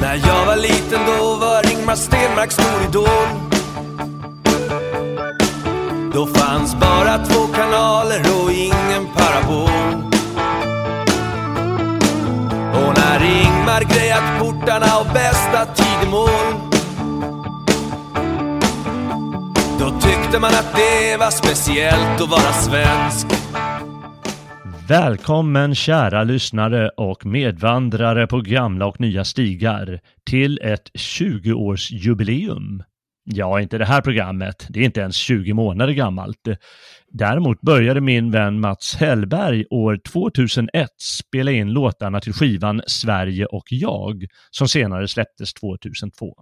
När jag var liten då var Ingmar Stenmark stor idol. Då fanns bara två kanaler och ingen parabol. Och när Ingmar grejat portarna och bästa tid Då tyckte man att det var speciellt att vara svensk Välkommen kära lyssnare och medvandrare på gamla och nya stigar till ett 20-årsjubileum. Ja, inte det här programmet, det är inte ens 20 månader gammalt. Däremot började min vän Mats Hellberg år 2001 spela in låtarna till skivan Sverige och jag, som senare släpptes 2002.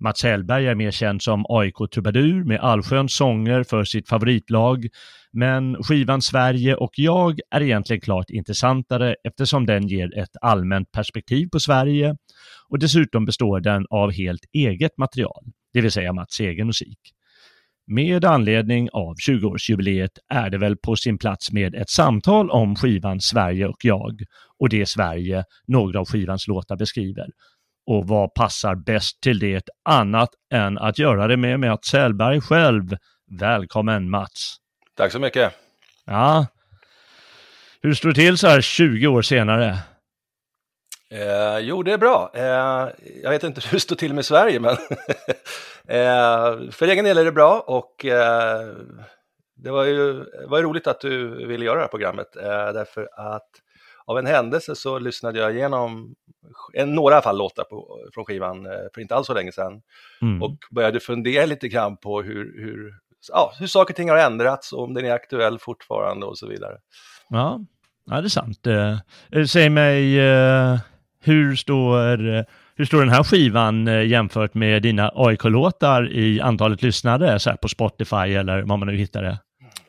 Mats Hellberg är mer känd som AIK-trubadur med allsköns sånger för sitt favoritlag, men skivan Sverige och jag är egentligen klart intressantare eftersom den ger ett allmänt perspektiv på Sverige och dessutom består den av helt eget material, det vill säga Mats egen musik. Med anledning av 20-årsjubileet är det väl på sin plats med ett samtal om skivan Sverige och jag och det Sverige några av skivans låtar beskriver. Och vad passar bäst till det annat än att göra det med Mats Hellberg själv? Välkommen Mats! Tack så mycket. Ja, hur står det till så här 20 år senare? Eh, jo, det är bra. Eh, jag vet inte hur det står till med Sverige, men eh, för egen del är det bra och eh, det var ju det var roligt att du ville göra det här programmet eh, därför att av en händelse så lyssnade jag igenom en, några i alla fall låtar på, från skivan eh, för inte alls så länge sedan Mm. och började fundera lite grann på hur, hur, ja, hur saker och ting har ändrats, om den är aktuell fortfarande och så vidare. Ja, ja det är sant. Eh, säg mig, eh, hur, står, eh, hur står den här skivan eh, jämfört med dina AIK-låtar i antalet lyssnare så här på Spotify eller var man nu hittar det?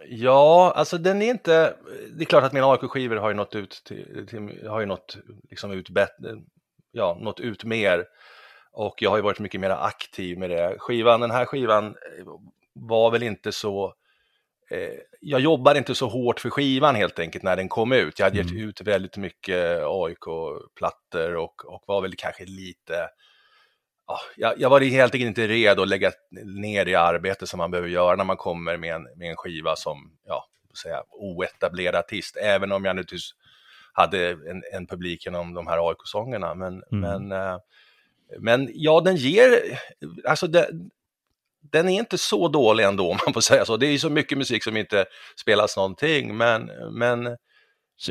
Ja, alltså den är inte, det är klart att mina AIK-skivor har ju nått ut, till, till, har ju nått, liksom ut bättre, ja, nått ut mer. Och jag har ju varit mycket mer aktiv med det. Skivan, den här skivan eh, var väl inte så, eh, jag jobbade inte så hårt för skivan helt enkelt när den kom ut. Jag hade gett ut väldigt mycket AIK-plattor och, och var väl kanske lite, jag, jag var helt enkelt inte redo att lägga ner det arbete som man behöver göra när man kommer med en, med en skiva som, ja, säga, oetablerad artist, även om jag naturligtvis hade en, en publik genom de här AIK-sångerna. Men, men, eh, men ja, den ger, alltså det, den är inte så dålig ändå om man får säga så. Det är ju så mycket musik som inte spelas någonting, men, men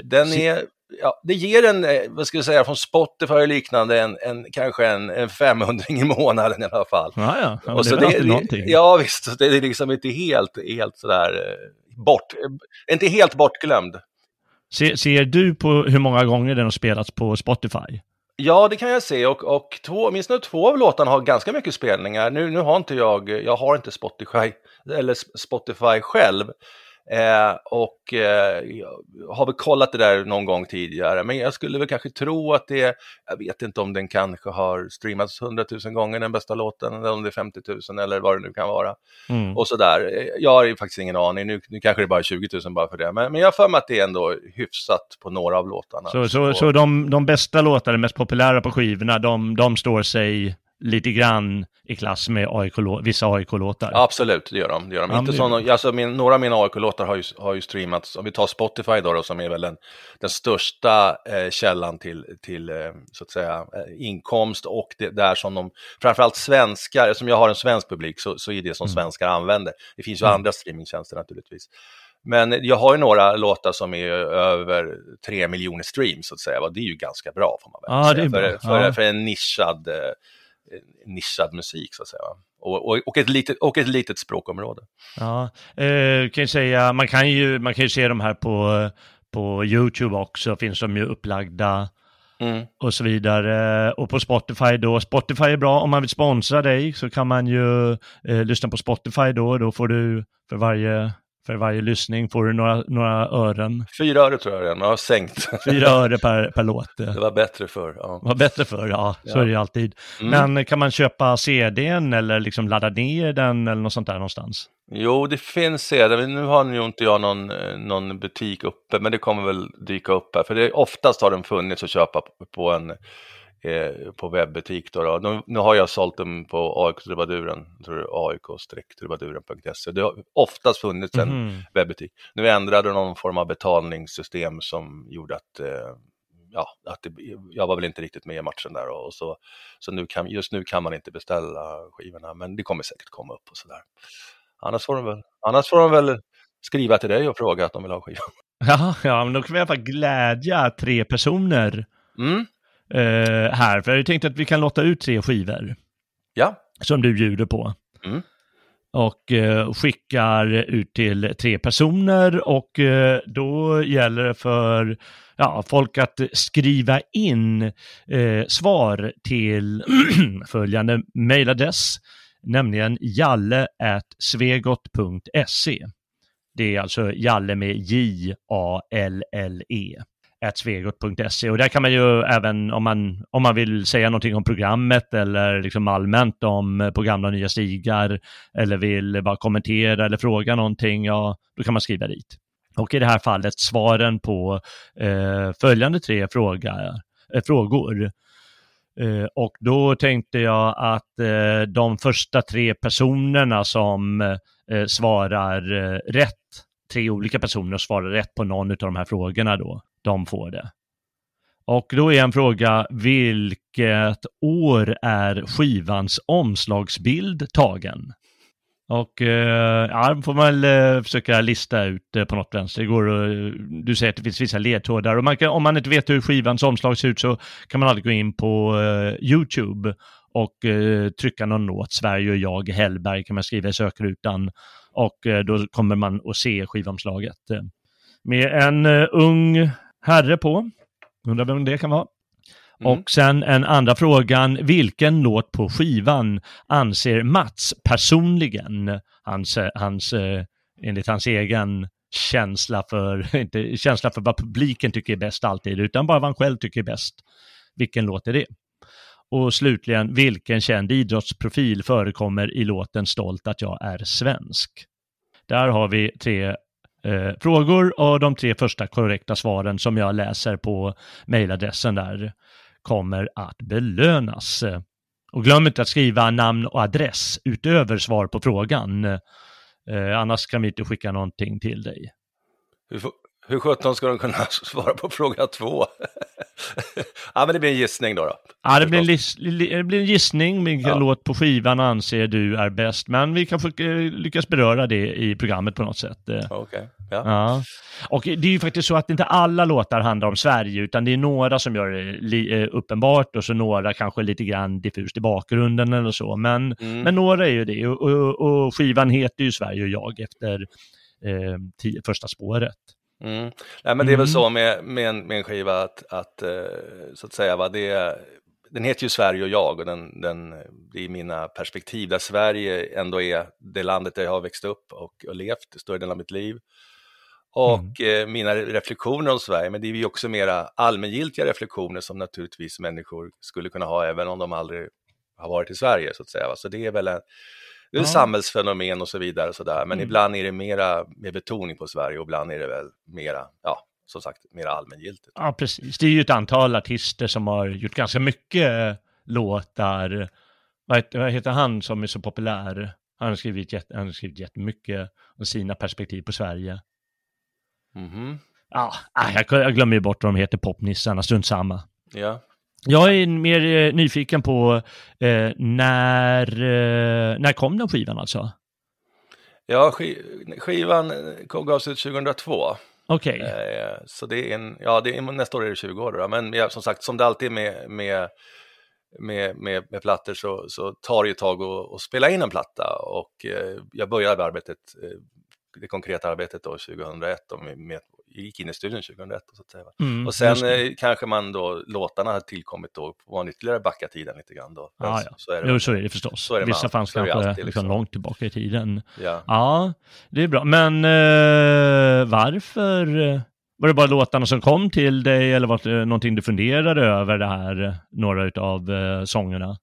den är, ja, det ger en, eh, vad ska jag säga, från Spotify och liknande, en, en, kanske en, en 500 i månaden i alla fall. Ja, ja, ja Och så det, någonting. ja visst, så det är liksom inte helt, helt sådär eh, bort, eh, inte helt bortglömd. Ser, ser du på hur många gånger den har spelats på Spotify? Ja, det kan jag se och, och två, åtminstone två av låtarna har ganska mycket spelningar. Nu, nu har inte jag, jag har inte Spotify, eller Spotify själv. Eh, och eh, jag har väl kollat det där någon gång tidigare, men jag skulle väl kanske tro att det, jag vet inte om den kanske har streamats 100 000 gånger den bästa låten, eller om det är 50 000 eller vad det nu kan vara. Mm. Och sådär. Eh, Jag har ju faktiskt ingen aning, nu, nu kanske det bara är 20 000 bara för det, men, men jag har för mig att det är ändå hyfsat på några av låtarna. Så, så, så de, de bästa låtarna, de mest populära på skivorna, de, de står sig lite grann i klass med AIK, vissa AIK-låtar? Ja, absolut, det gör de. Det gör de. Ja, Inte men- såna, alltså min, några av mina AIK-låtar har ju, har ju streamats, om vi tar Spotify då, då som är väl den, den största eh, källan till, till eh, så att säga, eh, inkomst och det där som de, framförallt svenskar, som jag har en svensk publik, så, så är det som svenskar använder. Det finns ju andra streamingtjänster naturligtvis. Men jag har ju några låtar som är över tre miljoner streams så att säga. Det är ju ganska bra får man väl Ja, säga. det. För, för, Ja. för en nischad, eh, nischad musik så att säga. Och, och, och, ett litet, och ett litet språkområde. Ja, eh, kan säga, man kan ju, man kan ju se de här på, på YouTube också, finns de ju upplagda Mm. och så vidare. Och på Spotify då, Spotify är bra, om man vill sponsra dig så kan man ju eh, lyssna på Spotify då, då får du för varje, för varje lyssning får du några, några ören, Fyra öre tror jag redan, jag har sänkt. fyra öre per, per låt. Det var bättre förr. Ja. Var bättre för ja, så Ja. är det ju alltid. Mm. Men kan man köpa CDn eller liksom ladda ner den eller något sånt där någonstans? Jo, det finns men nu har ju inte jag någon, någon butik uppe, men det kommer väl dyka upp här. För det, oftast har den funnits att köpa på en eh, på webbutik. Då, då. Nu, nu har jag sålt dem på AIK-trubaduren, aik-trubaduren.se. Det har oftast funnits en Mhm. webbutik. Nu ändrade de någon form av betalningssystem som gjorde att, eh, ja, att det, jag var väl inte riktigt med i matchen där. Och så så nu kan, just nu kan man inte beställa skivorna, men det kommer säkert komma upp och sådär. Annars får de väl, annars får de väl skriva till dig och fråga att de vill ha skivan. Ja, ja, men då kan vi i alla fall glädja tre personer Mm, eh, här. För jag tänkte att vi kan låta ut tre skivor ja, som du bjuder på. Mm. Och eh, skickar ut till tre personer och eh, då gäller det för ja, folk att skriva in eh, svar till följande mejladress, nämligen jalle.svegot.se. Det är alltså Jalle med J-A-L-L-E svegot.se och där kan man ju även om man, om man vill säga någonting om programmet eller liksom allmänt om på gamla och nya stigar eller vill bara kommentera eller fråga någonting, ja då kan man skriva dit. Och i det här fallet svaren på eh, följande tre fråga, eh, frågor. Eh, och då tänkte jag att eh, de första tre personerna som eh, svarar eh, rätt, tre olika personer svarar rätt på någon av de här frågorna då, de får det. Och då är en fråga, vilket år är skivans omslagsbild tagen? Och eh, ja, då får man väl eh, försöka lista ut eh, på något vänster. Det går att, du säger att det finns vissa ledtrådar och man kan, om man inte vet hur skivans omslag ser ut så kan man alltid gå in på eh, YouTube och eh, trycka någon låt, Sverige och jag, Hellberg kan man skriva i sökrutan och eh, då kommer man att se skivomslaget. Eh, med en eh, ung herre på, undrar vem det kan vara. Mm. Och sen en andra frågan, vilken låt på skivan anser Mats personligen, hans, hans, eh, enligt hans egen känsla för, inte känsla för vad publiken tycker är bäst alltid, utan bara vad han själv tycker är bäst. Vilken låt är det? Och slutligen, vilken känd idrottsprofil förekommer i låten Stolt att jag är svensk? Där har vi tre eh, frågor och de tre första korrekta svaren som jag läser på mejladressen där kommer att belönas. Och glöm inte att skriva namn och adress utöver svar på frågan. Eh, annars kan vi inte skicka någonting till dig. hur, hur sjutton ska de kunna svara på fråga två? ja, men det blir en gissning då. då. Ja, det, blir en det blir en gissning vilken Ja. låt på skivan anser du är bäst, men vi kanske eh, lyckas beröra det i programmet på något sätt. Eh, Okej, ja. Ja, och det är ju faktiskt så att inte alla låtar handlar om Sverige, utan det är några som gör det eh, uppenbart och så några kanske lite grann diffust i bakgrunden eller så. Men, Mm. men några är ju det och, och, och skivan heter ju Sverige och jag efter eh, tio, första spåret. Mm. Nej, men det är väl Mm. så med, med, en, med en skiva att, att eh, så att säga, va, det den heter ju Sverige och jag och den, den, det är mina perspektiv där Sverige ändå är det landet där jag har växt upp och, och levt större delen av mitt liv. Och eh, mina reflektioner om Sverige, men det är ju också mera allmängiltiga reflektioner som naturligtvis människor skulle kunna ha även om de aldrig har varit i Sverige så att säga. va. Så det är väl en, det är Ja. samhällsfenomen och så vidare. Och så där. Men Mm. ibland är det mera med betoning på Sverige och ibland är det väl mera, ja, som sagt, mera allmängiltigt. Ja, precis. Det är ju ett antal artister som har gjort ganska mycket eh, låtar. Vad heter, han som är så populär? Han har skrivit, jätte, han har skrivit jättemycket om sina perspektiv på Sverige. Mhm. Ja, ah, jag, jag glömmer ju bort vad de heter, popnissarna, strunt samma. Ja. Jag är mer eh, nyfiken på eh, när, eh, när kom den skivan alltså? Ja, sk skivan gavs ut 2002. Okej. Okay. Eh, så det är en, ja, det är, nästa år är det 20 år då, men ja, som sagt, som det alltid är med, med, med, med, med plattor så, så tar det ett tag att, att spela in en platta och eh, jag började arbetet, eh, det konkreta arbetet då 2001 och med, med gick in i studion 2001. Så att säga. Mm, och sen eh, kanske man då, låtarna har tillkommit då, på en ytterligare backa tiden lite grann då. Ah, ja. så, är det, jo, så är det förstås. Så är det Vissa fanns kanske alltid, liksom, liksom. långt tillbaka i tiden. Ja, ja det är bra. Men eh, varför? Var det bara låtarna som kom till dig eller var det någonting du funderade över det här, några av eh, sångerna?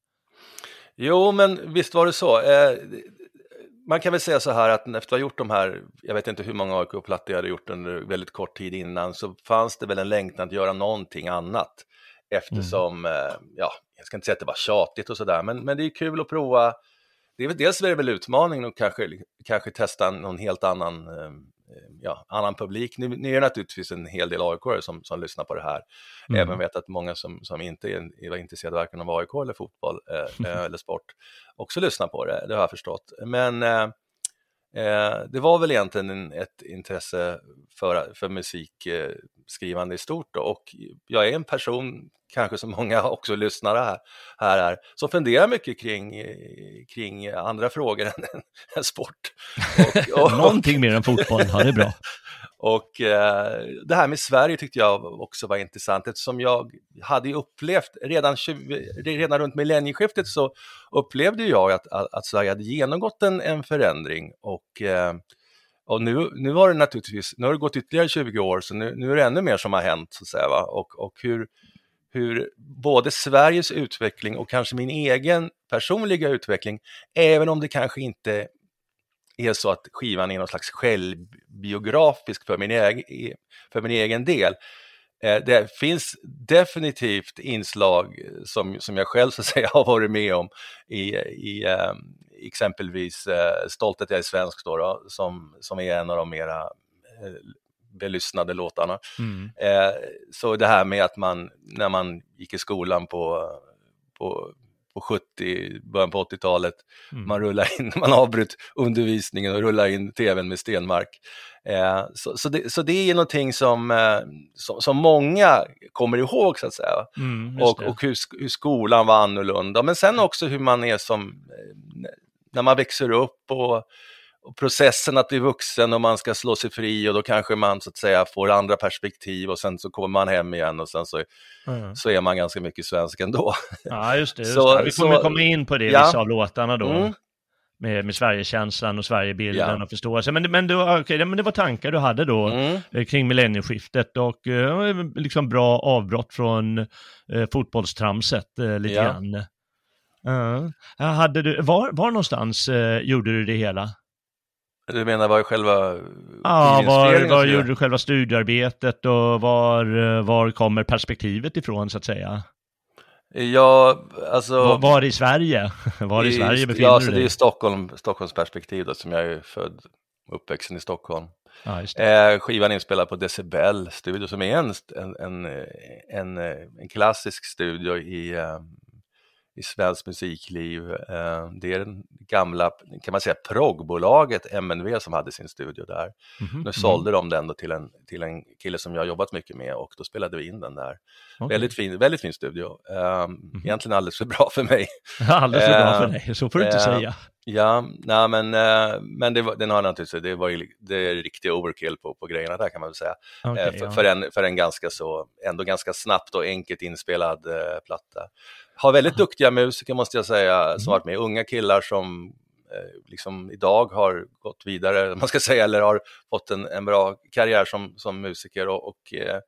Jo, men visst var det så. Eh, man kan väl säga så här att efter att ha gjort de här, jag vet inte hur många AIK-plattor jag hade gjort under väldigt kort tid innan, så fanns det väl en längtan att göra någonting annat. Eftersom, mm. eh, ja, jag ska inte säga att det var tjatigt och sådär, men, men det är kul att prova. Det är väl, dels är det väl utmaningen att kanske, kanske testa någon helt annan eh, ja, annan publik. Nu, nu är det naturligtvis en hel del aik som, som lyssnar på det här. Mm. Även vet att många som, som inte är, är intresserade varken av AIK eller fotboll eh, eh, eller sport också lyssnar på det, det har jag förstått. Men eh, eh det var väl egentligen en, ett intresse för, för musikskrivande i stort då. och jag är en person kanske som många också lyssnare här, här är, som funderar mycket kring, kring andra frågor än, än sport. Och, och, Någonting mer än fotboll, ja det är bra och eh, det här med Sverige tyckte jag också var intressant eftersom jag hade upplevt, redan, 20, redan runt millennieskiftet så upplevde jag att, att, att Sverige hade genomgått en, en förändring och eh, och nu, nu har det naturligtvis, nu har det gått ytterligare 20 år, så nu, nu är det ännu mer som har hänt, så att säga, va? Och, och hur, hur både Sveriges utveckling och kanske min egen personliga utveckling, även om det kanske inte är så att skivan är någon slags självbiografisk för min egen, för min egen del. Eh, det finns definitivt inslag som, som jag själv så att säga har varit med om i, i um, exempelvis uh, Stolthet jag är svensk då, då, som, som är en av de mera uh, belyssnade låtarna. Mm. Eh, så det här med att man, när man gick i skolan på, på, på 70, början på 80-talet, mm. man rullar in, man avbröt undervisningen och rullar in tvn med Stenmark. Eh, så, så, det, så det är någonting som, eh, som, som, många kommer ihåg så att säga. Mm, och, och hur, hur, skolan var annorlunda, men sen också hur man är som, eh, när man växer upp och och processen att bli vuxen och man ska slå sig fri och då kanske man så att säga får andra perspektiv och sen så kommer man hem igen och sen så, mm. så är man ganska mycket svensk ändå. Ja, just det. Just så, det. Vi kommer så, komma in på det, ja. vissa av låtarna då. Mm. Med, med Sverigekänslan och Sverigebilden ja. och förståelse. Men, men, du, okay, men det var tankar du hade då mm. Eh, kring millennieskiftet och eh, liksom bra avbrott från eh, fotbollstramset eh, lite ja. grann. Uh, hade du, var, var någonstans eh, gjorde du det hela? Du menar var själva Ja, var, var gjorde du själva studiearbetet och var, var kommer perspektivet ifrån så att säga? Ja, alltså... Var, var i Sverige? Var i, i Sverige befinner ja, du dig? Ja, det är Stockholm, Stockholms perspektiv då, som jag är född uppväxten i Stockholm. Ja, eh, skivan är inspelad på Decibel studio som är en, en, en, en klassisk studio i, eh, i svenskt musikliv. Eh, det är den gamla, kan man säga, proggbolaget MNV som hade sin studio där. Mm -hmm. Nu sålde de den till en, till en kille som jag jobbat mycket med och då spelade vi in den där. Okay. Väldigt, fin, väldigt fin studio, mm -hmm. egentligen alldeles för bra för mig. alldeles för bra för dig, så får du inte säga. Ja, nej, men, men det var, den har naturligtvis, det var ju det är riktig overkill på, på grejerna där kan man väl säga. Okay, för, ja. för, en, för en ganska så, ändå ganska snabbt och enkelt inspelad uh, platta har väldigt duktiga musiker måste jag säga, som mm. varit med, unga killar som eh, liksom idag har gått vidare, man ska säga, eller har fått en, en bra karriär som, som musiker och, och eh,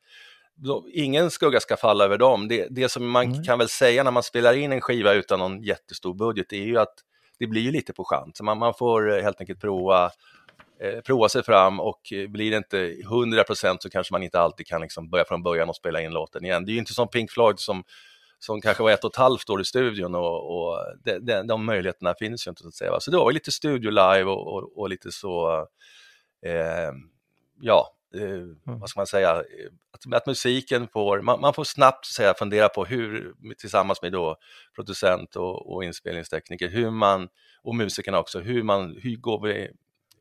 då, ingen skugga ska falla över dem. Det, det som man mm. kan väl säga när man spelar in en skiva utan någon jättestor budget, det är ju att det blir lite på chans. Man, man får helt enkelt prova eh, prova sig fram och blir det inte 100% så kanske man inte alltid kan liksom börja från början och spela in låten igen. Det är ju inte som Pink Floyd som som kanske var ett och ett halvt år i studion och, och de, de, de möjligheterna finns ju inte så att säga. Så det var lite studio live och, och, och lite så, eh, ja, eh, mm. vad ska man säga, att, att musiken får, man, man, får snabbt säga, fundera på hur, tillsammans med då producent och, och inspelningstekniker, hur man, och musikerna också, hur man, hur går vi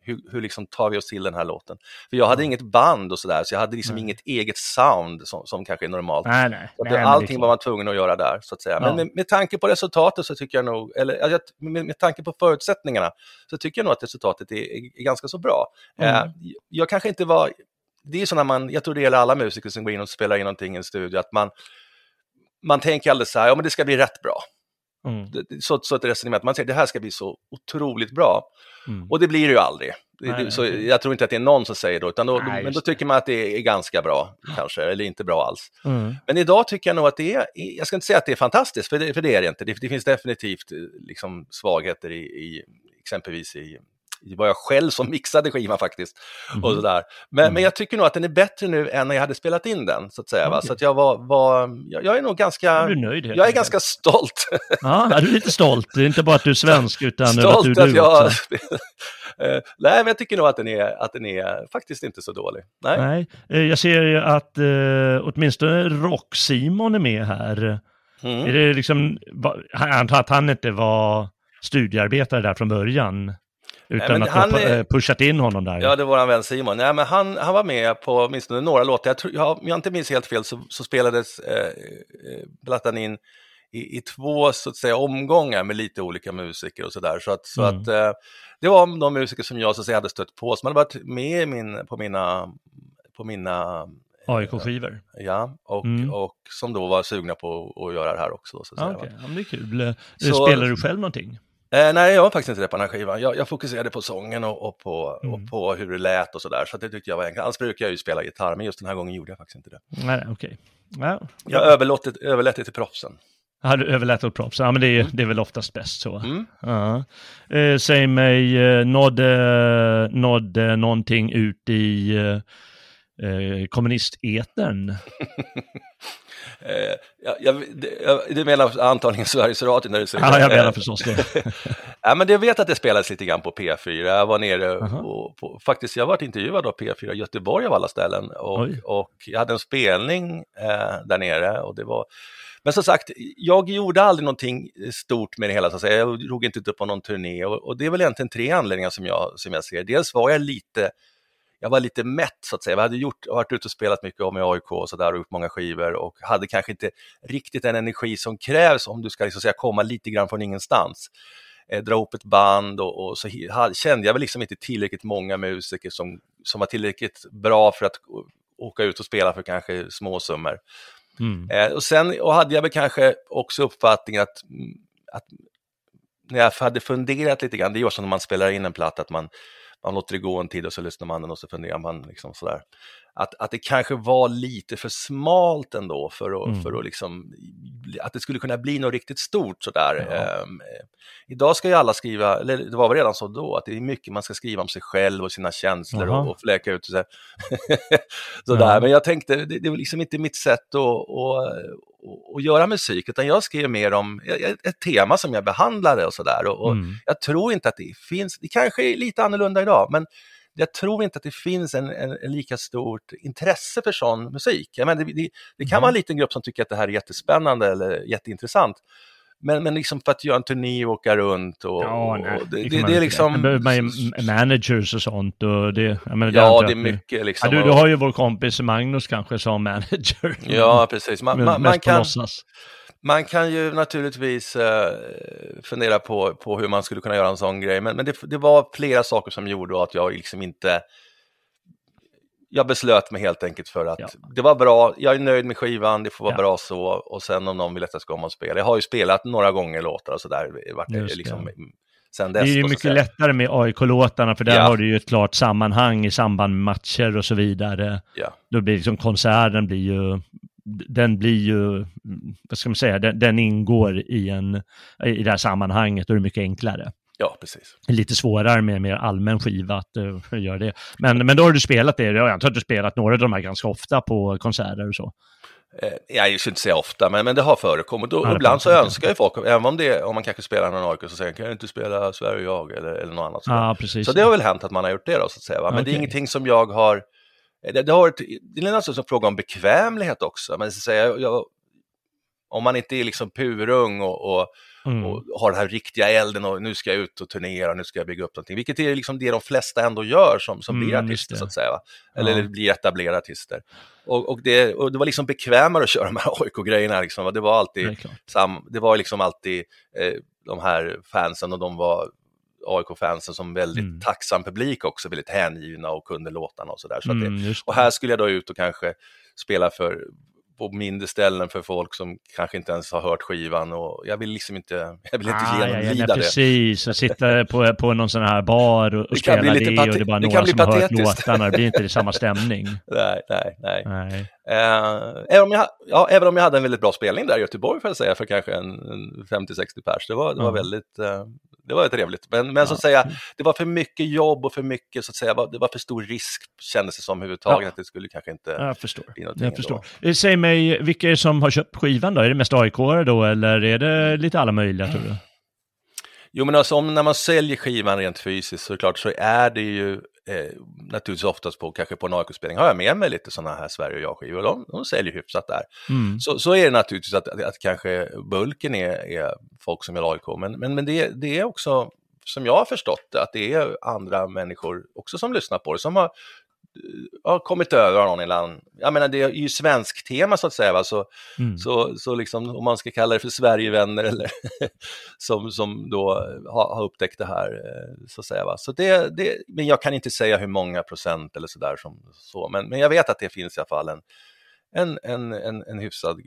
hur, hur liksom tar vi oss till den här låten? För jag hade inget band och sådär, så jag hade liksom Nej. inget eget sound som, som kanske är normalt. Nej, nej. Så nej men allting liksom- var man tvungen att göra där, så att säga. Men Ja. med, med tanke på resultatet så tycker jag nog, eller med, med tanke på förutsättningarna, så tycker jag nog att resultatet är, är, är ganska så bra. Mm. Eh, jag kanske inte var, det är så när man, jag tror det gäller alla musiker som går in och spelar in någonting i en studio, att man, man tänker alldeles så här, ja men det ska bli rätt bra. Mm. Så, så ett resonemang, man säger det här ska bli så otroligt bra. Mm. Och det blir det ju aldrig. Nej, så okej. Jag tror inte att det är någon som säger då, utan då, Nej, men då tycker man att det är ganska bra, kanske, eller inte bra alls. Mm. Men idag tycker jag nog att det är, jag ska inte säga att det är fantastiskt, för det, för det är det inte. Det, det finns definitivt eh, liksom, svagheter i, i exempelvis i, i vad jag själv som mixade skivan faktiskt. Mhm. Och sådär. Men, Mm. men jag tycker nog att den är bättre nu än när jag hade spelat in den, så att säga. Okej. Så att jag var, var jag, jag är nog ganska, Är du nöjd helt jag är enkelt? ganska stolt. Ja, är du lite stolt? Det är inte bara att du är svensk utan över att du stolt är du jag... Eh, Nej, men jag tycker nog att den är, att den är faktiskt inte så dålig. Nej. Nej, eh, jag ser ju att eh, åtminstone Rock-Simon är med här. Mm. Är det liksom, jag antar att han inte var studiearbetare där från början? Utan men att han är- pu- pushat in honom där? Ja, det var vår vän Simon. Nej, men han, han var med på åtminstone några låtar. Jag tror, ja, om jag inte minns helt fel så, så spelades eh, eh, plattan in i, i två så att säga, omgångar med lite olika musiker och sådär. Så, att, så Mm. att eh, det var de musiker som jag så att säga hade stött på, som hade varit med min, på mina, på mina AIK-skivor? ja, och, Mm. och som då var sugna på att göra det här också. Så att säga, Okej, va. ja, det är kul. Eh, Så- Spelar du själv någonting? Eh, nej, jag var faktiskt inte det på den här skivan. Jag, jag fokuserade på sången och, och, på, Mm. och på hur det lät och sådär. Så det tyckte jag var enkelt. Annars brukar jag ju spela gitarr, men just den här gången gjorde jag faktiskt inte det. Nej, okej. Ja. Jag överlåt det, överlät det till proffsen. Ja, du överlät åt proffs. Ja, men det är, det är väl oftast bäst så. Mm. Ja. Eh, säg mig, eh, nådde, nådde någonting ut i eh, eh, kommunistetern? Eh, jag, jag, du menar antagligen Sveriges Radio när du säger Ja, jag menar förstås det. ja, men jag vet att det spelades lite grann på P4. Jag var nere Aha. och, på, faktiskt, jag varit intervjuad av P4 i Göteborg av alla ställen. Och, Oj. och jag hade en spelning eh, där nere och det var men som sagt, jag gjorde aldrig någonting stort med det hela, så att säga. jag drog inte ut på någon turné och, och det är väl egentligen tre anledningar som jag, som jag ser. Dels var jag lite, jag var lite mätt så att säga. Jag hade gjort, varit ute och spelat mycket om i AIK och sådär och gjort många skivor och hade kanske inte riktigt den energi som krävs om du ska liksom säga, komma lite grann från ingenstans. Eh, dra upp ett band och, och så hi- ha- kände jag väl liksom inte tillräckligt många musiker som, som var tillräckligt bra för att åka ut och spela för kanske små summor. Mm. Eh, och sen och hade jag väl kanske också uppfattningen att, att när jag hade funderat lite grann, det är ju som när man spelar in en platta, att man, man låter det gå en tid och så lyssnar man och så funderar man liksom sådär. Att, att det kanske var lite för smalt ändå för att, Mm. för att liksom, att det skulle kunna bli något riktigt stort sådär. Ja. Eh, idag ska ju alla skriva, eller det var väl redan så då, att det är mycket man ska skriva om sig själv och sina känslor Jaha. och, och fläka ut sig. sådär. Ja. Men jag tänkte, det, det var liksom inte mitt sätt att, att, att, göra musik, utan jag skrev mer om ett, tema som jag behandlade och sådär. Och, och Mm. jag tror inte att det finns, det kanske är lite annorlunda idag, men jag tror inte att det finns en, en, en lika stort intresse för sån musik. Jag menar, det, det, det kan vara en liten grupp som tycker att det här är jättespännande eller jätteintressant. Men, men liksom för att göra en turné och åka runt och, Ja, nej, och det, kan det, man det är liksom... Behöver man ju managers och sånt. Och det, menar, Ja, det är mycket liksom. Ja, du, du har ju vår kompis Magnus kanske som manager. Ja, precis. Man, man, man, kan, låtsas. Man kan ju naturligtvis eh, fundera på, på hur man skulle kunna göra en sån grej, men, men det, det var flera saker som gjorde att jag liksom inte... Jag beslöt mig helt enkelt för att Ja. det var bra, jag är nöjd med skivan, det får vara Ja. bra så, och sen om någon vill att jag ska komma och spela. Jag har ju spelat några gånger låtar och sådär, vart det liksom, sen Det dess. är ju mycket lättare med AIK-låtarna för där Ja. har du ju ett klart sammanhang i samband med matcher och så vidare. Ja. Då blir liksom konserten blir ju, den blir ju, vad ska man säga, den, den ingår i, en, i det här sammanhanget och det är mycket enklare. ja, precis. Lite svårare med en mer allmän skiva att uh, göra det. Men, men då har du spelat det, jag antar att du spelat några av de här ganska ofta på konserter och så. Eh, jag skulle inte säga ofta, men, men det har förekommit. Och Ja, ibland så önskar ju folk, även om, det, om man kanske spelar någon AIK, så säger kan du inte spela Sverige och jag eller, eller något annat. Ja. Så det har väl hänt att man har gjort det då, så att säga. Va? Men det är ingenting som jag har... Det, det, har det är naturligtvis en fråga om bekvämlighet också. Men så att säga, jag, Om man inte är liksom purung och, och, Mm. och har den här riktiga elden och nu ska jag ut och turnera, nu ska jag bygga upp någonting. Vilket är liksom det de flesta ändå gör som, som blir Mm, just artister det. så att säga. Eller, Ja. eller blir etablerade artister. Och, och, det, och det var liksom bekvämare att köra de här AIK-grejerna. Liksom. Det var Det alltid, klart. sam, det var liksom alltid eh, de här fansen och de var AIK-fansen som väldigt Mm. tacksam publik också, väldigt hängivna och kunde låtarna och sådär. Så det, Mm, och det. här skulle jag då ut och kanske spela för på mindre ställen för folk som kanske inte ens har hört skivan och jag vill liksom inte, jag vill inte Ah, ja, ja, genomlida nej, det. Precis, och sitta på, på någon sån här bar och, och Det spela lite det och det är bara det några som har hört låtarna. Det blir inte samma stämning. Nej, nej, nej. Nej. Eh, även, om jag, ja, även om jag hade en väldigt bra spelning där i Göteborg får jag säga, för kanske en, en 50-60 pers. Det var, det var Ja. väldigt, eh, det var trevligt. Men, men så att säga, det var för mycket jobb och för mycket, så att säga, det var för stor risk kändes det som överhuvudtaget, Ja. att det skulle kanske inte Jag förstår. bli någonting Jag förstår. Eh, Säg mig, vilka är det som har köpt skivan då? Är det mest aik då eller är det lite alla möjliga tror du? Jo, men alltså om när man säljer skivan rent fysiskt så är det klart så är det ju eh, naturligtvis oftast på, kanske på en AIK-spelning, har jag med mig lite sådana här Sverige och jag-skivor, de, de säljer hyfsat där. Mm. Så, så är det naturligtvis att, att, att kanske bulken är, är folk som vill AIK, men, men, men det, det är också, som jag har förstått det, att det är andra människor också som lyssnar på det, som har, har kommit över av någon eller annan. Jag menar, det är ju svensk tema så att säga, va? Så, Mm. så, så liksom, om man ska kalla det för Sverigevänner eller som, som då har, har upptäckt det här, eh, så att säga. Va? Så det, det, men jag kan inte säga hur många procent eller sådär som så, men, men jag vet att det finns i alla fall en, en, en, en, en hyfsad eh,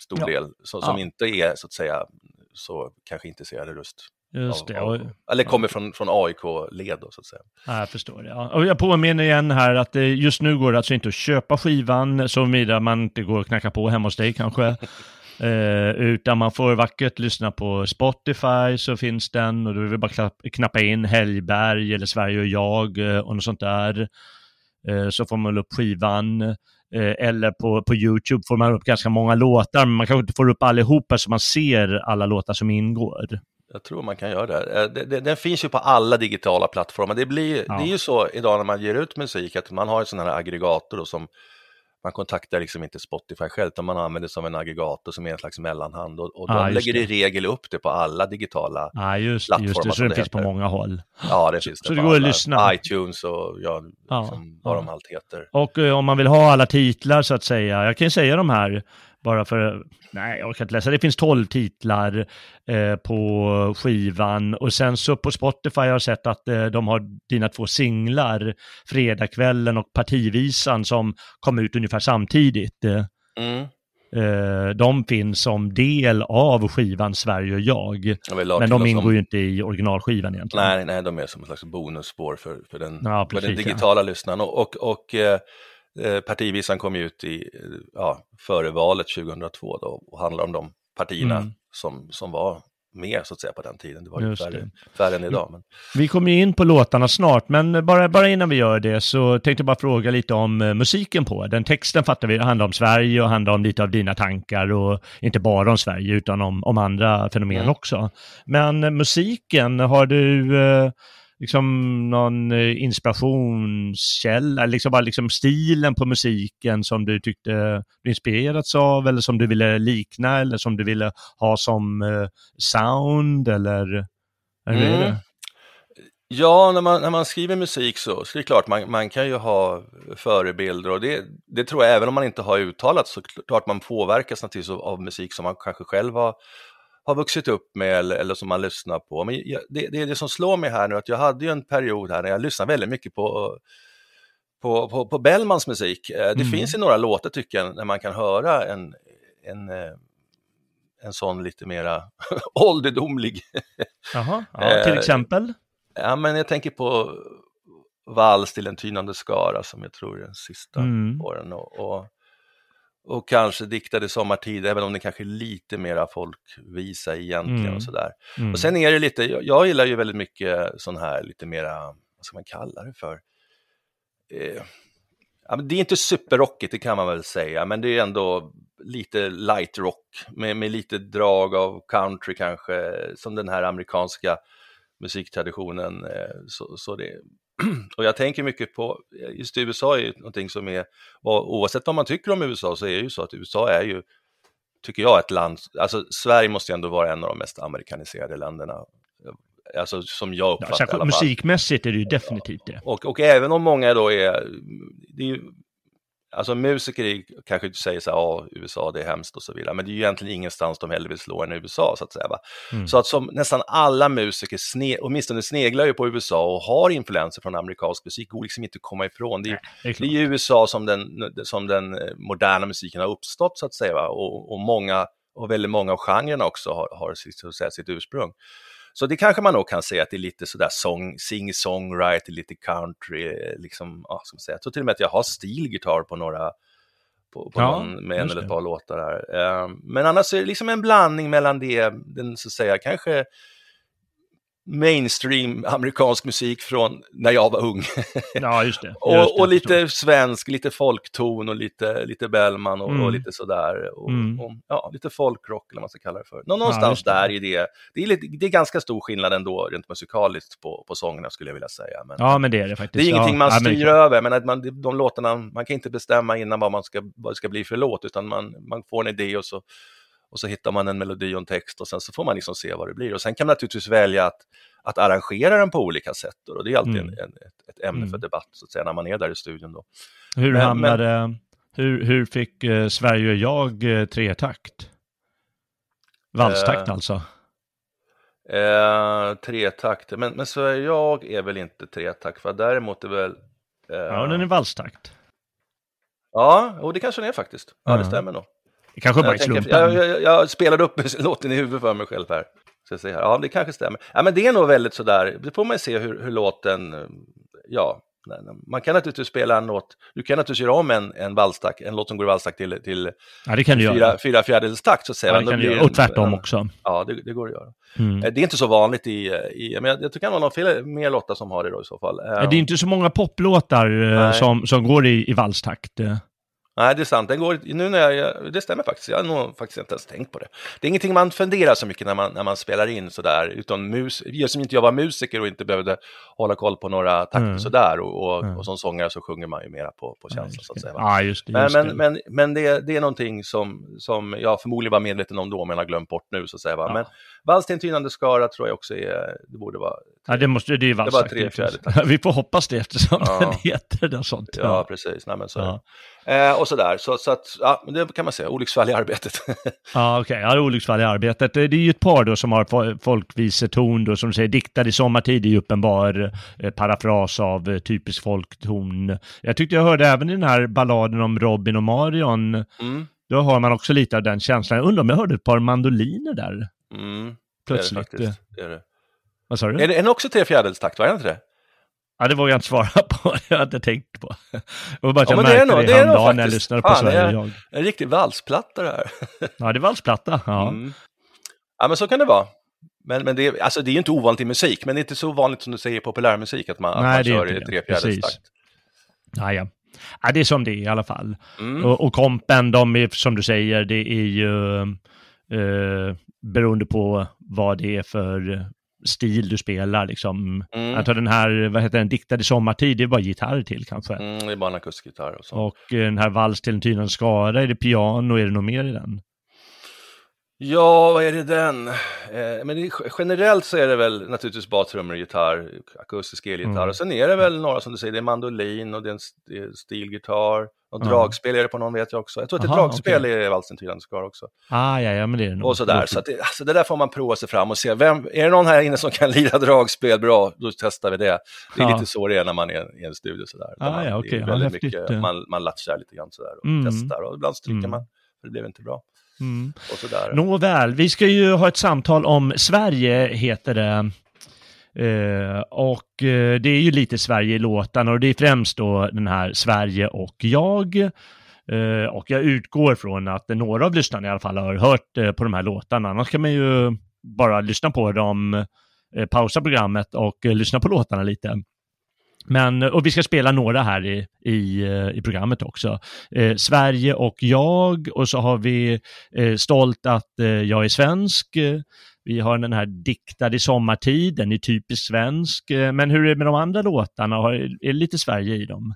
stor Ja. del som, som Ja. inte är så att säga så kanske intresserade just Just det. Och, eller kommer från, från AIK-led så att säga. ja, jag förstår det. Ja. Och jag påminner igen här att just nu går det alltså inte att köpa skivan såvida man inte går och knackar på hemma hos dig kanske. Eh, utan man får vackert lyssna på Spotify så finns den och då är det bara knapp, knappa in Helgberg eller Sverige och jag eh, och något sånt där. Eh, så får man upp skivan. Eh, eller på, på YouTube får man upp ganska många låtar, men man kanske inte får upp allihopa så man ser alla låtar som ingår. Jag tror man kan göra det. Eh, det, det. Den finns ju på alla digitala plattformar. Det, blir, Ja. det är ju så idag när man ger ut musik att man har en sån här aggregator då som man kontaktar liksom inte Spotify själv, utan man använder som en aggregator som är en slags mellanhand och, och Ja, de just lägger i det. regel upp det på alla digitala, Ja, just, just Plattformar det. Så det finns på många håll. ja det finns så det det på går att lyssna. iTunes och ja, Ja, liksom, vad de allt heter. Och eh, om man vill ha alla titlar så att säga, jag kan ju säga de här bara för, nej jag orkar inte läsa, det finns 12 titlar eh, på skivan och sen så på Spotify har jag sett att eh, de har dina två singlar, Fredagskvällen och Partivisan som kom ut ungefär samtidigt. Eh, Mm. eh, de finns som del av skivan Sverige och jag, la men de ingår om- ju inte i originalskivan egentligen. Nej, nej, de är som en slags bonusspår för, för, den, Ja, för den precis, ja. digitala lyssnaren. Och, och, och eh, partivisan kom ut i, eh, ja, före valet 2002 då, och handlar om de partierna Mm. som, som var med så att säga på den tiden. Det var ju färre, färre än idag. Men, Vi kommer ju in på låtarna snart, men bara, bara innan vi gör det så tänkte jag bara fråga lite om eh, musiken på den. Texten fattar vi, det handlar om Sverige och handlar om lite av dina tankar och inte bara om Sverige utan om, om andra fenomen Mm. också. Men eh, musiken, har du eh, liksom någon eh, inspirationskälla, liksom bara liksom stilen på musiken som du tyckte du inspirerats av eller som du ville likna eller som du ville ha som eh, sound eller? eller Mm. det? ja, när man, när man skriver musik så, så är det klart man, man kan ju ha förebilder och det, det tror jag även om man inte har uttalat så klart man påverkas naturligtvis av, av musik som man kanske själv har, har vuxit upp med eller, eller som man lyssnar på. Men jag, det, det är det som slår mig här nu att jag hade ju en period här när jag lyssnade väldigt mycket på på, på, på Bellmans musik. Eh, Det Mm. finns ju några låtar tycker jag när man kan höra en, en, eh, en sån lite mera ålderdomlig. Jaha, ja, till Eh, exempel? Ja, men jag tänker på Vals till en tynande skara som jag tror är den sista Mm. på den. Och, och, och kanske Diktade sommartid, även om den kanske är lite mera folkvisa egentligen Mm. och sådär. Mm. Och sen är det lite, jag, jag gillar ju väldigt mycket sån här lite mera, vad ska man kalla det för? Eh, ja, det är inte superrockigt, det kan man väl säga, men det är ändå lite light rock med, med lite drag av country kanske, som den här amerikanska musiktraditionen. Eh, så, så det, och jag tänker mycket på, just USA är ju någonting som är, och oavsett vad man tycker om USA så är det ju så att USA är ju tycker jag, ett land, alltså Sverige måste ju ändå vara en av de mest amerikaniserade länderna. Alltså som jag uppfattar ja. Musikmässigt är det ju definitivt det. Och, och även om många då är, det är ju, alltså musiker kanske säger så här, ja, USA det är hemskt och så vidare, men det är ju egentligen ingenstans de hellre vill slå än USA så att säga. Mm. Så att som nästan alla musiker, sne, åtminstone sneglar ju på USA och har influenser från amerikansk musik, går liksom inte att komma ifrån. Det är, ju- Det är det är USA som den, som den eh, moderna musiken har uppstått så att säga? Och, och, många, och väldigt många av genrerna också har, har sitt, så att säga, sitt ursprung. Så det kanske man nog kan säga att det är lite sådär song, sing-songwriter, lite country, eh, liksom, ja, ska man säga. Jag tror till och med att jag har stilgitarr på några, på, på Ja, någon, med en eller ett par låtar där. Eh, men annars är det liksom en blandning mellan det, den så att säga, kanske mainstream amerikansk musik från när jag var ung. Ja, just det. Just Och, och lite svensk, lite folkton och lite, lite Bellman och, Mm. och lite sådär. Och, Mm. och, ja, lite folkrock eller vad man ska kalla det för. Nå- Ja, Någonstans det. där i det. Det är, lite, det är ganska stor skillnad ändå rent musikaliskt på, på sångerna skulle jag vilja säga. Men, Ja, men det är det faktiskt. det är ingenting ja, man ja, men styr klart. över, men att man, de låtarna, man kan inte bestämma innan vad, man ska, vad det ska bli för låt, utan man, man får en idé och så, och så hittar man en melodi och en text och sen så får man liksom se vad det blir. Och sen kan man naturligtvis välja att, att arrangera den på olika sätt. Och det är alltid Mm. en, en, ett, ett ämne Mm. för debatt, så att säga, när man är där i studion. Då. Hur Men- hamnade... Hur, hur fick eh, Sverige och jag eh, tretakt? Valstakt Eh, alltså? Eh, tretakter, men, men så är jag är väl inte tretakt, för däremot är väl... Eh, Ja, den är valstakt. ja, och det kanske den är faktiskt. Ja, det stämmer nog. Det kanske bara är slumpen. jag, jag, jag spelade upp låten i huvudet för mig själv här. Så jag säger, ja, det kanske stämmer. Ja, men det är nog väldigt sådär, det får man se hur, hur låten, eh, ja, man kan naturligtvis spela en låt, du kan naturligtvis göra om en, en valstakt, en låt som går i valstakt till, till Ja, det kan du fyra, göra. fyra fjärdedels takt så att säga. Ja, det kan du göra. det Och tvärtom en- också. Ja, det, det går att göra. Mm. Eh, Det är inte så vanligt i, i men jag, jag tror kan vara någon mer låtar som har det då i så fall. Eh, Ja, Det är inte så många poplåtar eh, Nej. som, som går i, i valstakt. Nej, det är sant. Den går, nu när jag, jag, det stämmer faktiskt. Jag har nog faktiskt inte ens tänkt på det. Det är ingenting man funderar så mycket när man, när man spelar in sådär. Utan mus, som inte jag var musiker och inte behövde hålla koll på några takter Mm. sådär. Och, och, Mm. och som sångare så sjunger man ju mera på, på känsla så att säga. Ja, just det. Men, Just men, det. men, men det, det är någonting som, som jag förmodligen var medveten om då, men har glömt bort nu så att säga. Va? Men till en tynande skara tror jag också är, det borde vara. Ja, det måste det är ju var valstakt. tre fjärdedelar. Vi får hoppas det eftersom Ja. den heter det och sånt. Ja, precis. Nej, men så Ja. Eh, och sådär, så, så att, ja, det kan man säga, olycksfall i arbetet. Ja, okej. Ja, olycksfall i arbetet. Det är ju ett par då som har fo- folkviseton då, som säger, diktad i sommartid, är ju uppenbar eh, parafras av eh, typisk folkton. Jag tyckte jag hörde även i den här balladen om Robin och Marion, Mm, då har man också lite av den känslan. Jag undrar om jag hörde ett par mandoliner där mm, plötsligt. Det är det, det, är det. Vad sa du? Är det det också tre fjärdedels takt, var det inte det? Ja, det vågar jag inte svara på. Jag hade inte tänkt på. Det var bara att Ja, jag men det är märkte nog- det, det häromdagen när jag lyssnade på Sverige det är- jag. En riktig valsplatta det här. Ja, det är valsplatta. Ja. Mm. Ja, men så kan det vara. Men, men det, är, alltså, det är ju inte ovanligt i musik, men det är inte så vanligt som du säger i populärmusik att man, att Nej, man det är kör i det. tre fjärdedels Precis. takt. Ja, ja. ja, det är som det är i alla fall. Mm. Och, och kompen, de är som du säger, det är ju eh, beroende på vad det är för stil du spelar. Liksom. Mm. Jag tar den här, vad heter den, diktad i sommartid, det är bara gitarr till kanske. Mm, det är bara en akustikgitarr och så. Och eh, den här vals till en tynande skara, är det piano, är det något mer i den? Ja, vad är det den? Eh, men det, är- generellt så är det väl naturligtvis bara trummor och gitarr, akustisk elgitarr. Mm. Och sen är det väl några som du säger, det är mandolin och det är en det är stilgitarr. Och Ja. dragspel är det på någon vet jag också. Jag tror att ett Aha, dragspel är valsen tydande skar också. Ah, ja, ja, men det är det nog. Och sådär. Så det, alltså det där får man prova sig fram och se. Vem, är det någon här inne som kan lira dragspel bra, då testar vi det. Det är Ja. lite så det är när man är i en studio sådär. Där Ah, man, ja, det är. Ja, väldigt mycket, man, man latchar lite grann sådär och Mm. testar. Och ibland stryker Mm. man, för det blev inte bra. Mm. Och sådär. Nåväl, vi ska ju ha ett samtal om Sverige, heter det. Eh, och eh, det är ju lite Sverige i låtarna och det är främst då den här Sverige och jag. Eh, och jag utgår från att några av lyssnarna i alla fall har hört på de här låtarna. Annars kan man ju bara lyssna på dem, pausa programmet och lyssna på låtarna lite. Men, och vi ska spela några här i, i, eh, i programmet också. Eh, Sverige och jag och så har vi eh, Stolt att eh, jag är svensk. Vi har den här Diktad i sommartid, den är typiskt svensk. Eh, men hur är det med de andra låtarna? Har- Är det lite Sverige i dem?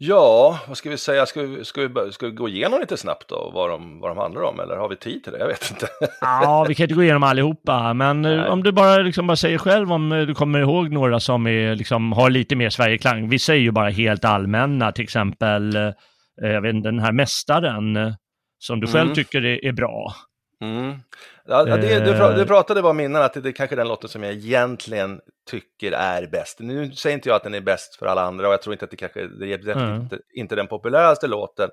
Ja, vad ska vi säga? Ska vi, ska vi, ska vi gå igenom lite snabbt då vad de, vad de handlar om? Eller har vi tid till det? Jag vet inte. Ja, vi kan inte gå igenom allihopa, men eh, Nej. om du bara, liksom bara säger själv om eh, du kommer ihåg några som är, liksom, har lite mer Sverigeklang. Vissa är ju bara helt allmänna, till exempel, eh, jag vet den här Mästaren, som du själv mm. tycker är, är bra. Mm. Ja, det, du, du pratade bara om innan att det, det kanske är den låten som jag egentligen tycker är bäst. Nu säger inte jag att den är bäst för alla andra och jag tror inte att det kanske det är mm. inte, inte den populäraste låten.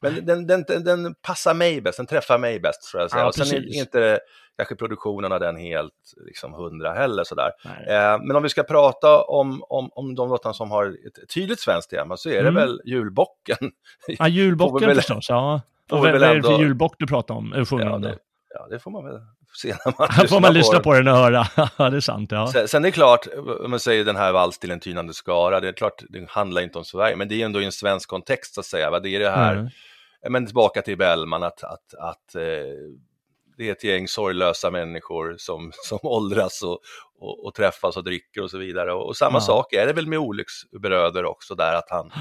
Men den, den, den, den, passar mig bäst, den träffar mig bäst tror jag. Ja, och sen är inte kanske produktionen av den helt liksom hundra heller sådär. Eh, men om vi ska prata om, om, om de låtarna som har ett tydligt svenskt tema så är det mm. väl julbocken. Ja, julbocken förstås, ja. Och vad är det för julbock du pratar om? Sjunger ja, det? Ja, det får man väl se när man lyssnar får man lyssna på den och höra. Ja, det är sant. Ja. Sen, sen är det klart, om man säger den här vals till en tynande skara, det är klart, det handlar inte om Sverige, men det är ändå i en svensk kontext så att säga. Va? Det är det här, mm. men tillbaka till Bellman, att, att, att eh, det är ett gäng sorglösa människor som, som åldras och, och, och träffas och dricker och så vidare. Och, och samma ja. sak är det väl med olycksbröder också, där att han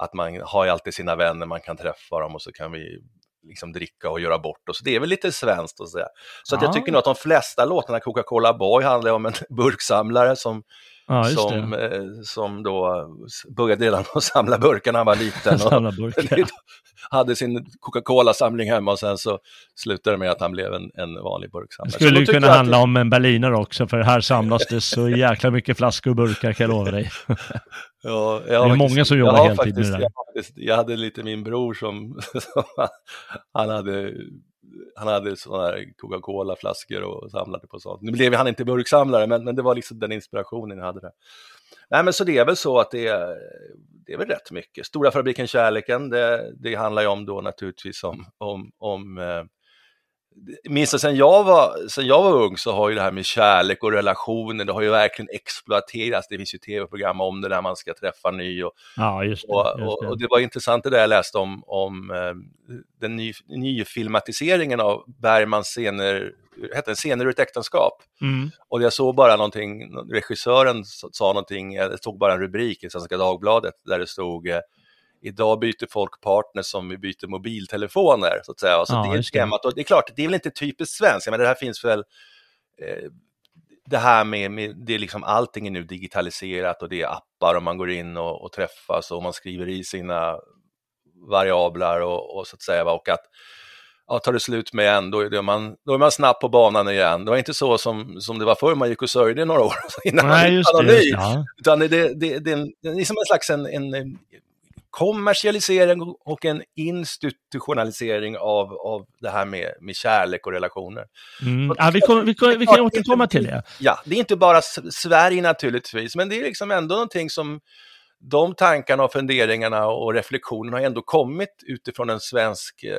att man har ju alltid sina vänner, man kan träffa dem och så kan vi liksom dricka och göra bort oss. Det är väl lite svenskt att säga. Så att jag tycker nog att de flesta låtarna, Coca-Cola Boy handlar om en burksamlare som, ja, som, eh, som då började redan att samla burkar när han var liten. och hade sin Coca-Cola-samling hemma och sen så slutade det med att han blev en, en vanlig burksamlare. Det skulle ju kunna handla det... om en berliner också, för här samlas det så jäkla mycket flaskor och burkar kan jag lova dig. Ja, det är faktiskt, många som jobbar heltid med det där. Jag, jag hade lite min bror som, som han hade han hade sådana här Coca-Cola-flaskor och samlade på sånt. Nu blev han inte burksamlare, men, men det var liksom den inspirationen jag hade där. Nej, men så det är väl så att det är, det är väl rätt mycket. Stora fabriken Kärleken, det, det handlar ju om då naturligtvis om, om, om eh, minns sen jag, var, sen jag var ung så har ju det här med kärlek och relationer, det har ju verkligen exploaterats. Det finns ju tv-program om det där man ska träffa ny. Och, ja, just det, just det. Och, och, det var intressant det där jag läste om, om eh, den ny, nyfilmatiseringen av Bergmans scener, hette den Scener ur ett äktenskap. Mm. Och jag såg bara någonting, regissören sa någonting, jag såg bara en rubrik i Svenska Dagbladet där det stod eh, idag byter folk partner som vi byter mobiltelefoner. Så att säga. Så ja, det är skrämmat. Och det är klart, det är väl inte typiskt svenskt, men det här finns väl eh, det här med, med, det är liksom allting är nu digitaliserat och det är appar och man går in och, och träffas och man skriver i sina variabler och, och så att säga. Och att ja, tar det slut med en, då är, man, då är man snabbt på banan igen. Det var inte så som, som det var förr, man gick och sörjde några år innan Nej, man var anonym. Ja. Utan det, det, det, det är som en slags en, en kommersialisering och en institutionalisering av, av det här med, med kärlek och relationer. Mm. Ja, vi, kom, vi, kom, vi kan återkomma till det. Ja, det är inte bara Sverige naturligtvis, men det är liksom ändå någonting som de tankarna och funderingarna och reflektionerna har ändå kommit utifrån en svensk, eh,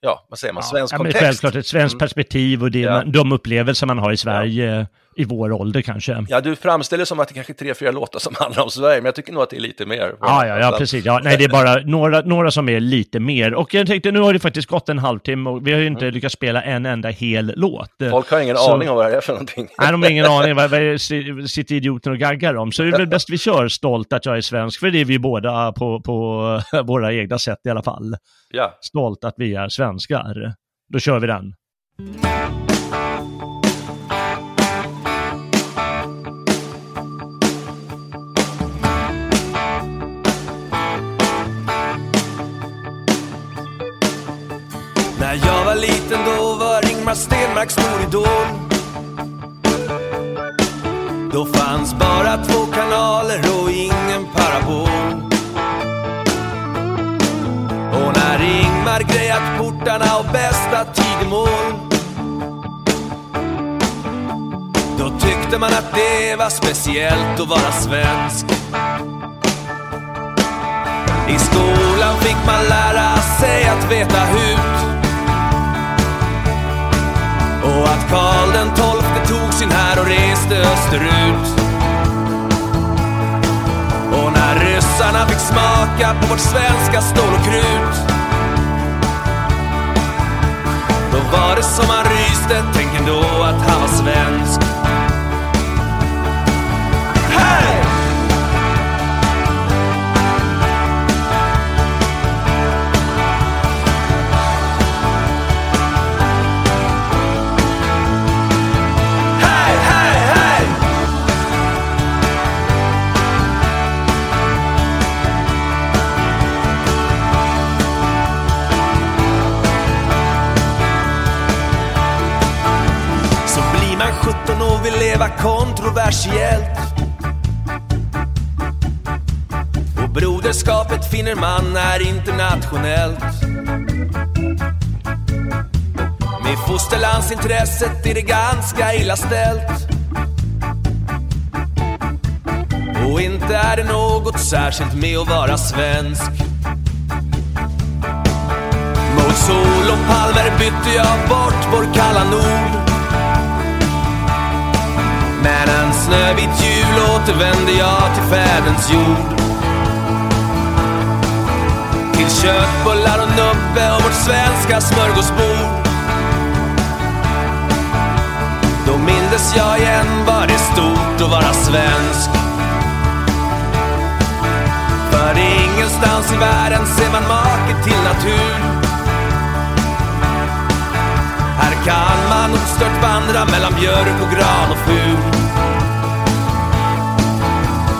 ja, vad säger man, svensk ja, kontext. Självklart ett svenskt mm. perspektiv och det, ja. de upplevelser man har i Sverige. Ja i vår ålder kanske. Ja, du framställer som att det kanske är tre, fyra låtar som handlar om Sverige, men jag tycker nog att det är lite mer. Ja, ja, ja precis. Ja, nej, det är bara några, några som är lite mer. Och jag tänkte, nu har det faktiskt gått en halvtimme och vi har ju inte mm. lyckats spela en enda hel låt. Folk har ingen så... aning om vad det är för någonting. Nej, de har ingen aning. Vad, vad sitter idioten och gaggar om? Så det är väl bäst vi kör stolt att jag är svensk, för det är vi båda på, på våra egna sätt i alla fall. Ja. Stolt att vi är svenskar. Då kör vi den. Var Stenmark stor idol. Då fanns bara två kanaler och ingen parabol. Och när Ingmar grejat portarna och bästa tidemål. Då tyckte man att det var speciellt att vara svensk. I skolan fick man lära sig att veta hut. Och att Karl den tolfte tog sin här och reste österut. Och när ryssarna fick smaka på vårt svenska stål och krut. Då var det som han ryste, tänk ändå att han var svensk. Vill leva kontroversiellt. Och broderskapet finner man är internationellt. Med fosterlandsintresset är det ganska illa ställt. Och inte är det något särskilt med att vara svensk. Mot sol och palmer bytte jag bort vår kalla nord. Men en snövit jul återvände jag till fäderns jord. Till köttbullar och nubbe och vårt svenska smörgåsbord. Då mindes jag igen vad det stort att vara svensk. För ingenstans i världen ser man make till natur. Kan man ostört vandra mellan björk och gran och fur.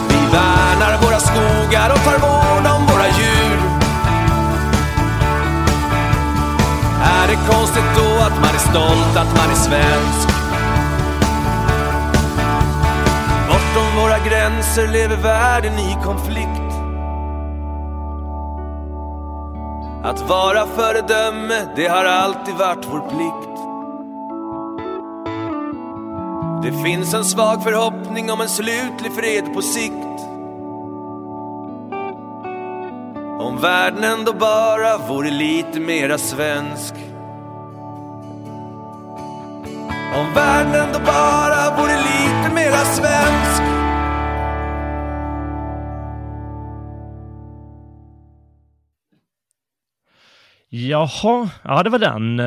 Vi värnar våra skogar och tar vård om våra djur. Är det konstigt då att man är stolt att man är svensk? Bortom våra gränser lever världen i konflikt. Att vara föredöme, det har alltid varit vår plikt. Det finns en svag förhoppning om en slutlig fred på sikt. Om världen ändå bara vore lite mera svensk. Om världen ändå bara vore lite mera svensk. Jaha, ja det var den.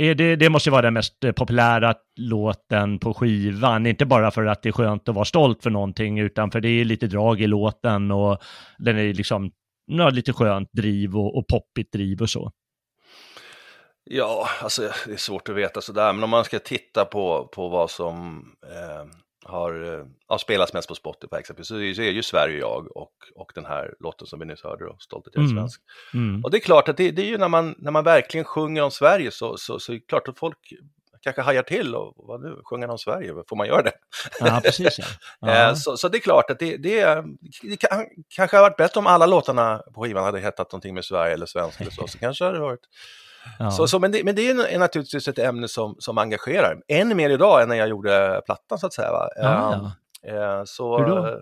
Är det, det måste ju vara den mest eh, populära låten på skivan, inte bara för att det är skönt att vara stolt för någonting, utan för det är lite drag i låten och den är liksom ja, lite skönt driv och, och poppigt driv och så. Ja, alltså det är svårt att veta sådär, men om man ska titta på, på vad som eh, har, eh, har spelats mest på Spotify exempelvis, så är, så är det ju Sverige och jag och, och den här låten som vi nyss hörde, då, Stolthet är Mm. svensk. Mm. Och det är klart att det, det är ju när man, när man verkligen sjunger om Sverige så, så, så är det klart att folk kanske hajar till och vad nu, sjunger om Sverige, får man göra det? Ja, precis ja. Eh. Så, så det är klart att det, det, är- det kan, kanske hade varit bättre om alla låtarna på skivan hade hetat någonting med Sverige eller svensk eller så, så kanske hade det varit ja. så, så, men, det, men det är naturligtvis ett ämne som, som engagerar. Än mer idag än när jag gjorde plattan så att säga. Va? Ja, Ehm, eh, så, Hur då? eh,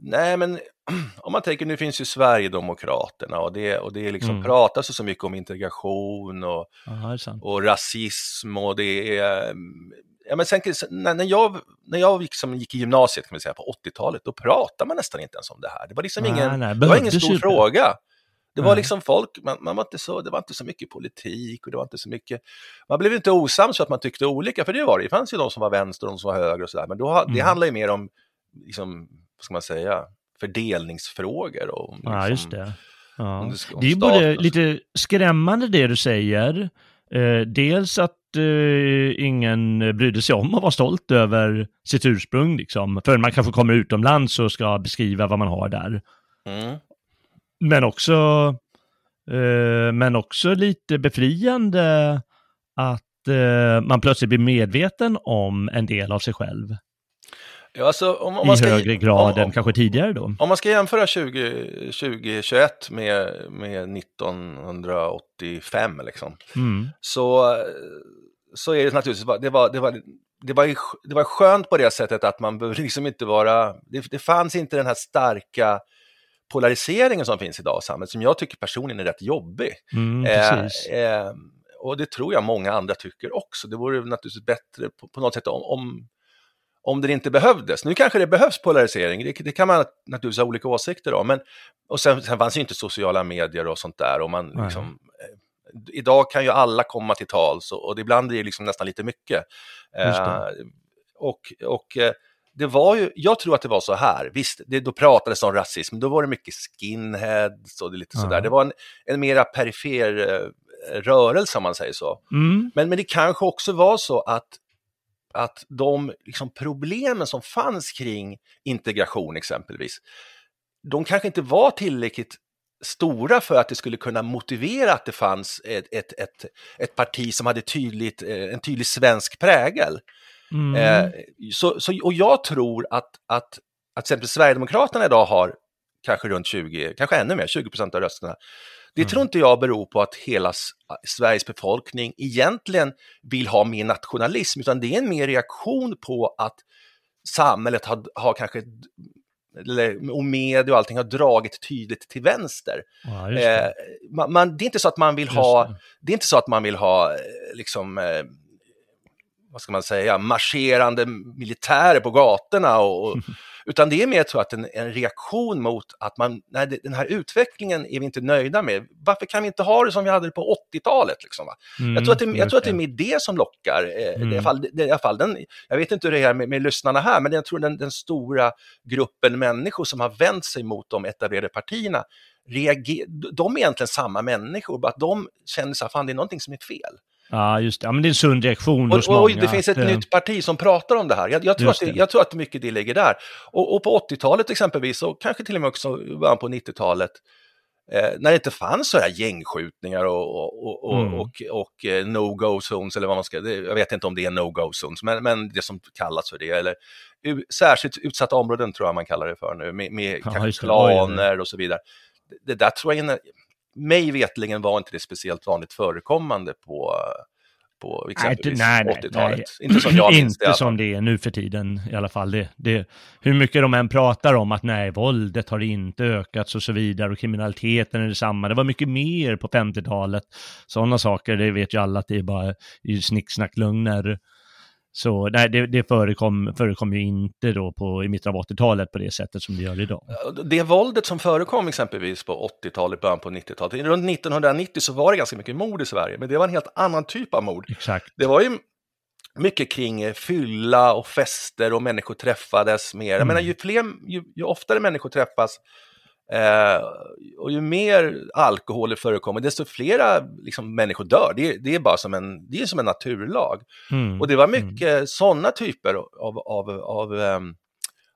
Nej, men om man tänker, nu finns ju Sverigedemokraterna och det, och det är liksom Mm. pratas så mycket om integration och, ja, sant. och rasism och det är... mm, Ja, men sen, när, när jag, när jag liksom gick i gymnasiet kan vi säga, på 80-talet, då pratade man nästan inte ens om det här. Det var liksom Nej, ingen, nej, det var ingen stor fråga. Det var Nej. liksom folk, man, man var inte så, det var inte så mycket politik och det var inte så mycket, man blev inte osams för att man tyckte olika, för det var det, det fanns ju de som var vänster och de som var höger och sådär, men då, ha- det Mm. handlar ju mer om, liksom, vad ska man säga, fördelningsfrågor och om, Ja, liksom, just det. Ja. om det- om Det är ju både lite skrämmande det du säger. Eh, dels att eh, ingen brydde sig om att vara stolt över sitt ursprung, liksom. För man kanske kommer utomlands och ska beskriva vad man har där. Mm. Men också, eh, men också lite befriande att eh, man plötsligt blir medveten om en del av sig själv Ja, alltså, om, om i man ska, högre grad om, än kanske tidigare då. Om man ska jämföra 20, 2021 med, med 1985 liksom, Mm. så, så är det naturligtvis, det var, det var, det var, ju- det var skönt på det sättet att man behöver liksom inte vara, det, det fanns inte den här starka polariseringen som finns idag i samhället, som jag tycker personligen är rätt jobbig. Mm, Eh, precis. eh, och det tror jag många andra tycker också. Det vore naturligtvis bättre på, på något sätt om, om, om det inte behövdes. Nu kanske det behövs polarisering, det, det kan man naturligtvis ha olika åsikter om. Men, och sen, sen fanns ju inte sociala medier och sånt där. Och man, liksom, eh, idag kan ju alla komma till tals och, och det ibland blir det liksom nästan lite mycket. Eh, och och eh, det var ju, jag tror att det var så här, visst, det, då pratades om rasism, då var det mycket skinheads och det lite sådär. Ja. Det var en, en mera perifer eh, rörelse om man säger så. Mm. Men, men det kanske också var så att, att de liksom, problemen som fanns kring integration exempelvis, de kanske inte var tillräckligt stora för att det skulle kunna motivera att det fanns ett, ett, ett, ett parti som hade tydligt, eh, en tydlig svensk prägel. Mm. Eh, så, så, och jag tror att, att, att till exempel Sverigedemokraterna idag har kanske runt 20, kanske ännu mer, 20 procent av rösterna. Det mm. tror inte jag beror på att hela Sveriges befolkning egentligen vill ha mer nationalism, utan det är en mer reaktion på att samhället har, har kanske eller, och media och allting har dragit tydligt till vänster. Ja, det. Eh, man, man, det är inte så att man vill ha, det. det. är inte så att man vill ha eh, liksom eh, vad ska man säga, marscherande militärer på gatorna och, Utan det är mer jag, att en, en reaktion mot att man, nej, den här utvecklingen är vi inte nöjda med. Varför kan vi inte ha det som vi hade det på 80-talet? Liksom, mm, jag, tror att det, jag tror att det är mer det som lockar. Mm. I, alla fall, i alla fall den, jag vet inte hur det är med, med lyssnarna här, men jag tror den, den stora gruppen människor som har vänt sig mot de etablerade partierna, reager, de är egentligen samma människor, bara att de känner att det är någonting som är fel. Ja, just det. Ja, men det är en sund reaktion och, hos många. Och det finns ett att, nytt parti som pratar om det här. Jag, jag tror, att det, jag tror att mycket det ligger där. Och, och på 80-talet exempelvis, och kanske till och med också början på 90-talet, eh, när det inte fanns sådana gängskjutningar och, och, och, mm. och, och eh, no-go zones, eller vad man ska, det, jag vet inte om det är no-go zones, men, men det som kallas för det, eller u, särskilt utsatta områden tror jag man kallar det för nu, med, med ja, kanske klaner och så vidare. Det, det där tror jag mig vetligen var inte det speciellt vanligt förekommande på, på exempelvis 80-talet. Inte som jag minns Inte det, som det är nu för tiden i alla fall. Det, det, hur mycket de än pratar om att nej, våldet har inte ökat och så vidare och kriminaliteten är detsamma. Det var mycket mer på 50-talet. Sådana saker, det vet ju alla att det är bara snicksnack lögner. Så nej, det, det förekom, förekom ju inte då på, i mitten av 80-talet på det sättet som det gör idag. Det våldet som förekom exempelvis på 80-talet, början på 90-talet, runt 1990 så var det ganska mycket mord i Sverige, men det var en helt annan typ av mord. Exakt. Det var ju mycket kring fylla och fester och människor träffades mer. Mm. Jag menar, ju, fler, ju, ju oftare människor träffas, Eh, och ju mer alkohol det förekommer, desto flera liksom, människor dör. Det, det, är bara som en, det är som en naturlag. Mm. Och det var mycket mm. sådana typer av, av, av, um,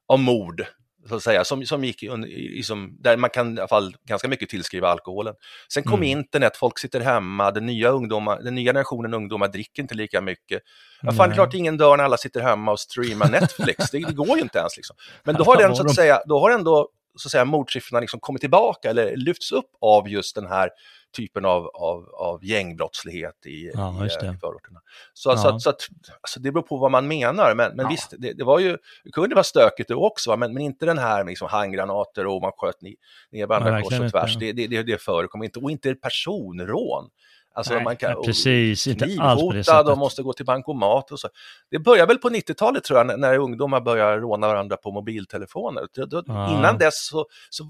av mord, så att säga, som, som gick liksom, där man kan i alla fall ganska mycket tillskriva alkoholen. Sen kom mm. internet, folk sitter hemma, den nya, ungdomar, den nya generationen ungdomar dricker inte lika mycket. Ja, fan, det är klart ingen dör när alla sitter hemma och streamar Netflix, det, det går ju inte ens. Liksom. Men då har, den, så att säga, då har ändå så att säga, mordsiffrorna liksom kommit tillbaka eller lyfts upp av just den här typen av, av, av gängbrottslighet i, ja, i, i förorterna. Så, ja. så, att, så att, alltså det beror på vad man menar, men, men ja. visst, det, det, var ju, det kunde vara stökigt det också, men, men inte den här liksom, handgranater och man sköt ner varandra kors och tvärs, det, det, det, det förekommer inte, och inte personrån. Alltså Nej, man kan, precis, inte alls på det sättet. och måste gå till bankomat och så. Det börjar väl på 90-talet tror jag, när, ungdomar börjar råna varandra på mobiltelefoner. Ah. Innan dess så, så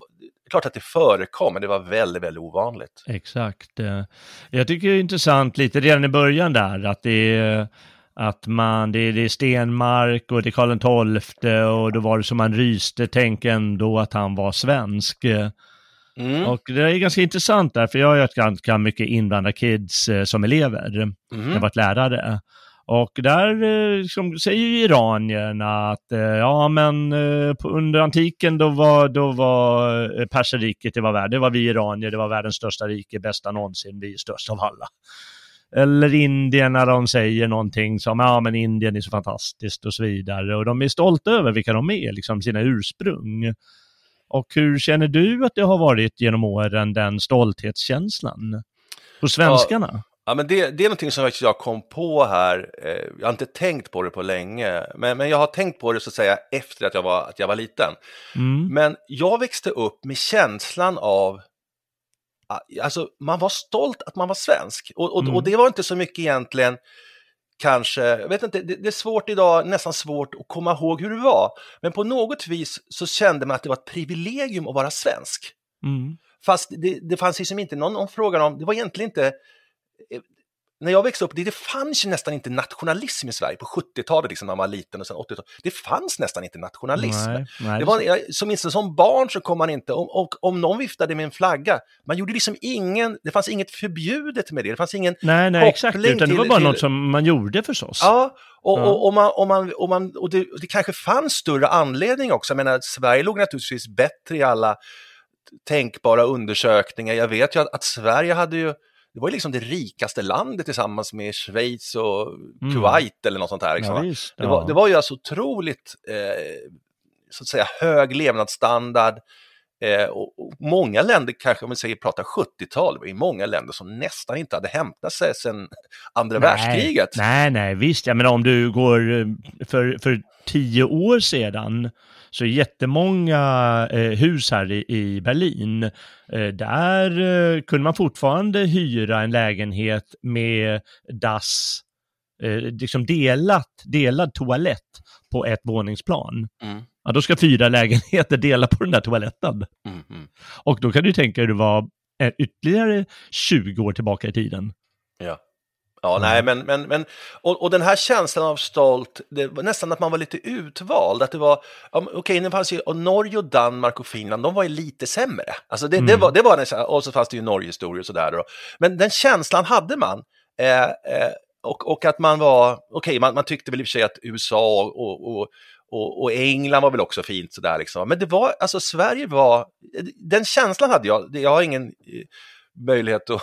klart att det förekom, men det var väldigt, väldigt ovanligt. Exakt. Eh, jag tycker det är intressant lite redan i början där, att det är att man, det, det är Stenmark och det är Karl XII och då var det som man ryste, tänk ändå att han var svensk. Mm. Och det är ganska intressant där, för jag har ju ganska mycket invandrarkids eh, som elever. Mm. Jag har varit lärare. Och där eh, liksom, säger ju iranierna att eh, ja men eh, på, under antiken då var, då var perserriket, det var, värld, det var vi iranier, det var världens största rike, bästa någonsin, vi är störst av alla. Eller Indien när de säger någonting som ja men Indien är så fantastiskt och så vidare. Och de är stolta över vilka de är, liksom sina ursprung. Och hur känner du att det har varit genom åren, den stolthetskänslan hos svenskarna? Ja. Ja, men det, det är någonting som jag kom på här. Eh, jag har inte tänkt på det på länge, men, men jag har tänkt på det så att säga efter att jag var, att jag var liten. Mm. Men jag växte upp med känslan av Alltså, man var stolt att man var svensk. Och, och, mm. och det var inte så mycket egentligen kanske, jag vet inte, det, det, är svårt idag, nästan svårt att komma ihåg hur det var. Men på något vis så kände man att det var ett privilegium att vara svensk. Mm. Fast det, det fanns liksom inte någon, någon fråga om, det var egentligen inte när jag växte upp, det, det fanns ju nästan inte nationalism i Sverige på 70-talet, liksom, när man var liten och sen 80-talet. Det fanns nästan inte nationalism. Nej, nej, det var, jag, som, som barn så kom man inte, om, och, om någon viftade med en flagga, man gjorde liksom ingen, det fanns inget förbjudet med det, det fanns ingen Nej, nej, exakt, utan det var bara till, något som man gjorde förstås. Ja, och, ja. och, och, man, och, man, och, man, och det, det kanske fanns större anledning också, jag menar, Sverige låg naturligtvis bättre i alla tänkbara undersökningar. Jag vet ju att, att Sverige hade ju det var ju liksom det rikaste landet tillsammans med Schweiz och Kuwait eller något sånt här. Liksom. Ja, visst, det, ja. var, det var ju alltså otroligt, eh, så att säga, hög levnadsstandard. Eh, och, och många länder, kanske om vi säger pratar 70-tal, det var ju många länder som nästan inte hade hämtat sig sedan andra världskriget. Nej, nej, visst. Jag menar om du går eh, för, för tio år sedan så jättemånga eh, hus här i, i Berlin, eh, där eh, kunde man fortfarande hyra en lägenhet med dass, eh, liksom delat, delad toalett på ett våningsplan. Mm, Ja, då ska fyra lägenheter dela på den där toaletten. mm, mm. Och då kan du tänka dig att det var eh, ytterligare 20 år tillbaka i tiden. Ja. Ja, nej, men, men, men och, och den här känslan av stolt, det var nästan att man var lite utvald, att det var, ja, okej, det fanns ju, och Norge och Danmark och Finland, de var ju lite sämre. Alltså det, det Mm. var, det var nästan, och så fanns det ju Norge-historier och sådär då. Men den känslan hade man. Eh, eh, och, och att man var, okej, man, man tyckte väl i och för sig att USA och, och, och, och England var väl också fint sådär liksom. Men det var, alltså Sverige var, den känslan hade jag, Det- jag har ingen eh, möjlighet att,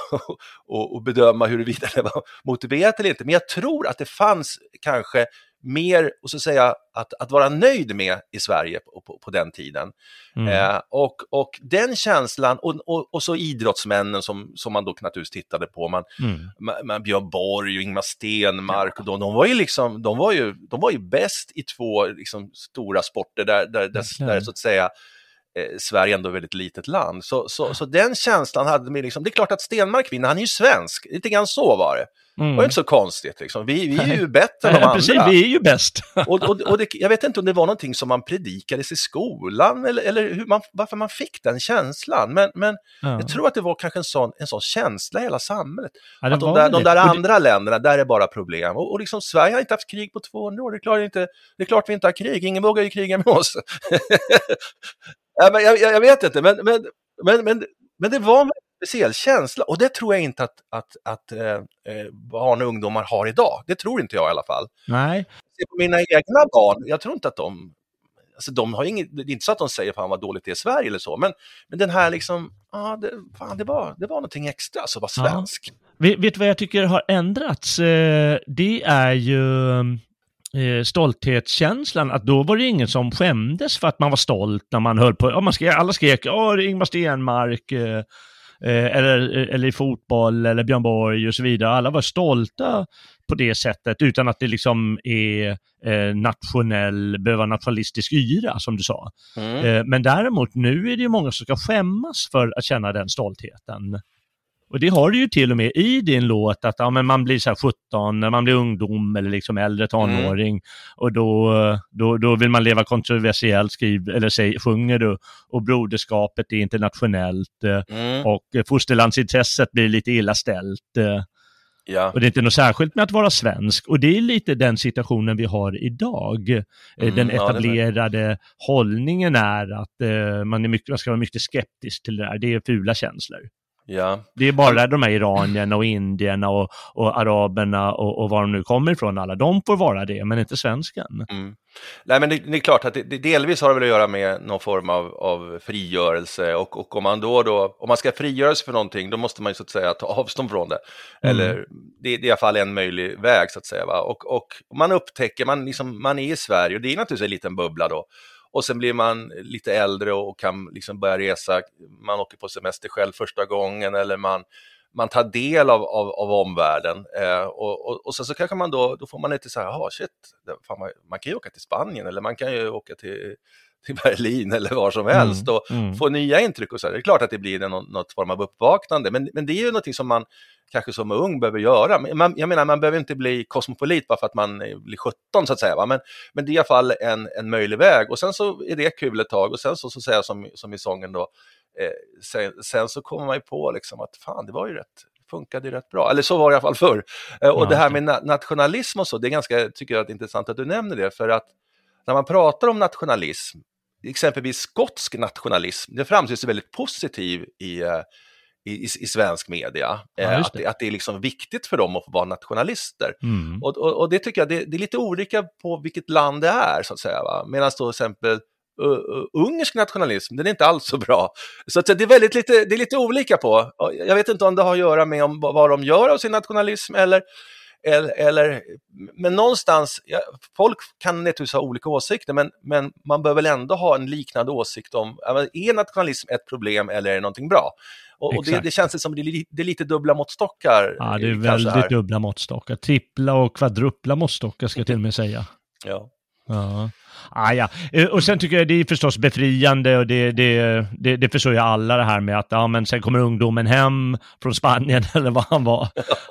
att, bedöma huruvida det var motiverat eller inte, men jag tror att det fanns kanske mer, och så att säga, att, att vara nöjd med i Sverige på, på, på den tiden. Mm. Eh, och, och den känslan, och, och, och så idrottsmännen som, som man då naturligtvis tittade på, man, Mm. man, man Björn Borg och Ingmar Stenmark, och de, de var ju liksom, de var ju, de var ju bäst i två liksom, stora sporter där, där, där, där så att säga eh, Sverige ändå är ett väldigt litet land. Så, så, så den känslan hade vi liksom, det är klart att Stenmark vinner, han är ju svensk, lite grann så var det. Det var Mm. inte så konstigt liksom, vi, vi är ju bättre än de andra. precis, vi är ju bäst. Och, och, och det, jag vet inte om det var någonting som man predikades i skolan eller, eller man, varför man fick den känslan. Men, men Ja. jag tror att det var kanske en sån, en sån känsla i hela samhället. Ja, att de där, de där Och det- andra länderna, där är bara problem. Och, och liksom, Sverige har inte haft krig på 200 år, det är klart, inte, det är klart vi inte har krig, ingen vågar ju kriga med oss. ja, men jag, jag, vet inte, men, men, men, men, men det var en speciell känsla och det tror jag inte att, att, att eh, eh, barn och ungdomar har idag. Det tror inte jag i alla fall Nej, se på mina egna barn, jag tror inte att de, alltså de har inget, det är inte så att de säger fan vad dåligt det är i Sverige eller så, men, men den här liksom, ja, det, fan, det, var, det var någonting extra, alltså att vara Ja. svensk. vet, vet du vad jag tycker har ändrats? Eh, det är ju eh, stolthetskänslan, att då var det ingen som skämdes för att man var stolt när man höll på, ja, man skrek, alla skrek, ja, Ingmar Stenmark, eh, eh, eller, eller i fotboll, eller Björn Borg och så vidare. Alla var stolta på det sättet utan att det liksom är eh, nationell, behöver vara nationalistisk yra som du sa. Mm. Eh, Men däremot nu är det ju många som ska skämmas för att känna den stoltheten. Och det har du ju till och med i din låt att ja, men man blir så här 17 när man blir ungdom eller liksom äldre tonåring och då, då, då vill man leva kontroversiellt, skriv, eller säg, sjunger du och broderskapet är internationellt eh, Mm. och fosterlandsintresset blir lite illa ställt. eh, Ja. och det är inte något särskilt med att vara svensk. Och det är lite den situationen vi har idag. Eh, Mm, den ja, etablerade hållningen är att man, är mycket, man ska vara mycket skeptisk till det där. Det är fula känslor. Ja. Det är bara de här iranierna och indierna och, och araberna och, och var de nu kommer ifrån alla. De får vara det, men inte svensken. Mm. Nej, men det, det är klart att det, det delvis har det väl att göra med någon form av, av frigörelse och, och om man då, då, om man ska frigöra sig för någonting, då måste man ju så att säga ta avstånd från det. Mm. Eller det, det är i alla fall en möjlig väg så att säga. Va? Och, och man upptäcker, man, liksom, man är i Sverige och det är naturligtvis en liten bubbla då. Och sen blir man lite äldre och kan liksom börja resa, man åker på semester själv första gången eller man, man tar del av, av, av omvärlden. Eh, och, och, och sen så kanske man då, då får man lite så här, jaha shit, fan, man, man kan ju åka till Spanien eller man kan ju åka till, till Berlin eller var som helst och mm. få nya intryck och så. Det är klart att det blir någon, något form av uppvaknande, men, men det är ju någonting som man kanske som ung behöver göra. Man, jag menar, man behöver inte bli kosmopolit bara för att man blir 17 så att säga, va? Men, men det är i alla fall en, en möjlig väg och sen så är det kul ett tag och sen så, så säga som, som i sången då, eh, sen, sen så kommer man ju på liksom att fan, det var ju rätt, funkade ju rätt bra, eller så var det i alla fall förr. Eh, och Ja, det här med na nationalism och så, det är ganska, tycker jag, att det är intressant att du nämner det, för att när man pratar om nationalism, exempelvis skotsk nationalism, det framställs väldigt positiv i, eh, i, i, i svensk media. Ja, Eh, just att, det. det, att det är liksom viktigt för dem att vara nationalister. Mm. Och, och, och det tycker jag, det, det är lite olika på vilket land det är, så att säga. Medan då till exempel uh, ungersk nationalism, den är inte alls så bra. Så det, är väldigt lite, det är lite olika på. Jag vet inte om det har att göra med om, vad de gör av sin nationalism eller eller, eller, men någonstans, ja, folk kan naturligtvis ha olika åsikter, men, men man bör väl ändå ha en liknande åsikt om, är nationalism ett problem eller är det någonting bra? Och, och det, det, känns som det är, det är lite dubbla måttstockar. Ja, det är väldigt här. dubbla måttstockar. Trippla och kvadrupla måttstockar ska jag till och med säga. Ja. Ja. Ah, ja. Eh, och sen tycker jag det är förstås befriande och det, det, det, det förstår ju alla det här med att ja, men sen kommer ungdomen hem från Spanien eller vad han var.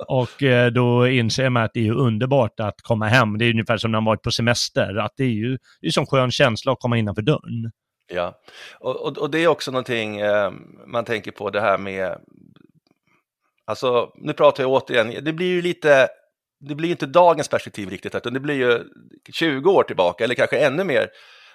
och eh, då inser man att det är underbart att komma hem. Det är ungefär som när man varit på semester, att det är ju det är som skön känsla att komma innanför dörren. Ja, och, och, och det är också någonting eh, man tänker på det här med Alltså, nu pratar jag återigen, det blir ju lite det blir inte dagens perspektiv riktigt, utan det blir ju 20 år tillbaka eller kanske ännu mer.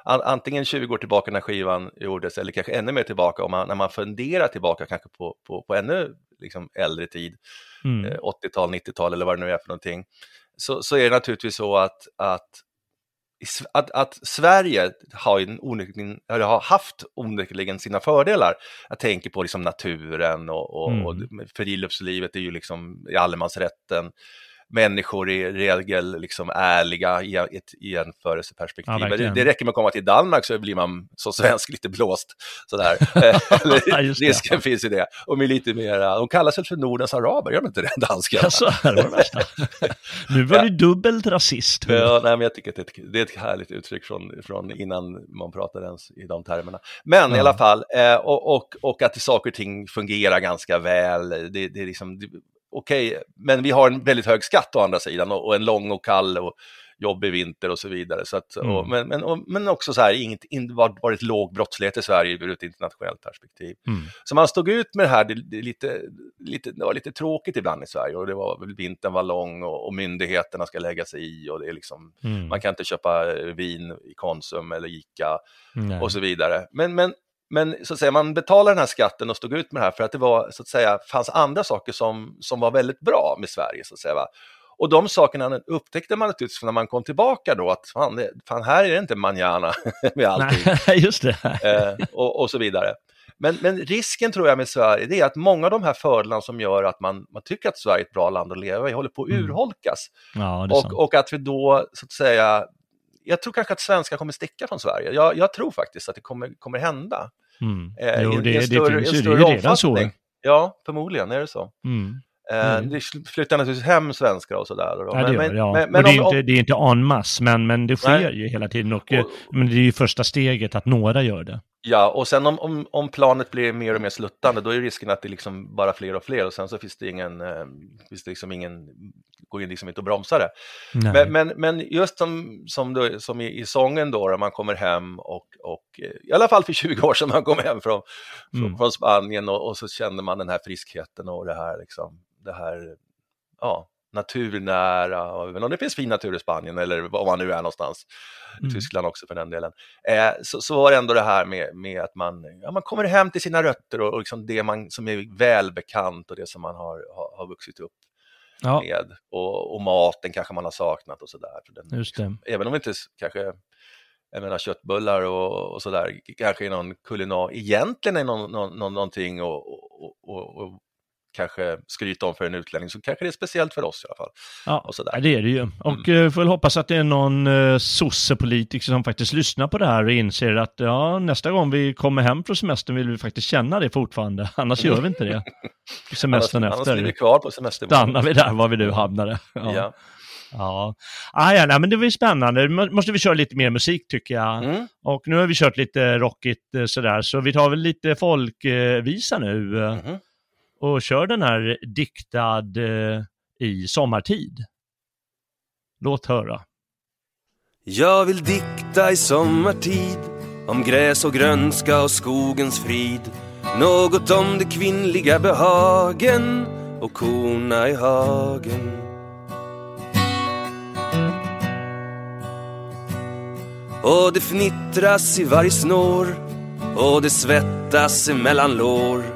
Antingen 20 år tillbaka när skivan gjordes eller kanske ännu mer tillbaka om man, när man funderar tillbaka kanske på, på, på ännu liksom äldre tid, mm. 80-tal, eh, 90-tal eller vad det nu är för någonting. Så, så är det naturligtvis så att, att att, att, Sverige har, en onekligen, eller har haft onekligen sina fördelar. Jag tänker på liksom naturen och, och, mm. och friluftslivet är ju liksom i allemansrätten människor i regel liksom ärliga i ett jämförelseperspektiv. Ja, det, det räcker med att komma till Danmark så blir man som svensk lite blåst. Sådär. Risken finns i det. Och med lite mera, de kallas väl för Nordens araber, gör de inte det, danskarna? Alltså, nu var du dubbelt rasist. Ja, nej, men jag tycker att det är ett, det är ett härligt uttryck från, från innan man pratade ens i de termerna. Men ja. i alla fall, eh, och, och, och att saker och ting fungerar ganska väl. Det, det är liksom, okej, okay, men vi har en väldigt hög skatt å andra sidan och, och en lång och kall och jobbig vinter och så vidare. Så att, mm. och, men, men, och, men också så här, inget, in, varit låg brottslighet i Sverige ur ett internationellt perspektiv. Mm. Så man stod ut med det här, det, det, lite, lite, det var lite tråkigt ibland i Sverige och det var, vintern var lång och, och myndigheterna ska lägga sig i och det är liksom, mm. man kan inte köpa vin i Konsum eller Ica och så vidare. Men, men men så att säga, man betalade den här skatten och stod ut med det här för att det var, så att säga, fanns andra saker som, som var väldigt bra med Sverige. Så att säga, va? Och de sakerna upptäckte man naturligtvis när man kom tillbaka då, att fan, det, fan här är det inte manjana med allting. Nej, just det. Eh, och, och, så vidare. Men, men, risken tror jag med Sverige, det är att många av de här fördelarna som gör att man, man tycker att Sverige är ett bra land att leva i håller på att mm. urholkas. Ja, och, och, att vi då, så att säga, jag tror kanske att svenskar kommer sticka från Sverige. Jag, jag tror faktiskt att det kommer, kommer hända. Mm. Eh, jo, det, en större, det finns ju, det är ju redan så. Ja, förmodligen är det så. Mm. Mm. Det flyttar naturligtvis hem svenskar och sådär. Ja, det, men, ja. men, men det, är om, inte, det är inte en masse, men, men det sker nej. ju hela tiden. Och, och, men det är ju första steget att några gör det. Ja, och sen om, om, om, planet blir mer och mer sluttande, då är risken att det liksom bara fler och fler och sen så finns det ingen, eh, finns det liksom ingen, går ju liksom inte att bromsa det. Men, men, men, just som, som, då, som i, i sången då, när man kommer hem och, och eh, i alla fall för 20 år sedan man kom hem från, mm. från, från Spanien och, och, så kände man den här friskheten och det här liksom, det här, ja, naturnära, även om det finns fin natur i Spanien eller var man nu är någonstans, mm. Tyskland också för den delen, eh, så, så var det ändå det här med, med att man, ja, man kommer hem till sina rötter och, och liksom det man, som är välbekant och det som man har, har, har vuxit upp ja. med. Och, och, maten kanske man har saknat och sådär. Liksom, även om inte kanske jag menar köttbullar och, och sådär, kanske är någon kulinar, egentligen är någon, någon, någonting och, och, och kanske skryta om för en utlänning så kanske det är speciellt för oss i alla fall. Ja, och sådär. det är det ju. Och mm. Eh, får väl hoppas att det är någon uh, sossepolitiker som faktiskt lyssnar på det här och inser att ja, nästa gång vi kommer hem från semestern vill vi faktiskt känna det fortfarande. Annars gör vi inte det. Semestern annars, efter. Annars blir vi kvar på semestern. Stannar vi där var vi nu hamnade. Ja. ja. Ja, ah, ja nej, men det var ju spännande. måste vi köra lite mer musik tycker jag. Mm. Och nu har vi kört lite rockigt eh, sådär, så vi tar väl lite folkvisa nu. Mm och kör den här diktad eh, i sommartid. Låt höra. Jag vill dikta i sommartid om gräs och grönska och skogens frid. Något om de kvinnliga behagen och korna i hagen. Och det fnittras i varje snår och det svettas emellan lår.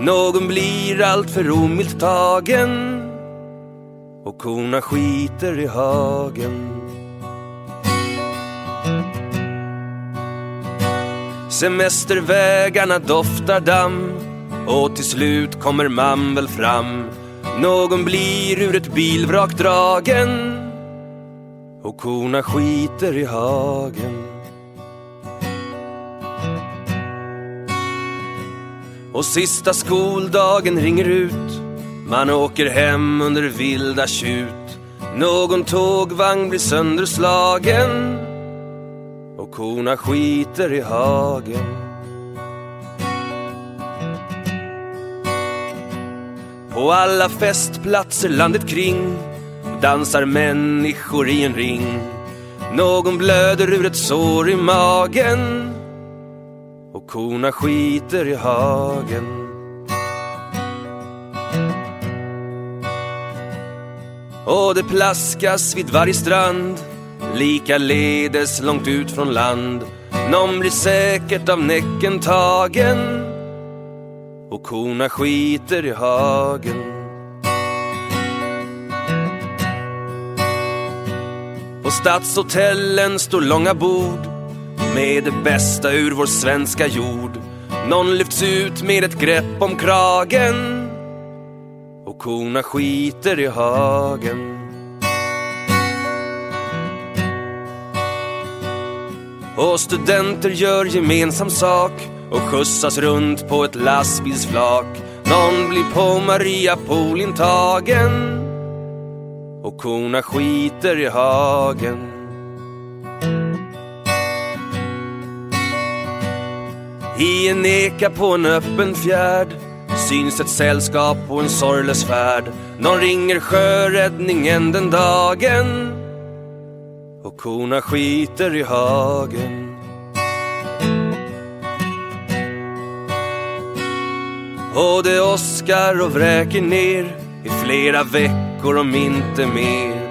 Någon blir alltför omilt tagen och korna skiter i hagen. Semestervägarna doftar damm och till slut kommer man väl fram. Någon blir ur ett bilvrak dragen och korna skiter i hagen. Och sista skoldagen ringer ut. Man åker hem under vilda tjut. Någon tågvagn blir sönderslagen och korna skiter i hagen. På alla festplatser landet kring dansar människor i en ring. Någon blöder ur ett sår i magen och korna skiter i hagen. Och det plaskas vid varje strand likaledes långt ut från land. Nån blir säkert av näcken tagen och korna skiter i hagen. På stadshotellen står långa bord med det bästa ur vår svenska jord. Någon lyfts ut med ett grepp om kragen och korna skiter i hagen. Och studenter gör gemensam sak och skjutsas runt på ett lastbilsflak. Någon blir på Mariapol intagen och korna skiter i hagen. I en eka på en öppen fjärd syns ett sällskap på en sorglös färd. Någon ringer sjöräddningen den dagen och korna skiter i hagen. Och det åskar och vräker ner i flera veckor om inte mer.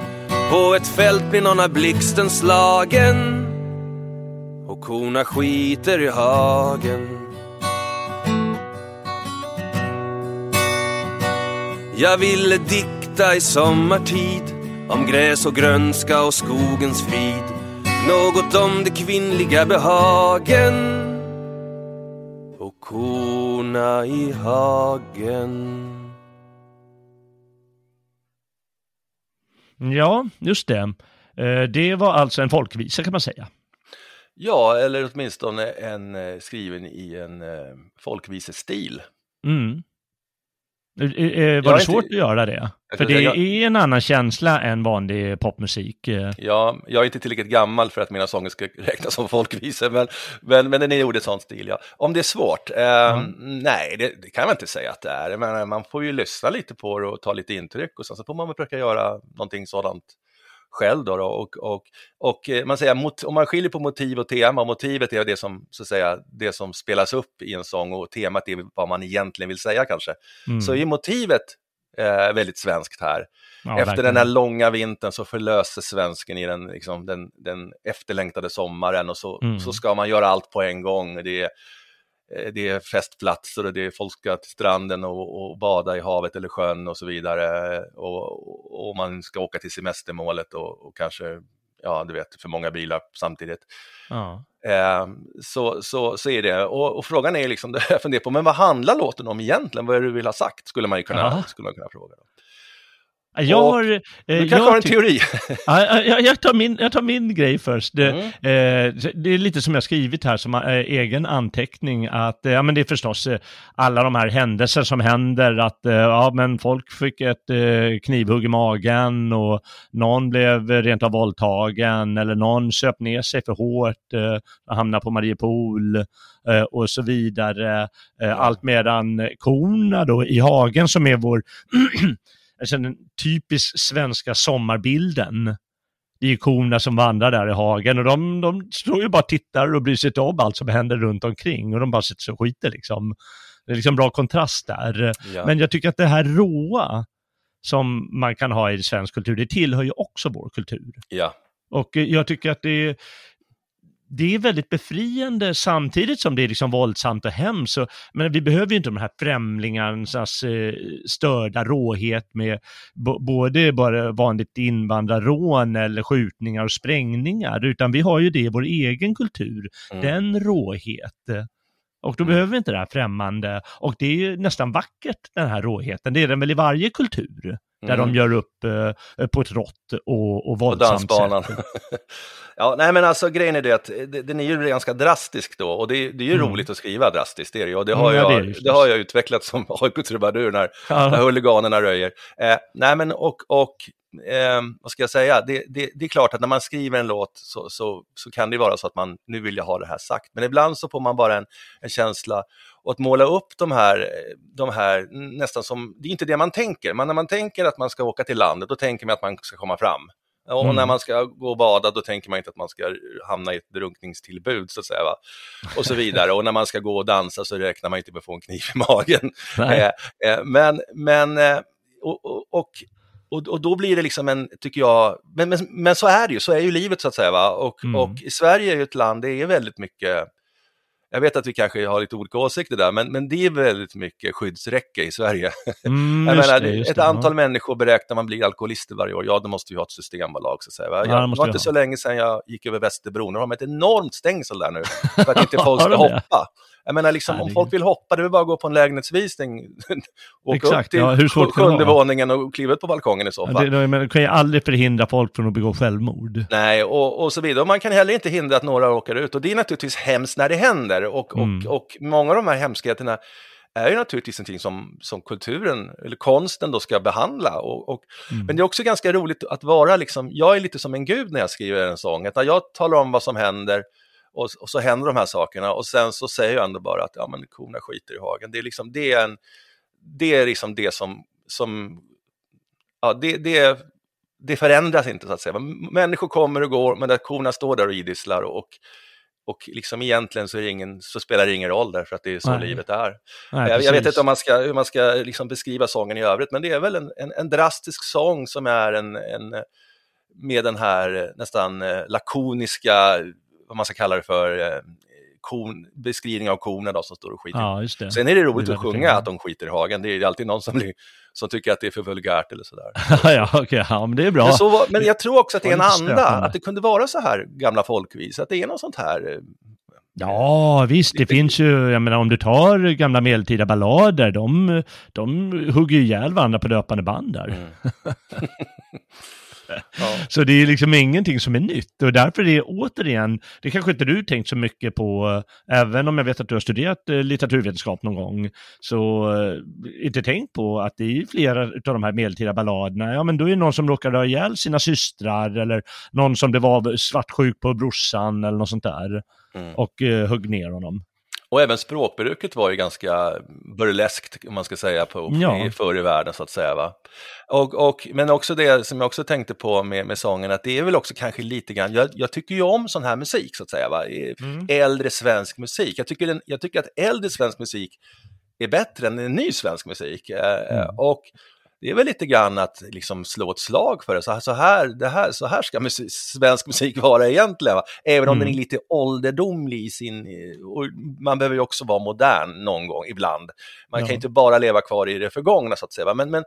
På ett fält blir någon av blixten slagen och korna skiter i hagen. Jag ville dikta i sommartid om gräs och grönska och skogens frid. Något om det kvinnliga behagen och korna i hagen. Ja, just det. Eh, det var alltså en folkvisa kan man säga. Ja, eller åtminstone en eh, skriven i en eh, folkvisestil. Mm. Jag Var det inte- svårt att göra det? Jag För det säga- är en annan känsla än vanlig popmusik. eh. Ja, jag är inte tillräckligt gammal för att mina sånger ska räknas som folkvisor, men, men, men den är gjord i sån stil. Ja. Om det är svårt? Eh, Nej, det, det kan man inte säga att det är. Men man får ju lyssna lite på det och ta lite intryck och sen så får man väl försöka göra någonting sådant själv då. då. Och, och, och eh, man säger, mot, om man skiljer på motiv och tema, och motivet är det som, så att säga, det som spelas upp i en sång och temat är vad man egentligen vill säga kanske. Mm. Så är motivet eh, väldigt svenskt här. Ja, Efter verkligen. den här långa vintern så förlöses svensken i den, liksom, den, den efterlängtade sommaren och så, Mm. så ska man göra allt på en gång. Det är, det är festplatser och det är folk ska till stranden och, och bada i havet eller sjön och så vidare. Och, och man ska åka till semestermålet och, och kanske, ja du vet, för många bilar samtidigt. Ja. Eh, så, så, så är det. Och, frågan är liksom, det jag funderar på, men vad handlar låten om egentligen? Vad är det du vill ha sagt? Skulle man ju kunna, Ja. skulle man kunna fråga. Då. Jag Och har... eh, Du jag kanske har en teori? Ja, ja, jag, jag, tar min, jag tar min grej först. Det, Mm. eh, det är lite som jag skrivit här som eh, egen anteckning att eh, ja, men det är förstås eh, alla de här händelser som händer att eh, ja, men folk fick ett knivhugg i magen och någon blev rent av våldtagen eller någon söp ner sig för hårt och hamnade på Mariepol och så vidare. Allt medan korna då i hagen som är vår alltså den typiskt svenska sommarbilden. Det är ju korna som vandrar där i hagen och de, de står ju bara och tittar och bryr sig inte om allt som händer runt omkring och de bara sitter och skiter liksom. Det är liksom bra kontrast där. Ja. Men jag tycker att det här råa som man kan ha i svensk kultur, det tillhör ju också vår kultur. Ja, Och jag tycker att det är, det är väldigt befriande samtidigt som det är liksom våldsamt och hemskt. Men vi behöver ju inte de här främlingarnas eh, störda råhet med både bara vanligt invandrarrån eller skjutningar och sprängningar, utan vi har ju det i vår egen kultur, mm. den råhet. Och då mm. behöver vi inte det här främmande. Och det är ju nästan vackert, den här råheten. Det är den väl i varje kultur. Där mm. de gör upp eh, på ett rått och, och våldsamt sätt. ja, nej men alltså grejen är det att den är ju ganska drastisk då och det, det är ju mm. roligt att skriva drastiskt, det är det. Och det har, mm, jag, det, det har jag utvecklat som AIK-trubadur när, ja. när huliganerna röjer. Eh, nej men och, och eh, vad ska jag säga, det, det, det, är klart att när man skriver en låt så, så, så kan det vara så att man, nu vill jag ha det här sagt, men ibland så får man bara en, en känsla och att måla upp de här, de här nästan som, det är inte det man tänker, men när man tänker att man ska åka till landet, då tänker man att man ska komma fram. Och mm. när man ska gå och bada, då tänker man inte att man ska hamna i ett drunkningstillbud, så att säga. Va? Och så vidare. och när man ska gå och dansa så räknar man inte med att få en kniv i magen. Eh, eh, men, men eh, och, och, och och, då blir det liksom en, tycker jag, men, men, men så är det ju, så är ju livet så att säga. Va? Och, mm. och i Sverige är ju ett land, det är väldigt mycket, jag vet att vi kanske har lite olika åsikter där, men, men det är väldigt mycket skyddsräcke i Sverige. Mm, jag menar, det, ett det, antal ja. människor beräknar man blir alkoholister varje år, ja då måste vi ha ett systembolag så att säga. Va? Jag, ja, det var inte så länge sedan jag gick över Västerbron, de har ett enormt stängsel där nu, för att inte folk ska hoppa. Jag menar, liksom, om folk vill hoppa, det är bara att gå på en lägenhetsvisning. Åka Exakt, upp till ja, hur svårt sjunde våningen och kliva ut på balkongen i så fall. Ja, det, men kan ju aldrig förhindra folk från att begå självmord. Nej, och, och så vidare. Och man kan heller inte hindra att några åker ut. Och det är naturligtvis hemskt när det händer. Och, mm. och, och många av de här hemskheterna är ju naturligtvis någonting som, som kulturen, eller konsten då ska behandla. Och, och mm. Men det är också ganska roligt att vara liksom, jag är lite som en gud när jag skriver en sång, att när jag talar om vad som händer och, och, så händer de här sakerna och sen så säger jag ändå bara att ja, men korna skiter i hagen. Det är liksom det, är en, det, är liksom det som, som ja, det, det, det förändras inte så att säga. Människor kommer och går, men där korna står där och idisslar och, och liksom egentligen så, ingen, så spelar det ingen roll därför att det är så Nej. livet är. Nej, jag, jag, vet inte om man ska, hur man ska liksom beskriva sången i övrigt, men det är väl en, en, en drastisk sång som är en, en med den här nästan eh, lakoniska vad man ska kalla det för, eh, kon, beskrivning av korna då, som står och skiter. Ja, just det. Sen är det roligt det att sjunga att de skiter i hagen. Det är alltid någon som, blir, som tycker att det är för vulgärt eller sådär. ja, okay. ja, men det är bra. Men, så, men jag tror också att det är en anda, att det kunde vara så här gamla folkvis, att det är något sånt här eh, Ja, visst, det finns ju, jag menar om du tar gamla medeltida ballader, de, de hugger ju ihjäl varandra på löpande band där. Mm. Så det är liksom ingenting som är nytt och därför är det återigen, det kanske inte du tänkt så mycket på, även om jag vet att du har studerat eh, litteraturvetenskap någon gång, så eh, inte tänkt på att det är flera av de här medeltida balladerna, ja men då är det någon som råkar ha ihjäl sina systrar eller någon som det var svartsjuk på brorsan eller något sånt där mm. och uh, högg ner honom. Och även språkbruket var ju ganska burleskt, om man ska säga, på, ja. förr i världen så att säga. Va? Och, och, men också det som jag också tänkte på med, med sången, att det är väl också kanske lite grann, jag, jag tycker ju om sån här musik så att säga, va? Mm. äldre svensk musik. Jag tycker, den, jag tycker att äldre svensk musik är bättre än ny svensk musik. Eh, mm. Och det är väl lite grann att liksom slå ett slag för det. Så här, så här, det här, så här ska musik, svensk musik vara egentligen. Va? Även om mm. den är lite ålderdomlig i sin... Man behöver ju också vara modern någon gång, ibland. Man ja. kan inte bara leva kvar i det förgångna så att säga. Va? Men, men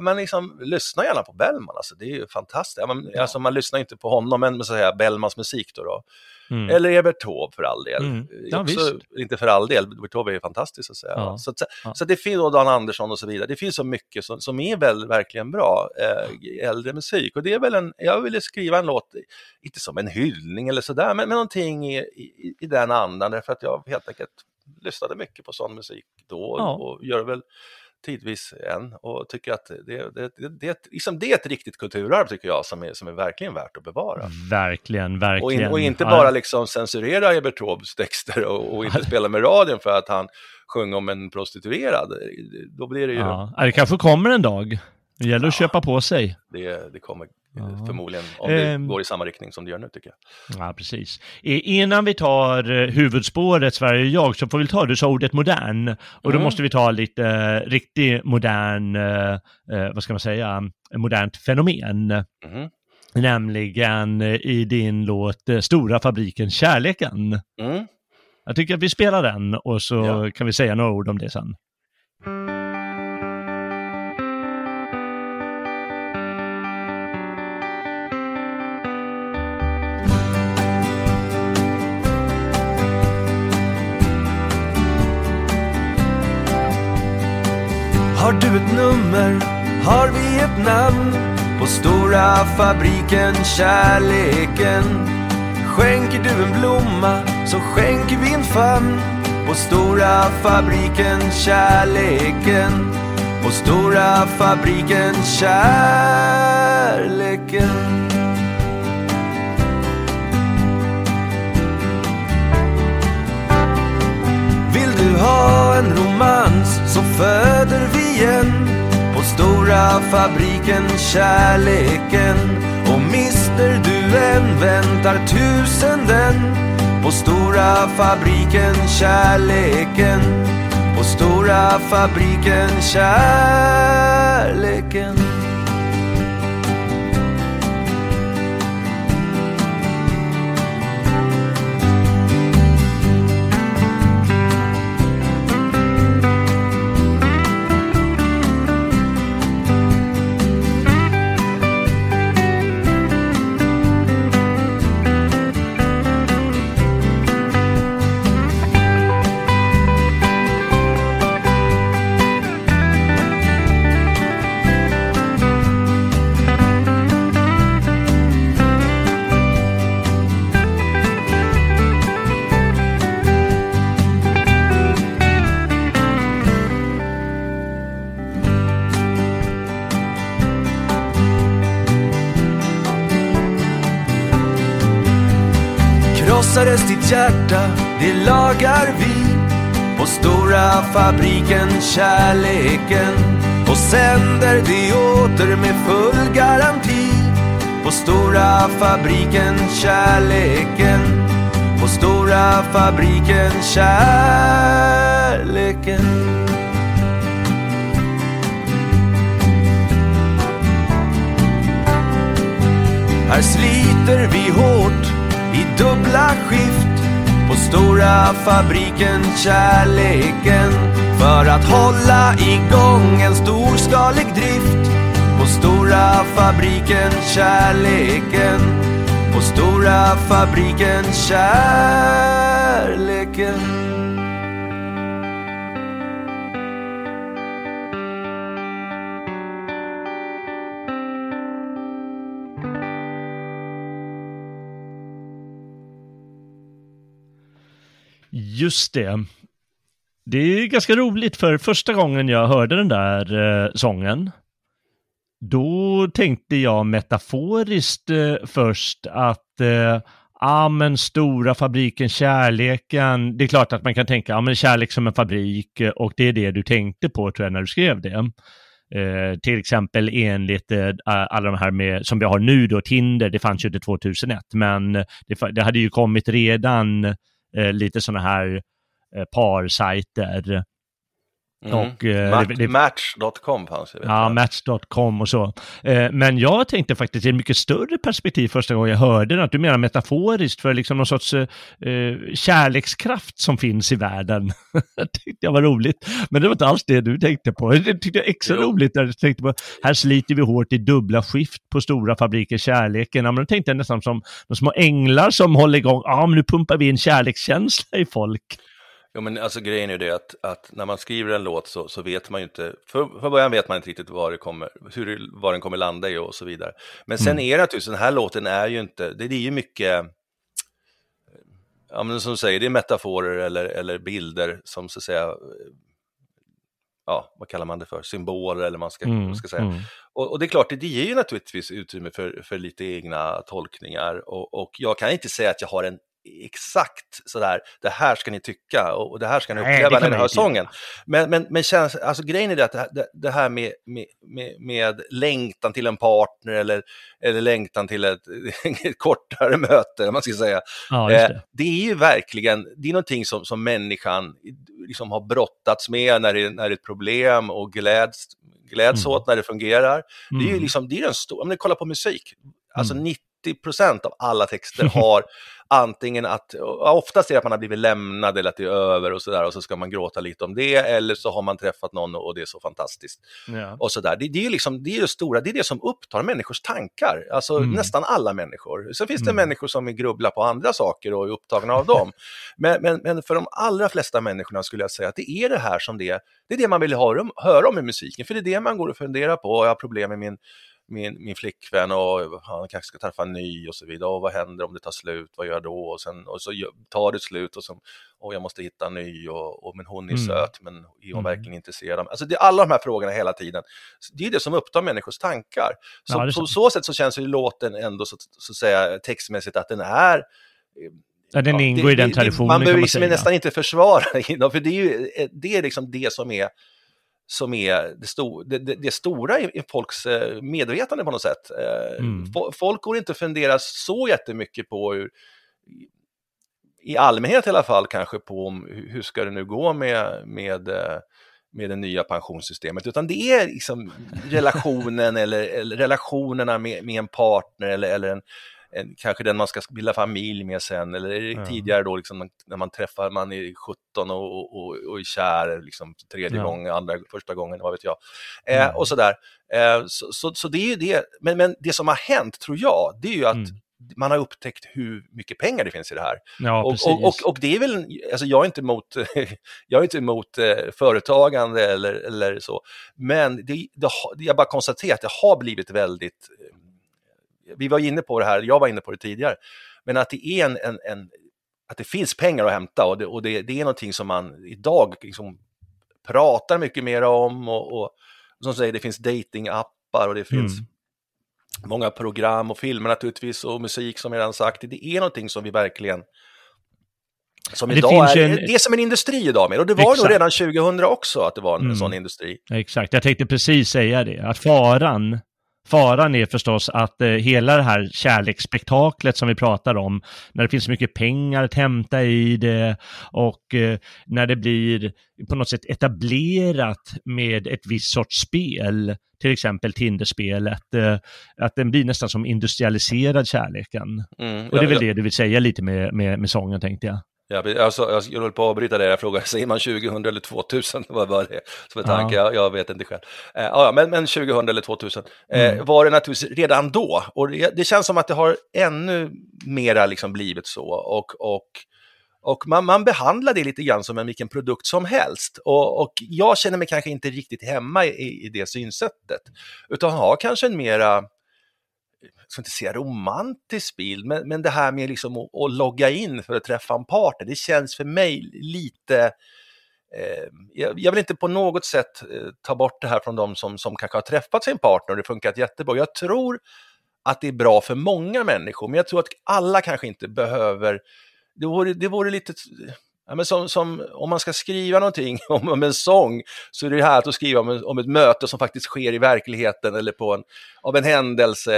man liksom, lyssnar gärna på Bellman, alltså, det är ju fantastiskt. Man, ja. alltså, man lyssnar inte på honom, men så att säga, Bellmans musik då. då. Mm. Eller Evert Taube för all del. Mm. Ja, också, inte för all del, Evert Taube är ju fantastisk att säga. Ja. Så, ja. så det finns, och Dan Andersson och så vidare, det finns så mycket som, som är väl verkligen bra eh, äldre musik. Och det är väl en, jag ville skriva en låt, inte som en hyllning eller sådär, men, men någonting i, i, i den andan, därför att jag helt enkelt lyssnade mycket på sån musik då och gör väl tidvis än och tycker att det, det, det, liksom det är ett riktigt kulturarv tycker jag som är, som är verkligen värt att bevara. Verkligen, verkligen. Och, in, och inte bara liksom censurera Ebert Taubes texter och, och, inte spela med radion för att han sjunger om en prostituerad. Då blir det ju... Ja, det kanske kommer en dag. Det gäller att ja, köpa på sig. Det, det kommer Ja. Förmodligen, om det eh, går i samma riktning som det gör nu tycker jag. Ja, precis. Innan vi tar eh, huvudspåret Sverige och jag så får vi ta, du sa ordet modern, och mm. då måste vi ta lite eh, riktigt modern, eh, vad ska man säga, modernt fenomen. Mm. Nämligen i din låt Stora fabriken Kärleken. Mm. Jag tycker att vi spelar den och så Ja. kan vi säga några ord om det sen. Har du ett nummer? Har vi ett namn? På stora fabriken Kärleken Skänker du en blomma så skänker vi en famn På stora fabriken Kärleken På stora fabriken Kärleken Vill du ha en romans så föder vi en på stora fabriken Kärleken. Och mister du en väntar tusenden på stora fabriken Kärleken. På stora fabriken Kärleken. Krossades ditt hjärta, det lagar vi. På stora fabriken Kärleken. Och sänder det åter med full garanti. På stora fabriken Kärleken. På stora fabriken Kärleken. Här sliter vi hårt i dubbla skift på stora fabriken Kärleken. För att hålla igång en storskalig drift. På stora fabriken Kärleken. På stora fabriken Kärleken. Just det. Det är ganska roligt för första gången jag hörde den där eh, sången då tänkte jag metaforiskt eh, först att eh, ja men stora fabriken Kärleken, det är klart att man kan tänka, ja men kärlek som en fabrik eh, och det är det du tänkte på tror jag när du skrev det. Eh, till exempel enligt eh, alla de här med, som vi har nu då, Tinder, det fanns ju inte 2001, men eh, det, det hade ju kommit redan eh, Eh, lite sådana här eh, parsajter. Mm. Och, eh, Mat- det- det- Match.com fanns ju. vet Ja. Match.com och så. Eh, men jag tänkte faktiskt i ett mycket större perspektiv första gången jag hörde den, att du menar metaforiskt för liksom någon sorts eh, kärlekskraft som finns i världen. det tyckte jag var roligt. Men det var inte alls det du tänkte på. Det tyckte jag extra Jo. roligt när du tänkte på, här sliter vi hårt i dubbla skift på stora fabriker, kärleken. Ja, men då tänkte jag nästan som de små änglar som håller igång, ja men nu pumpar vi in kärlekskänsla i folk. Jo, men alltså grejen är ju det att, att när man skriver en låt så, så vet man ju inte, för, för början vet man inte riktigt vad, det kommer, hur, det- vad den kommer landa i och så vidare. Men sen är det naturligtvis, den här låten är ju inte, det, det är ju mycket, ja men som du säger, det är metaforer eller, eller bilder som så att säga, ja vad kallar man det för, symboler eller man ska, Mm, vad ska säga. mm. Och, och det är klart, det, det ger ju naturligtvis utrymme för, för lite egna tolkningar och, och jag kan inte säga att jag har en exakt sådär, det här ska ni tycka och, och det här ska ni uppleva när ni hör sången. Men, men, men känns, alltså grejen är det att det, här- det, det här med, med, med, längtan till en partner eller, eller längtan till ett, ett kortare möte, man ska säga. Ja, Eh, det. det är ju verkligen, det är någonting som, som människan liksom har brottats med när det, när det är ett problem och gläds, gläds Mm. åt när det fungerar. Det är ju Mm. liksom, det är den stora, om ni kollar på musik, alltså Mm. 90 procent av alla texter har antingen att, oftast är det att man har blivit lämnad eller att det är över och sådär och så ska man gråta lite om det eller så har man träffat någon och det är så fantastiskt Ja. och sådär. Det, det är ju liksom, det är ju stora, det är det som upptar människors tankar, alltså Mm. nästan alla människor. Sen finns det Mm. människor som grubblar på andra saker och är upptagna av dem. Men, men, men för de allra flesta människorna skulle jag säga att det är det här som det det är det man vill höra om, höra om i musiken, för det är det man går och funderar på, jag har problem med min min, min flickvän och han kanske ska träffa en ny och så vidare. Och vad händer om det tar slut? Vad gör jag då? Och, sen, och så tar det slut och så, och jag måste hitta en ny och, och men hon är Mm. söt, men är hon Mm. verkligen intresserad av mig? Alltså det är alla de här frågorna hela tiden. Det är det som upptar människors tankar. Så, Ja, på sant. så sätt så känns ju låten ändå så, så att säga textmässigt att den är Ja, den Ja, ingår det- i den traditionen Man behöver man liksom nästan inte försvara det, för det är ju det är liksom det som är som är det, sto, det, det, det stora i, folks eh, medvetande på något sätt. Eh, Mm. fo- Folk går inte att fundera så jättemycket på hur, i allmänhet i alla fall kanske på om, hur hur ska det nu gå med, med, eh, med det nya pensionssystemet, utan det är liksom relationen eller, eller relationerna med, med en partner eller, eller en, en, kanske den man ska bilda familj med sen, eller Ja. tidigare då liksom, när man träffar, man är 17 och, och, och, är kär liksom, tredje Ja. gången, andra, första gången, vad vet jag. Eh, Mm. Och sådär. Eh, så, så, så det är ju det, men, men det som har hänt tror jag, det är ju att Mm. man har upptäckt hur mycket pengar det finns i det här. Ja, Och, och, och, och det är väl, alltså jag är inte emot, jag är inte emot eh, företagande eller, eller så, men det, det, jag bara konstaterar att det har blivit väldigt, eh, vi var inne på det här, jag var inne på det tidigare, men att det är en, en, en att det finns pengar att hämta och det, och det, det är någonting som man idag liksom pratar mycket mer om och, och som säger, det finns datingappar och det finns Mm. många program och filmer naturligtvis och musik som jag redan sagt. Det är någonting som vi verkligen som Det idag är, en- det är som en industri idag med och det var nog Exakt. redan 2000 också att det var en Mm. sån industri. Exakt, jag tänkte precis säga det. Att faran, faran är förstås att eh, hela det här kärleksspektaklet som vi pratar om, när det finns mycket pengar att hämta i det och eh, när det blir på något sätt etablerat med ett visst sorts spel, till exempel Tinderspelet, eh, att den blir nästan som industrialiserad kärleken. Mm. Och det är väl jag, det du vill säga lite med, med, med sången tänkte jag. Jag, alltså, jag, håller på att avbryta det, jag frågar, säger man 2000 eller 2000? Vad var det som en Ja. tanke? Jag, jag vet inte själv. Eh, ja, men, men 2000 eller 2000 eh, Mm. var det naturligtvis redan då. Och det, det känns som att det har ännu mera liksom blivit så. Och, och, och man, man behandlar det lite grann som en vilken produkt som helst. Och, och jag känner mig kanske inte riktigt hemma i, i det synsättet. Utan har kanske en mera ska inte säga romantisk bild, men, men det här med liksom att, att logga in för att träffa en partner, det känns för mig lite eh, jag, jag vill inte på något sätt eh, ta bort det här från de som, som kanske har träffat sin partner och det funkat jättebra. Jag tror att det är bra för många människor, men jag tror att alla kanske inte behöver, det vore, det vore lite, ja, men som, som, om man ska skriva någonting om, om en sång så är det här att skriva om, en, om ett möte som faktiskt sker i verkligheten eller på en, av en händelse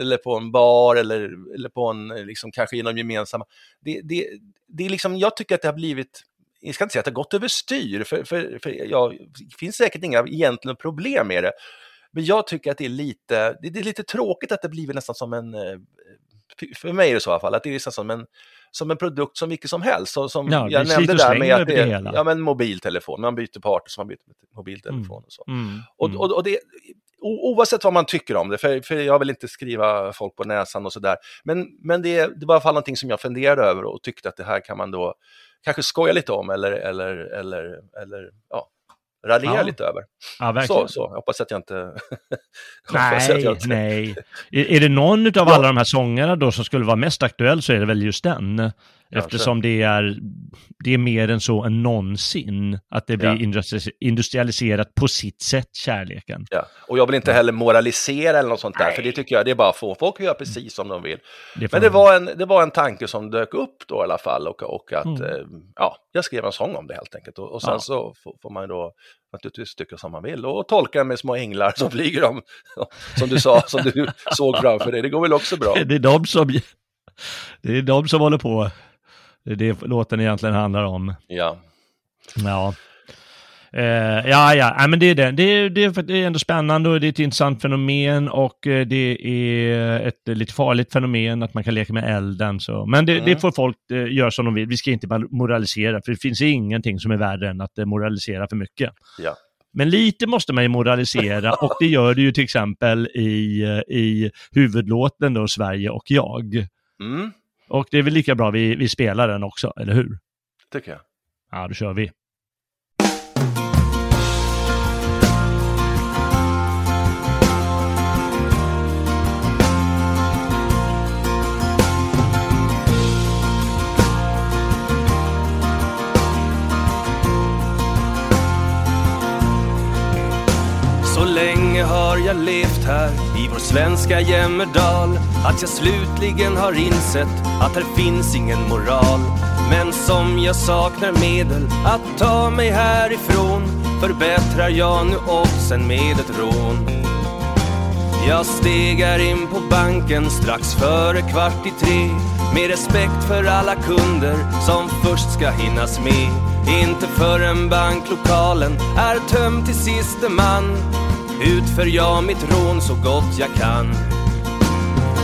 eller på en bar eller, eller på en, liksom, kanske genom gemensamma. Det, det, det är liksom, jag tycker att det har blivit, jag ska inte säga att det har gått överstyr, för, för, för ja, det finns säkert inga egentligen problem med det. Men jag tycker att det är lite, det, det är lite tråkigt att det blivit nästan som en, eh, för- för mig är det så i alla fall, att det är nästan som en, som en produkt som vilket som helst. Så, som Ja, jag nämnde där med att det, det ja men mobiltelefon, man byter partner så man byter mobiltelefon och så. Mm. Och, Mm. och, och det, o, oavsett vad man tycker om det, för, för jag vill inte skriva folk på näsan och sådär, men, men det, det var i alla fall någonting som jag funderade över och tyckte att det här kan man då kanske skoja lite om eller, eller, eller, eller ja, raljera Ja. lite över. Ja, verkligen. Så, så, jag hoppas att jag inte... Nej, jag inte- nej. Är, är det någon av Ja. alla de här sångerna då som skulle vara mest aktuell så är det väl just den. Eftersom det är, det är mer än så än någonsin. Att det blir Ja. industri- industrialiserat på sitt sätt, kärleken. Ja. Och jag vill inte heller moralisera eller något sånt där, för det tycker jag det är bara få folk göra precis som de vill. Det Men det var, en, det var en tanke som dök upp då i alla fall och, och att Mm. eh, ja, jag skrev en sång om det helt enkelt. Och, och sen Ja. så får, man då naturligtvis tycka som man vill och tolka med små änglar som flyger om, som du sa, som du såg framför dig. Det går väl också bra. Det är de som, det är de som håller på. Det är det låten egentligen handlar om. Ja. Ja. Eh, ja, ja, ja, men det är det. Det är, det, är, det är ändå spännande och det är ett intressant fenomen och eh, det är ett lite farligt fenomen att man kan leka med elden. Så. Men det, Mm. det får folk eh, göra som de vill. Vi ska inte moralisera, för det finns ingenting som är värre än att moralisera för mycket. Ja. Men lite måste man ju moralisera och det gör det ju till exempel i, i huvudlåten då, Sverige och jag. Mm, Och det är väl lika bra vi, vi spelar den också, eller hur? tycker jag. Ja, då kör vi. Så länge har jag levt här svenska jämmerdal Att jag slutligen har insett att här finns ingen moral. Men som jag saknar medel att ta mig härifrån Förbättrar jag nu oddsen med ett rån. Jag stegar in på banken strax före kvart i tre Med respekt för alla kunder som först ska hinnas med. Inte förrän banklokalen är tömd till siste man. Utför jag mitt rån så gott jag kan.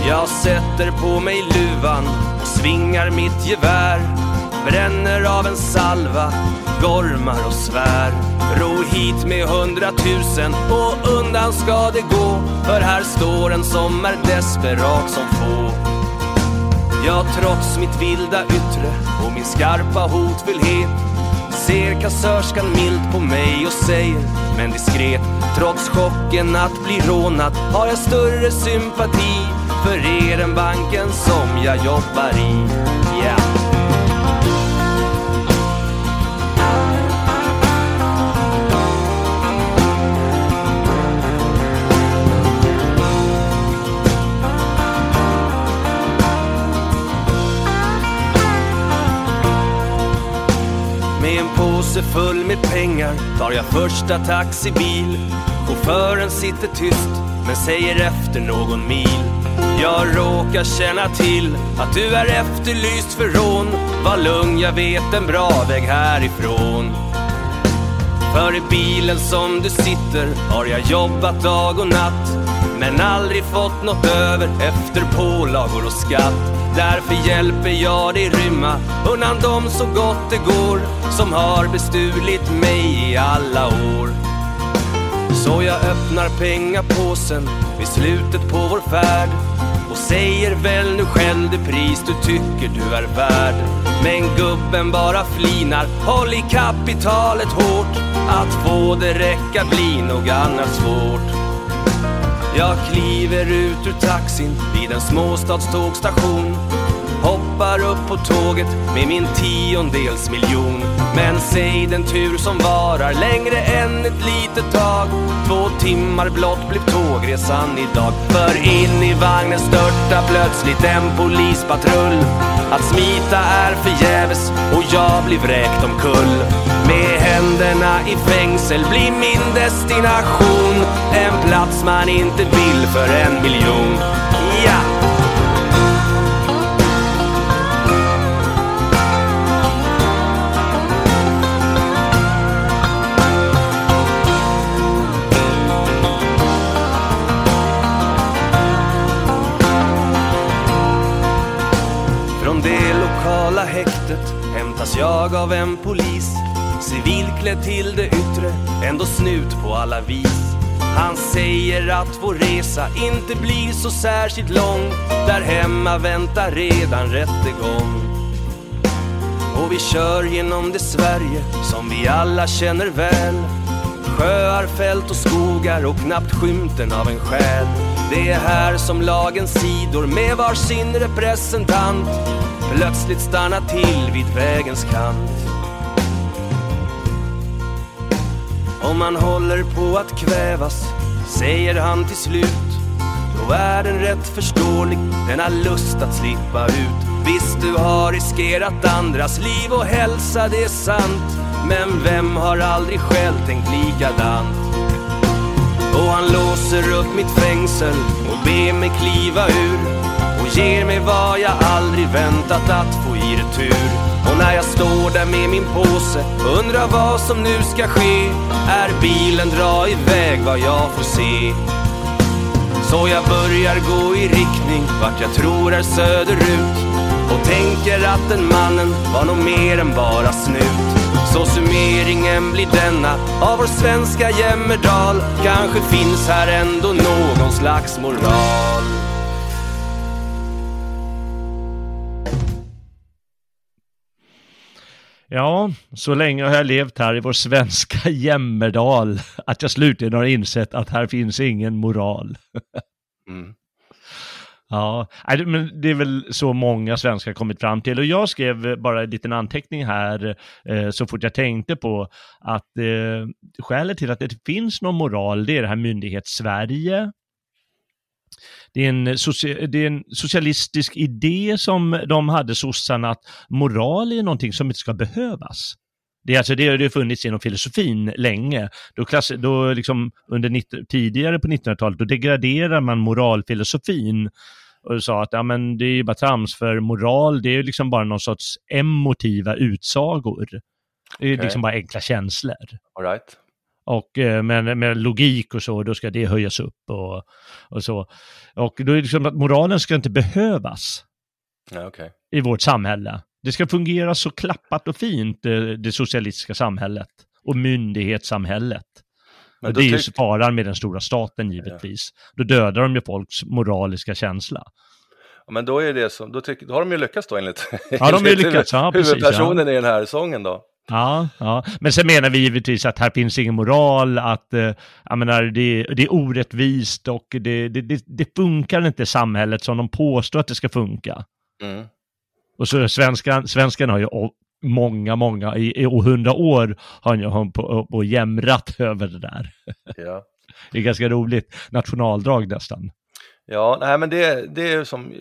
Jag sätter på mig luvan och svingar mitt gevär. Bränner av en salva, gormar och svär. Ro hit med hundratusen och undan ska det gå. För här står en som är desperat som få. Ja, trots mitt vilda yttre och min skarpa hotfullhet Ser kassörskan milt på mig och säger, men diskret Trots chocken att bli rånad har jag större sympati för er än banken som jag jobbar i. Yeah. Påse full med pengar tar jag första taxibil. Chauffören sitter tyst men säger efter någon mil. Jag råkar känna till att du är efterlyst för rån. Var lugn, jag vet en bra väg härifrån. För i bilen som du sitter har jag jobbat dag och natt Men aldrig fått något över efter pålagor och skatt Därför hjälper jag dig rymma undan dem så gott det går Som har bestulit mig i alla år så jag öppnar pengapåsen vid slutet på vår färd och säger väl nu själv det pris du tycker du är värd. Men gubben bara flinar, håll i kapitalet hårt. Att få det räcka blir nog annars svårt. Jag kliver ut ur taxin vid en småstadstågstation Hoppar upp på tåget med min tiondels miljon. Men säg den tur som varar längre än ett litet tag. Två timmar blott blev tågresan idag. För in i vagnen störtar plötsligt en polispatrull. Att smita är förgäves och jag blir vräkt omkull. Med händerna i fängsel blir min destination En plats man inte vill för en miljon. Ja! Jag av en polis Civilklädd till det yttre, ändå snut på alla vis. Han säger att vår resa inte blir så särskilt lång. Där hemma väntar redan rättegång. Och vi kör genom det Sverige som vi alla känner väl. Sjöar, fält och skogar och knappt skymten av en själ. Det är här som lagens sidor med varsin representant. Plötsligt stanna till vid vägens kant. Om man håller på att kvävas, säger han till slut. Då är den rätt förståelig, denna lust att slippa ut. Visst, du har riskerat andras liv och hälsa, det är sant. Men vem har aldrig själv tänkt likadant? Och han låser upp mitt fängsel och ber mig kliva ur ger mig vad jag aldrig väntat att få i retur. Och när jag står där med min påse och undrar vad som nu ska ske är bilen dra iväg vad jag får se. Så jag börjar gå i riktning vart jag tror är söderut och tänker att den mannen var nog mer än bara snut. Så summeringen blir denna av vår svenska jämmerdal. Kanske finns här ändå någon slags moral. Ja, så länge har jag levt här i vår svenska jämmerdal att jag slutligen har insett att här finns ingen moral. Mm. Ja, men det är väl så många svenskar kommit fram till. Och jag skrev bara en liten anteckning här eh, så fort jag tänkte på att eh, skälet till att det finns någon moral, det är det här myndighets-Sverige. Det är, en socia- det är en socialistisk idé som de hade, sossarna, att moral är någonting som inte ska behövas. Det, är alltså, det har det funnits inom filosofin länge. Då klass, då liksom under 90, tidigare på 1900-talet, då degraderar man moralfilosofin och sa att ja, men det är bara trams, för moral det är liksom bara någon sorts emotiva utsagor. Det är liksom bara enkla känslor. All right. Och eh, med, med logik och så, då ska det höjas upp och, och så. Och då är det liksom att moralen ska inte behövas Ja, okej. i vårt samhälle. Det ska fungera så klappat och fint, det, det socialistiska samhället och myndighetssamhället. Men Och det är ju faran med den stora staten givetvis. Då dödar de ju folks moraliska känsla. Ja, Men då är det som, då, tycker, då har de ju lyckats då enligt, Ja, de har lyckats. Ja, precis, huvudpersonen i den här sången då. Ja, ja, men sen menar vi givetvis att här finns ingen moral, att eh, jag menar, det, det är orättvist och det, det, det, funkar inte i samhället som de påstår att det ska funka. Mm. Och så svenskan, svenskan har ju många, många, i, i hundra år har hållit på och jämrat över det där. Ja. Det är ganska roligt, nationaldrag nästan. Ja, nej men det, det är som,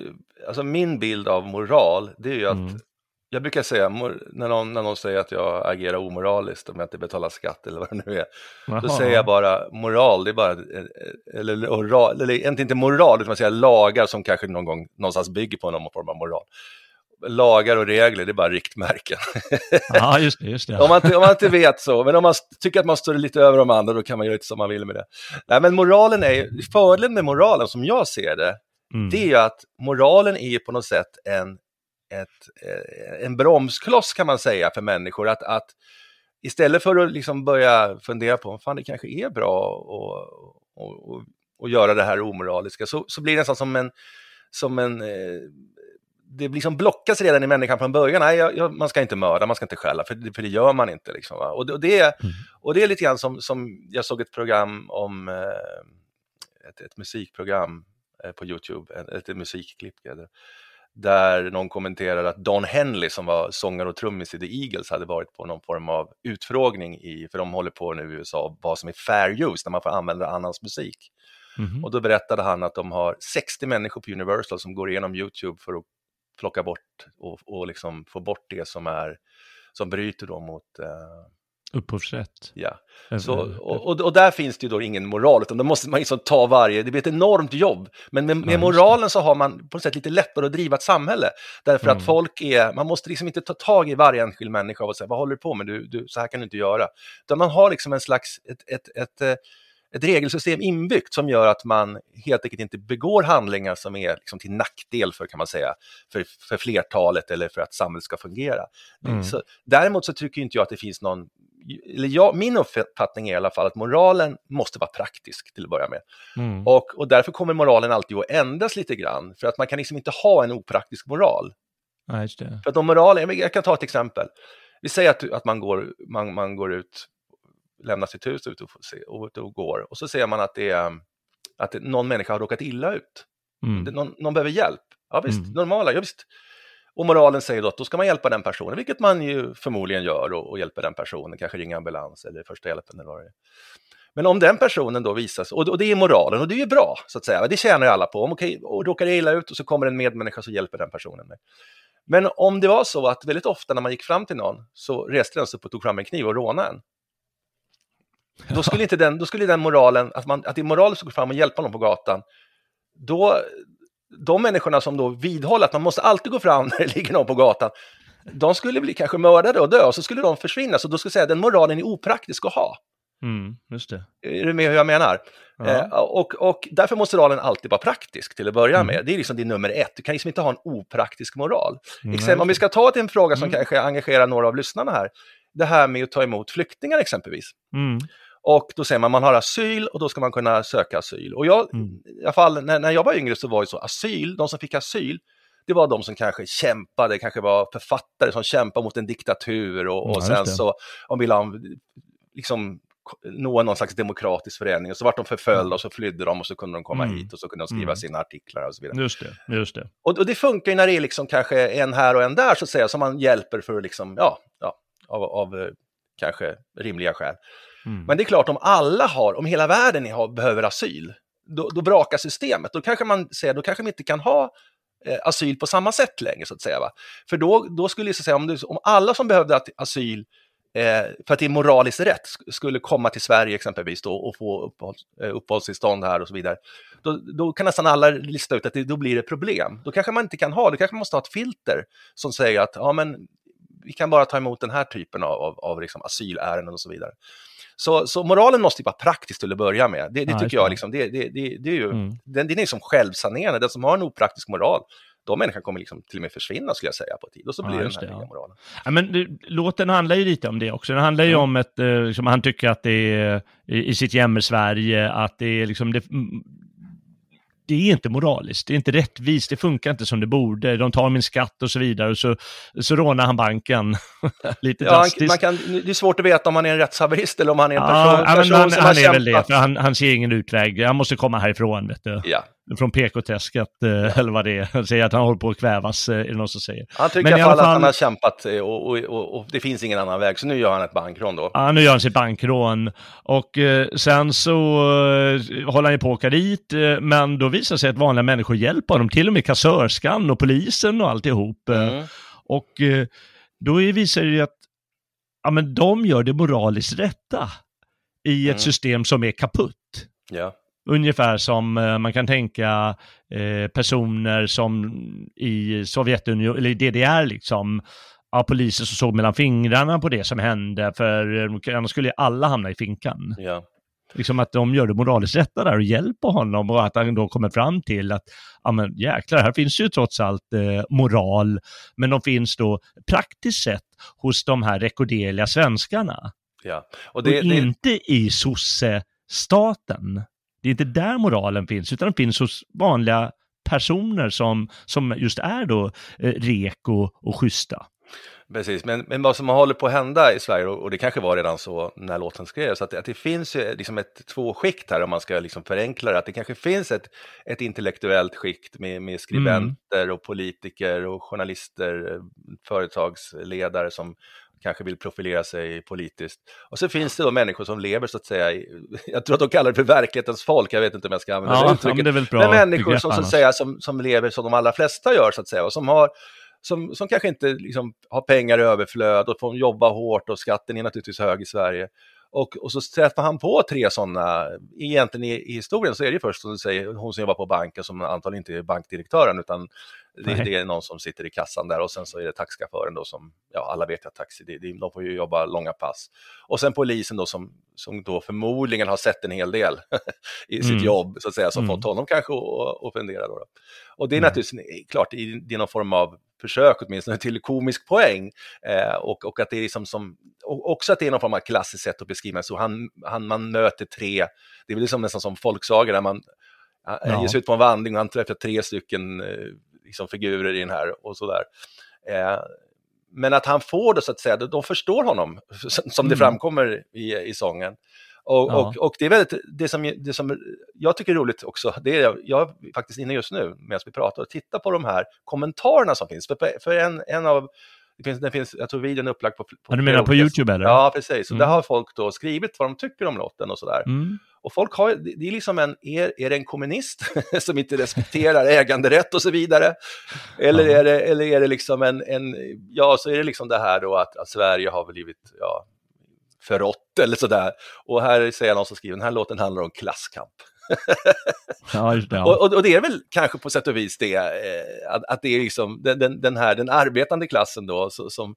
alltså min bild av moral, det är ju att, Mm. Jag brukar säga, när någon, när någon säger att jag agerar omoraliskt om jag inte betalar skatt eller vad det nu är, då Jaha. säger jag bara moral, det är bara, eller, oral, eller egentligen inte moral, utan man säger lagar som kanske någon gång någonstans bygger på någon form av moral. Lagar och regler, det är bara riktmärken. Ja, just det, just det. om, man, inte- om man inte vet så, men om man tycker att man står lite över de andra, då kan man göra lite som man vill med det. Nej, men moralen är fördelen med moralen som jag ser det, Mm. det är ju att moralen är på något sätt en, ett, eh, en bromskloss kan man säga för människor. Att, att istället för att liksom börja fundera på fan det kanske är bra att och, och, och göra det här omoraliska, så, så blir det nästan som en, som en eh, det liksom blockas redan i människan från början. Nej, jag, jag, man ska inte mörda, man ska inte stjäla, för, det- för det gör man inte. Liksom, och, det, och, det, är- och det är lite grann som, som jag såg ett program om, eh, ett, ett musikprogram på YouTube, ett, ett musikklipp, eller, där någon kommenterar att Don Henley som var sångare och trummis i The Eagles hade varit på någon form av utfrågning i, för de håller på nu i USA, vad som är fair use, när man får använda annans musik. Mhm. Och då berättade han att de har 60 människor på Universal som går igenom YouTube för att plocka bort och, och liksom få bort det som är som bryter då mot, eh, Upphovsrätt. ja. Så, och, och, där finns det ju då ingen moral, utan då måste man liksom ta varje, det blir ett enormt jobb. Men med, med moralen så har man på något sätt lite lättare att driva ett samhälle. Därför Mm. att folk är, man måste liksom inte ta tag i varje enskild människa och säga, vad håller du på med, du, du, så här kan du inte göra. Utan man har liksom en slags, ett, ett, ett, eh, ett regelsystem inbyggt som gör att man helt enkelt inte begår handlingar som är liksom till nackdel för, kan man säga, för, för flertalet eller för att samhället ska fungera. Mm. Så, däremot så tycker inte jag att det finns någon, eller jag, min uppfattning är i alla fall att moralen måste vara praktisk till att börja med. Mm. Och, och därför kommer moralen alltid att ändras lite grann, för att man kan liksom inte ha en opraktisk moral. Just det. För att om moralen, jag kan ta ett exempel. Vi säger att, att man, går, man, man går ut, lämnar sitt hus ut och, se, och, och går, och så ser man att, det är, att det, någon människa har råkat illa ut. Mm. Det, någon, någon behöver hjälp. Ja visst, Mm. normala, ja visst. Och moralen säger då att då ska man hjälpa den personen, vilket man ju förmodligen gör och, och hjälper den personen, kanske ringa ambulans eller första hjälpen eller vad det är. Men om den personen då visas, och, och det är moralen, och det är ju bra, så att säga, det tjänar ju alla på. Om okej, och råkar det illa ut och så kommer en medmänniska så hjälper den personen mig. Men om det var så att väldigt ofta när man gick fram till någon så reste den sig upp och tog fram en kniv och rånade en. Då skulle, inte den, då skulle den moralen, att, man, att det är moraliskt att gå fram och hjälpa någon på gatan, då, de människorna som då vidhåller att man måste alltid gå fram när det ligger någon på gatan, de skulle bli kanske mördade och dö och så skulle de försvinna. Så då skulle jag säga att den moralen är opraktisk att ha. Mm, just det. Är du med hur jag menar? Ja. Eh, och, och därför måste moralen alltid vara praktisk till att börja Mm. med. Det är liksom det nummer ett. Du kan liksom inte ha en opraktisk moral. Mm, Exempel, om vi ska ta till en fråga som Mm. kanske engagerar några av lyssnarna här. Det här med att ta emot flyktingar exempelvis. Mm, Och då säger man man har asyl och då ska man kunna söka asyl. Och jag, Mm. i alla fall när, när jag var yngre så var det så, asyl, de som fick asyl, det var de som kanske kämpade, kanske var författare som kämpade mot en diktatur och, Ja, och just sen så de ville ha, en- liksom nå någon slags demokratisk förändring och så vart de förföljda och så flydde de och så kunde de komma Mm. hit och så kunde de skriva Mm. sina artiklar och så vidare. just det, just det. Och, och det funkar ju när det är liksom kanske en här och en där så att säga, som man hjälper för att liksom, ja, ja av, av eh, kanske rimliga skäl. Mm. Men det är klart, om alla har, om hela världen har, behöver asyl, då, då brakar systemet. Då kanske man säger, då kanske man inte kan ha eh, asyl på samma sätt längre, så att säga. Va? För då, då skulle jag säga, om, du, om alla som behövde asyl eh, för att det är moraliskt rätt skulle komma till Sverige exempelvis då, och få uppehålls, eh, uppehållstillstånd här och så vidare, då, då kan nästan alla lista ut att det, då blir det problem. Då kanske man inte kan ha, då kanske man måste ha ett filter som säger att ja, men vi kan bara ta emot den här typen av, av, av liksom asylärenden och så vidare. Så, så moralen måste ju vara praktisk till att börja med. Det, det Ja, tycker jag, det. liksom, det, det, det, det är ju, Mm. den, den är som självsanerande. Den som har en opraktisk moral, de människorna kommer liksom till och med försvinna skulle jag säga på tid. Och så Ja, blir det just den här det, ja. moralen. Ja, men det, låten handlar ju lite om det också. Den handlar ju Mm. om ett, eh, liksom, han tycker att det är i, i sitt jämmer-Sverige, att det är liksom, det, mm, det är inte moraliskt, det är inte rättvist, det funkar inte som det borde, de tar min skatt och så vidare och så, så rånar han banken. lite Ja, han, drastiskt. man kan, det är svårt att veta om han är en rättshaverist eller om han är en person, Ja, person han, som han har är väl det, för han, han ser ingen utväg. Han måste komma härifrån, vet du. Ja, Från PK-träsket, eh, eller vad det är. Säger att han håller på att kvävas, eh, är det någon som säger. han tycker Men i alla fall att han har kämpat eh, och, och, och, och det finns ingen annan väg, så nu gör han ett bankrån då. Ja, nu gör han sitt bankrån och eh, sen så eh, håller han ju på att åka dit, eh, men då visar det sig att vanliga människor hjälper honom, till och med kassörskan och polisen och alltihop. Mm. Och då visar det ju att ja, men de gör det moraliskt rätta i ett Mm. system som är kaputt. Ja. Ungefär som eh, man kan tänka eh, personer som i Sovjetunionen, eller i DDR liksom, ja, poliser som såg mellan fingrarna på det som hände, för eh, annars skulle alla hamna i finkan. Ja. Liksom att de gör det moraliskt rätta där och hjälper honom och att han då kommer fram till att, ja men jäklar, här finns ju trots allt eh, moral, men de finns då praktiskt sett hos de här rekorderliga svenskarna. ja. Och Och det, det, inte i sosse-staten. Det är inte där moralen finns, utan den finns hos vanliga personer som, som just är då eh, reko och schyssta. Precis, men, men vad som håller på att hända i Sverige, och det kanske var redan så när låten skrevs, att, att det finns liksom ett tvåskikt här om man ska liksom förenkla det, att det kanske finns ett, ett intellektuellt skikt med, med skribenter och politiker och journalister, eh, företagsledare som kanske vill profilera sig politiskt. Och så finns det då människor som lever så att säga, i, jag tror att de kallar det för verklighets folk, jag vet inte om jag ska använda det Ja, ja, uttrycket. men det är väl bra Men människor som, så att säga, som, som lever som de allra flesta gör, så att säga, och som, har, som, som kanske inte liksom, har pengar i överflöd och får jobba hårt och skatten är naturligtvis hög i Sverige. Och, och så träffar han på tre sådana, egentligen i, i historien så är det ju först som du säger, hon som jobbar på banken som antagligen inte är bankdirektören utan det, det är någon som sitter i kassan där och sen så är det taxichauffören då som, ja alla vet att taxi, det, de får ju jobba långa pass. Och sen polisen då som, som då förmodligen har sett en hel del i sitt Mm. jobb så att säga, som Mm. fått honom kanske att- fundera då. då. Och det är Mm. naturligtvis klart, i- det är någon form av försök åtminstone till komisk poäng. Eh, och, och att det är liksom som, också att det är någon form av klassiskt sätt att beskriva så han, han, man möter tre, det är väl liksom nästan som folksaga där man han Ja. ger sig ut på en vandring och han träffar tre stycken eh, liksom figurer i den här och sådär. Eh, men att han får det så att säga, de, förstår honom som det Mm. framkommer i, i sången. Och, Ja. och, och det är väldigt, det som, det som jag tycker är roligt också, det är jag är faktiskt inne just nu medan vi pratar och tittar på de här kommentarerna som finns. För, för en, en av, det finns, det finns, jag tror videon är upplagd på, på Ja, du menar på YouTube eller? Ja, precis. Och Mm. där har folk då skrivit vad de tycker om låten och sådär. Mm. Och folk har, det är liksom en, är, är det en kommunist som inte respekterar äganderätt och så vidare? Eller, är, det, eller är det liksom en, en, ja så är det liksom det här då att, att Sverige har blivit, ja, förrått eller sådär. Och här säger någon som skriver, den här låten handlar om klasskamp. Ja, det. Och, Ja. och, och det är väl kanske på sätt och vis det, eh, att, att det är liksom den, den, här den arbetande klassen då, så, som,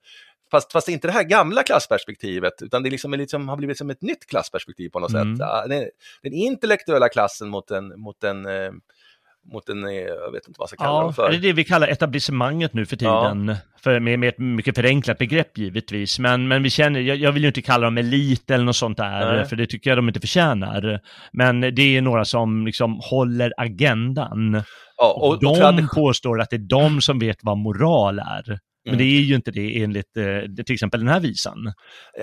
fast, fast inte det här gamla klassperspektivet, utan det liksom, är liksom, har blivit som ett nytt klassperspektiv på något Mm. sätt. Den, den intellektuella klassen mot den, mot den, eh, mot den eh, jag vet inte vad jag ska kalla Ja, dem för. det är det vi kallar etablissemanget nu för tiden. För, med, med ett mycket förenklat begrepp givetvis. Men, men vi känner, jag, jag vill ju inte kalla dem elit eller något sånt där, Nej. för det tycker jag de inte förtjänar. Men det är några som liksom håller agendan. ja, Och, och, de och tradi- påstår att det är de som vet vad moral är. Men det är ju inte det enligt eh, till exempel den här visan.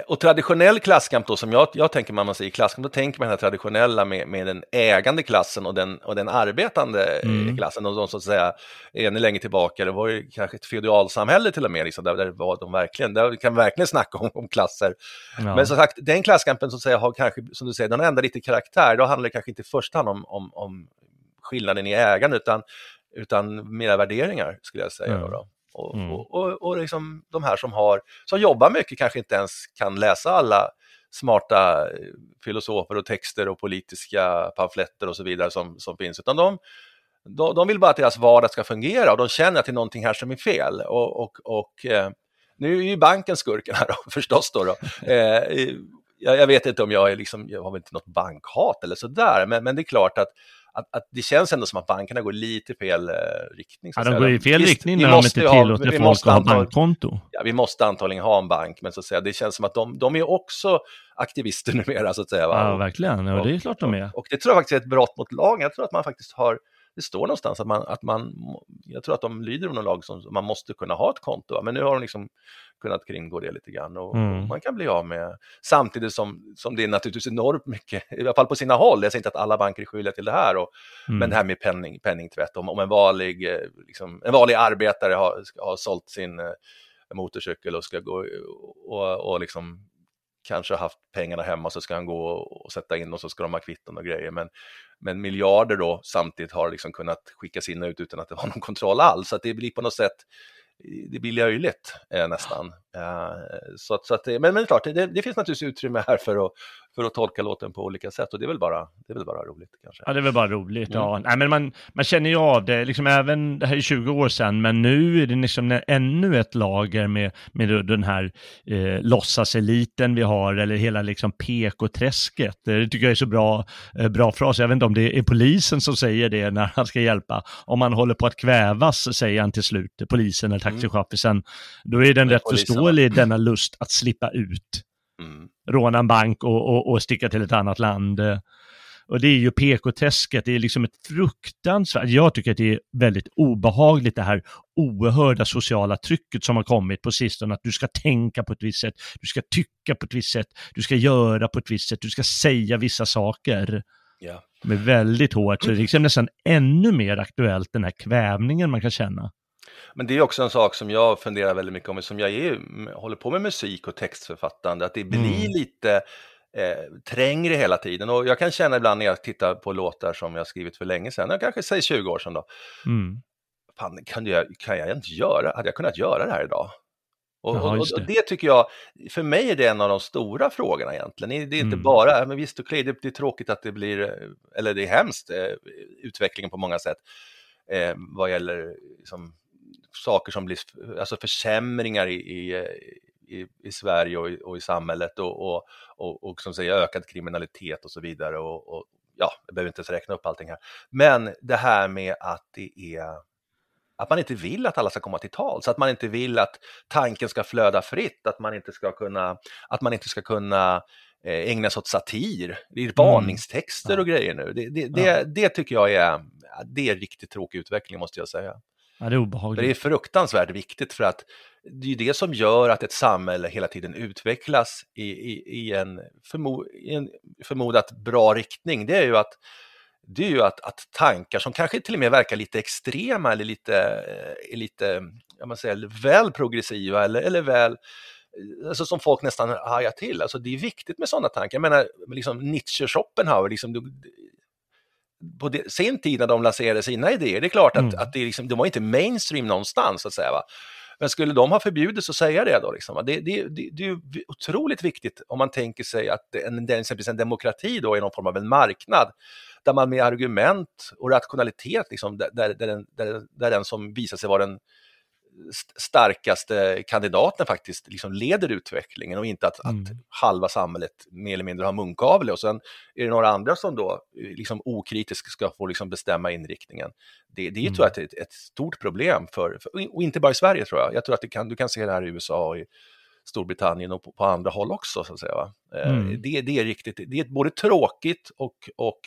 Och traditionell klasskamp då, som jag, jag tänker man, man säger klasskamp, då tänker man den här traditionella med, med den ägande klassen och den, och den arbetande eh, Mm. klassen. Och de så att säga, ännu längre tillbaka, det var ju kanske ett feodalsamhälle till och med, liksom, där, där var de verkligen, där vi kan verkligen snacka om, om klasser. Ja. Men som sagt, den klasskampen som säger, har kanske, som du säger, den ändrar lite karaktär. Då handlar det kanske inte i första hand om, om, om skillnaden i ägande, utan, utan mera värderingar, skulle jag säga. Mm. Då. Och, Mm. och, och, och liksom de här som, har, som jobbar mycket kanske inte ens kan läsa alla smarta eh, filosofer och texter och politiska pamfletter och så vidare som, som finns, utan de, de, de vill bara att deras vardag ska fungera och de känner att det är någonting här som är fel. Och, och, och eh, nu är ju banken skurken här då, förstås. Då, då. Eh, jag, jag vet inte om jag är liksom, jag har väl inte något bankhat eller sådär, men, men det är klart att, att, att det känns ändå som att bankerna går lite i fel eh, riktning. så Ja, de säga. går i fel Visst, riktning när de inte ha- tillåter vi folk att ha bankkonto. Ja, vi måste antagligen ha en bank, men så att säga, det känns som att de, de är också aktivister numera, så att säga. Va? Ja, verkligen. Ja, det är klart de är. Och, och det tror jag faktiskt är ett brott mot lagen. Jag tror att man faktiskt har, det står någonstans att man, att man jag tror att de lyder under lag som man måste kunna ha ett konto. Men nu har de liksom kunnat kringgå det lite grann och, Mm. och man kan bli av med, samtidigt som, som det är naturligtvis enormt mycket, i alla fall på sina håll, jag säger inte att alla banker är skyldiga till det här, och, Mm. men det här med penning, penningtvätt, om, om en, vanlig, eh, liksom, en vanlig arbetare har, har sålt sin eh, motorcykel och ska gå och, och liksom kanske har haft pengarna hemma så ska han gå och, sätta in och så ska de ha kvitton och grejer. Men, men miljarder då samtidigt har liksom kunnat skickas in och ut utan att det var någon kontroll alls. Så att det blir på något sätt det blir löjligt eh, nästan. Eh, så så att men, men det är klart, det, det finns naturligtvis utrymme här för att, för att tolka låten på olika sätt och det är väl bara, det är väl bara roligt kanske. Ja, det är väl bara roligt. Mm. Ja. Nej, men man, man känner ju av det, liksom även, det här är 20 år sedan, men nu är det liksom ännu ett lager med, med den här eh, låtsaseliten vi har, eller hela liksom PK-träsket. Det tycker jag är så bra, eh, bra fras. Jag vet inte om det är polisen som säger det när han ska hjälpa. Om man håller på att kvävas, säger han till slut, polisen eller taxichauffören, då är den Mm. Är rätt polisen, förståelig, denna lust att slippa ut Mm. Råna en bank och, och, och sticka till ett annat land. Och det är ju PK-träsket, det är liksom ett fruktansvärt, jag tycker att det är väldigt obehagligt det här oerhörda sociala trycket som har kommit på sistone, att du ska tänka på ett visst sätt, du ska tycka på ett visst sätt, du ska göra på ett visst sätt, du ska säga vissa saker. Ja. Med väldigt hårt, så det är liksom nästan ännu mer aktuellt den här kvävningen man kan känna. Men det är också en sak som jag funderar väldigt mycket om, som jag är, håller på med musik och textförfattande, att det blir Mm. lite eh, trängre hela tiden. Och jag kan känna ibland när jag tittar på låtar som jag skrivit för länge sedan, kanske säger 20 år sedan då, Mm. fan, kan jag, kan jag inte göra, hade jag kunnat göra det här idag? Och, Jaha, och, och det. tycker jag, för mig är det en av de stora frågorna egentligen. Det är inte Mm. bara, men visst okej, det, det är tråkigt att det blir, eller det är hemskt, eh, utvecklingen på många sätt, eh, vad gäller liksom, saker som blir, alltså försämringar i, i, i, i Sverige och i, och i samhället och, och, och, och som säger ökad kriminalitet och så vidare. Och, ja, jag behöver inte ens räkna upp allting här. Men det här med att det är att man inte vill att alla ska komma till tal, så att man inte vill att tanken ska flöda fritt, att man inte ska kunna, att man inte ska kunna eh, ägna sig åt satir. Det är varningstexter Ja. och grejer nu. Det, det, det, Ja. det tycker jag är, det är riktigt tråkig utveckling måste jag säga. Ja, det är obehagligt. det är fruktansvärt viktigt för att det är det som gör att ett samhälle hela tiden utvecklas i, i, i, en, förmo, i en förmodat bra riktning. Det är ju att det är ju att, att tankar som kanske till och med verkar lite extrema eller lite, eh, är lite jag man säger, väl progressiva eller, eller väl eh, Alltså som folk nästan hajar till. Alltså det är viktigt med sådana tankar. Jag menar, liksom Nietzsche, Schopenhauer, liksom, på det, sin tid när de lanserade sina idéer, det är klart att, Mm. att det liksom, de var inte mainstream någonstans, så att säga. Va? Men skulle de ha förbjudits att säga det då? Liksom, det, det, det, det är ju otroligt viktigt om man tänker sig att en, exempelvis en demokrati då är någon form av en marknad, möter man med argument och rationalitet, liksom, där, där, där, den, där, där den som visar sig vara den starkaste kandidaten faktiskt liksom leder utvecklingen och inte att, mm. att halva samhället mer eller mindre har munkavle och sen är det några andra som då liksom okritiskt ska få liksom bestämma inriktningen. Det, det mm. tror jag är ett, ett stort problem för, för, och inte bara i Sverige tror jag. Jag tror att kan, du kan se det här i USA och i Storbritannien och på, på andra håll också så att säga. Eh, mm. Det, det, är riktigt, det är både tråkigt och, och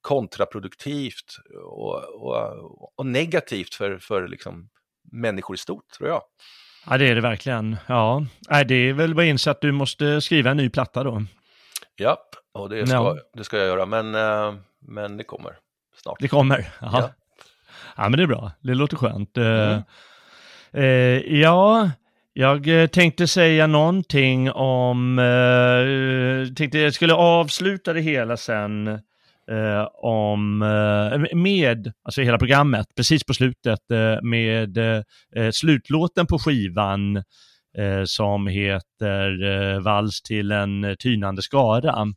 kontraproduktivt och, och, och negativt för, för liksom människor i stort, tror jag. Ja, det är det verkligen. Ja, det är väl bara inse att du måste skriva en ny platta då. Ja, och det ska, ja. det ska jag göra, men, eh, men det kommer snart. Det kommer? Ja. ja, men det är bra. Det låter skönt. Eh, mm. Uh, ja, jag tänkte säga någonting om, uh, tänkte jag skulle avsluta det hela sen eh, om, eh, med, alltså hela programmet, precis på slutet, eh, med eh, eh, slutlåten på skivan eh, som heter eh, Vals till en tynande skara.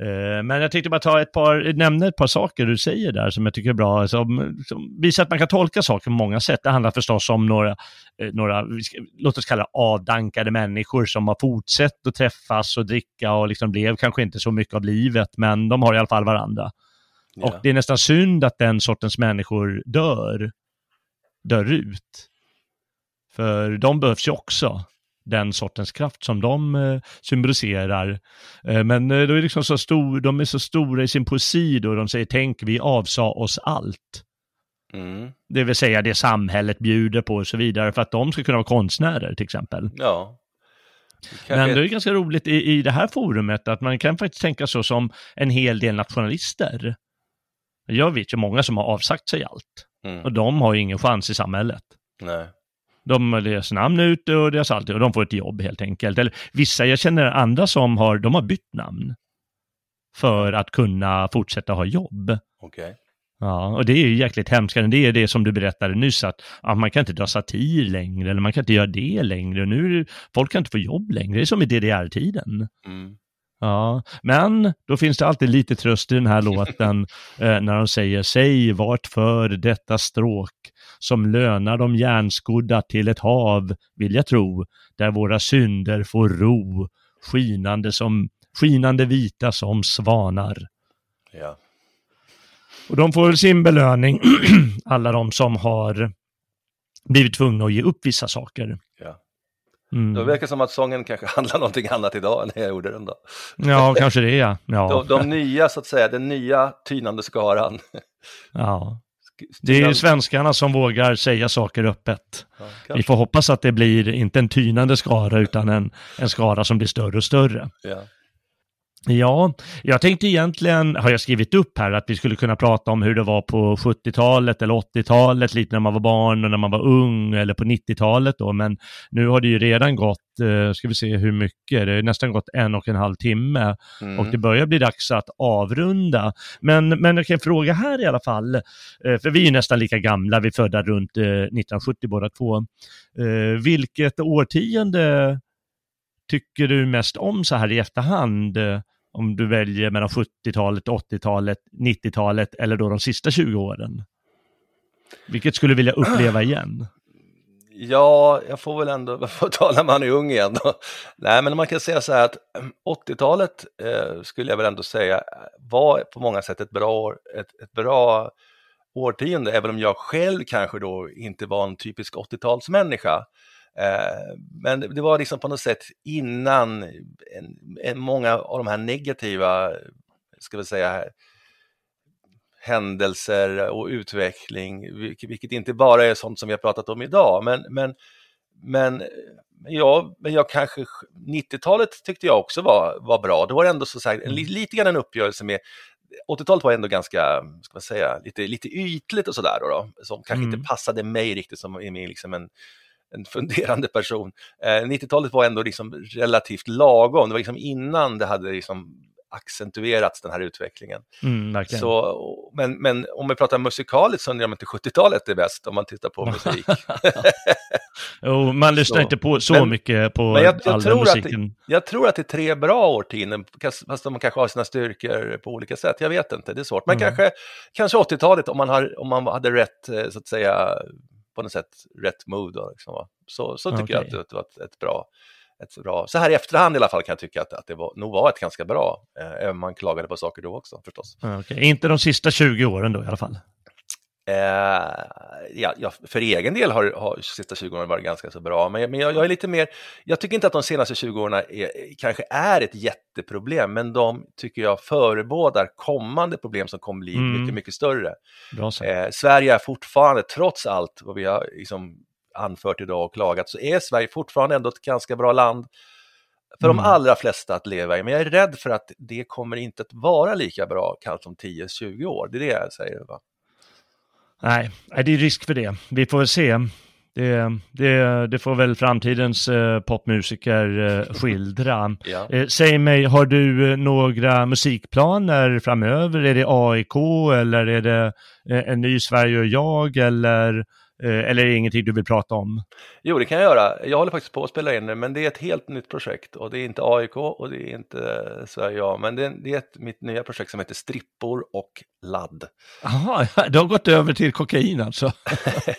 Eh, men jag tänkte bara ta ett par, nämna ett par saker du säger där som jag tycker är bra, som, som visar att man kan tolka saker på många sätt. Det handlar förstås om några, eh, några låt oss kalla avdankade människor som har fortsatt att träffas och dricka och liksom blev kanske inte så mycket av livet, men de har i alla fall varandra. Ja. Och det är nästan synd att den sortens människor dör, dör ut. För de behövs ju också den sortens kraft som de eh, symboliserar. Eh, men eh, då är liksom så stor, de är så stora i sin poesi då de säger tänk vi avsa oss allt. Mm. Det vill säga det samhället bjuder på och så vidare för att de ska kunna vara konstnärer till exempel. Ja. Men det är ganska roligt i, i det här forumet att man kan faktiskt tänka så som en hel del nationalister. Jag vet ju många som har avsagt sig allt. Mm. Och de har ju ingen chans i samhället. Nej. De deras namn ute och deras allt och de får ett jobb helt enkelt. Eller vissa, jag känner andra som har, de har bytt namn. För att kunna fortsätta ha jobb. Okay. Ja, och det är ju jäkligt hemskt. Det är det som du berättade nyss, att ja, man kan inte dra satir längre, eller man kan inte göra det längre. Nu, folk kan inte få jobb längre. Det är som i DDR-tiden. Mm. Ja, men då finns det alltid lite tröst i den här låten eh, när de säger säg vart för detta stråk som lönar de järnskodda till ett hav, vill jag tro, där våra synder får ro, skinande, som, skinande vita som svanar. Ja. Och de får väl sin belöning, alla de som har blivit tvungna att ge upp vissa saker. Ja. Mm. Det verkar som att sången kanske handlar någonting annat idag än jag gjorde den då. Ja, kanske det ja. ja. De, de nya, så att säga, den nya tynande skaran. Ja. Det är ju svenskarna som vågar säga saker öppet. Ja, Vi får hoppas att det blir inte en tynande skara utan en, en skara som blir större och större. Ja. Ja, jag tänkte egentligen, har jag skrivit upp här, att vi skulle kunna prata om hur det var på 70-talet eller 80-talet, lite när man var barn och när man var ung, eller på 90-talet då, men nu har det ju redan gått, eh, ska vi se hur mycket, det har nästan gått en och en halv timme mm. och det börjar bli dags att avrunda. Men, men jag kan fråga här i alla fall, eh, för vi är nästan lika gamla, vi är födda runt eh, 1970 båda två. Eh, vilket årtionde tycker du mest om så här i efterhand? Eh, om du väljer mellan 70-talet, 80-talet, 90-talet eller då de sista 20 åren? Vilket skulle du vilja uppleva igen? Ja, jag får väl ändå varför talar man är ung igen då. Nej, men man kan säga så här att 80-talet eh, skulle jag väl ändå säga var på många sätt ett bra, ett, ett bra årtionde, även om jag själv kanske då inte var en typisk 80-talsmänniska. Eh, men det var liksom på något sätt innan en, en, många av de här negativa, ska vi säga, händelser och utveckling, vilket inte bara är sånt som vi har pratat om idag, men, men, men, ja, men jag kanske, 90-talet tyckte jag också var, var bra. Det var ändå så, här, en, mm. lite grann en uppgörelse med 80-talet var ändå ganska, ska man säga, lite, lite ytligt och sådär då, då, som kanske mm. inte passade mig riktigt som liksom en en funderande person. Eh, 90-talet var ändå liksom relativt lagom, det var liksom innan det hade liksom accentuerats den här utvecklingen. Mm. Så, men, men om vi pratar musikaliskt så undrar jag om inte 70-talet är bäst om man tittar på musik. jo, man lyssnar Så, inte på så men- mycket på men jag- jag all tror den att musiken. Jag tror att det är tre bra årtionden, fast de kanske har sina styrkor på olika sätt. Jag vet inte, det är svårt. Men Mm. kanske, kanske 80-talet om man, har, om man hade rätt, eh, så att säga, på något sätt, rätt mood. Då, liksom, så, så tycker jag Okej. att det var ett, ett bra, ett bra, så här i efterhand i alla fall kan jag tycka att, att det var, nog var ett ganska bra, eh, även om man klagade på saker då också förstås. Okej. Inte de sista 20 åren då i alla fall. Eh, ja, ja, för egen del har, har sista 20 åren varit ganska så bra, men, men jag, jag är lite mer, jag tycker inte att de senaste 20 åren är, kanske är ett jätteproblem, men de tycker jag förebådar kommande problem som kommer bli Mm. mycket, mycket större. Eh, Sverige är fortfarande, trots allt vad vi har liksom anfört idag och klagat, så är Sverige fortfarande ändå ett ganska bra land för Mm. de allra flesta att leva i. Men jag är rädd för att det kommer inte att vara lika bra kanske om 10-20 år. Det är det jag säger. Va? Nej, det är risk för det. Vi får väl se. Det, det, det får väl framtidens eh, popmusiker eh, skildra. Ja. Eh, säg mig, har du eh, några musikplaner framöver? Är det AIK eller är det eh, en ny Sverige och jag eller, eller är det ingenting du vill prata om? Jo, det kan jag göra. Jag håller faktiskt på att spela in det, men det är ett helt nytt projekt och det är inte AIK och det är inte Sverige jag, men det är, det är ett, mitt nya projekt som heter Strippor och ladd. Jaha, du har gått över till kokain alltså?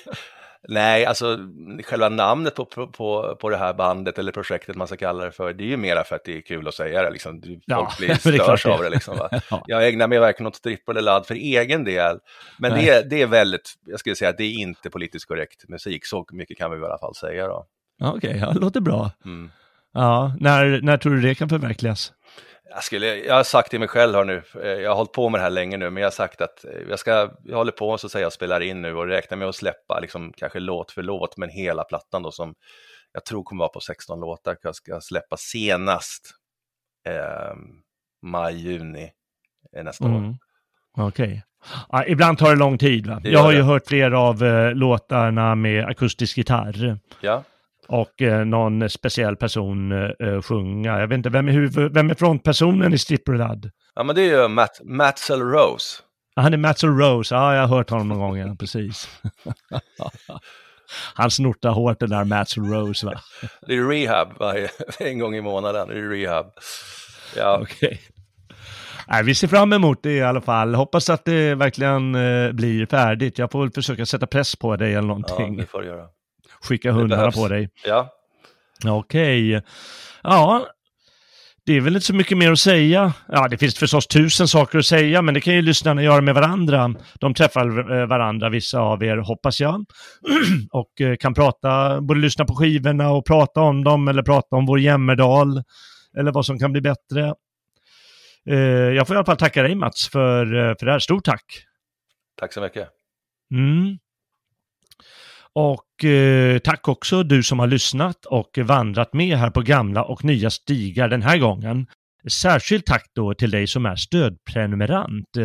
Nej, alltså själva namnet på, på, på, det här bandet eller projektet man ska kalla det för, det är ju mera för att det är kul att säga det. Liksom. Ja, Folk blir störs det. av det. Liksom? Ja. Jag ägnar mig verkligen åt strippor eller ladd för egen del. Men Nej. det är, det är väldigt, jag skulle säga att det är inte politiskt korrekt musik, så mycket kan vi i alla fall säga då. Okej, ja, det låter bra. Mm. Ja, när, när tror du det kan förverkligas? Jag, skulle, jag har sagt till mig själv här nu, eh, jag har hållit på med det här länge nu, men jag har sagt att eh, jag, ska, jag håller på så att säga och spelar in nu och räknar med att släppa liksom, kanske låt för låt, men hela plattan då som jag tror kommer vara på 16 låtar, jag ska släppa senast eh, maj, juni eh, nästa år. Mm. Okej. Ja, ibland tar det lång tid. Va? Jag har ju hört flera av eh, låtarna med akustisk gitarr Ja, och eh, någon speciell person eh, sjunga. Jag vet inte, vem är, huvud, vem är frontpersonen i Stripper Lad? ja men det är ju Matt, Matzel Rose. Ah, Han är Matzel Rose, ja jag har hört honom någon gång, ja, precis. Han snortar hårt den där Matzel Rose va? Det är rehab varje, en gång i månaden, det är rehab. Ja, Okej. Nej, vi ser fram emot det i alla fall. Hoppas att det verkligen eh, blir färdigt. Jag får väl försöka sätta press på dig eller ja någonting. det får du göra. Skicka hundarna på dig. Ja, Okej. Ja, det är väl inte så mycket mer att säga. Ja, det finns förstås tusen saker att säga, men det kan ju lyssnarna göra med varandra. De träffar eh, varandra, vissa av er, hoppas jag. och eh, kan prata, både lyssna på skivorna och prata om dem, eller prata om vår Jämmerdal, eller vad som kan bli bättre. Eh, Jag får i alla fall tacka dig Mats för, för det här. Stort tack! tack så mycket. Mm. Och eh, tack också du som har lyssnat och vandrat med här på gamla och nya stigar den här gången. Särskilt tack då till dig som är stödprenumerant.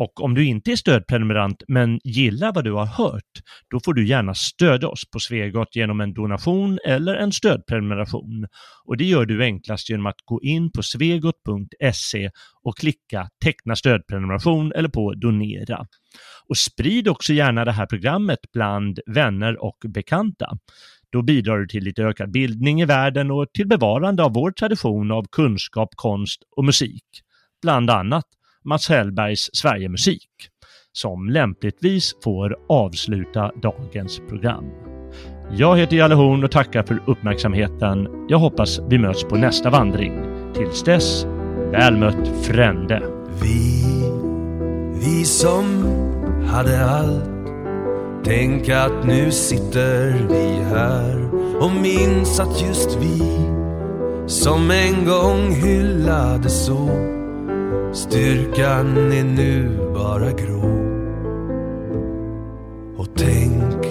Och om du inte är stödprenumerant men gillar vad du har hört, då får du gärna stödja oss på Svegot genom en donation eller en stödprenumeration. Och det gör du enklast genom att gå in på svegot.se och klicka teckna stödprenumeration eller på donera. Och sprid också gärna det här programmet bland vänner och bekanta. Då bidrar du till lite ökad bildning i världen och till bevarande av vår tradition av kunskap, konst och musik. Bland annat Mats Hellbergs Sverigemusik, som lämpligtvis får avsluta dagens program. Jag heter Jalle Horn och tackar för uppmärksamheten. Jag hoppas vi möts på nästa vandring. Tills dess, väl mött frände. Vi, vi som hade allt Tänk att nu sitter vi här och minns att just vi som en gång hyllade så Styrkan är nu bara grå. Och tänk,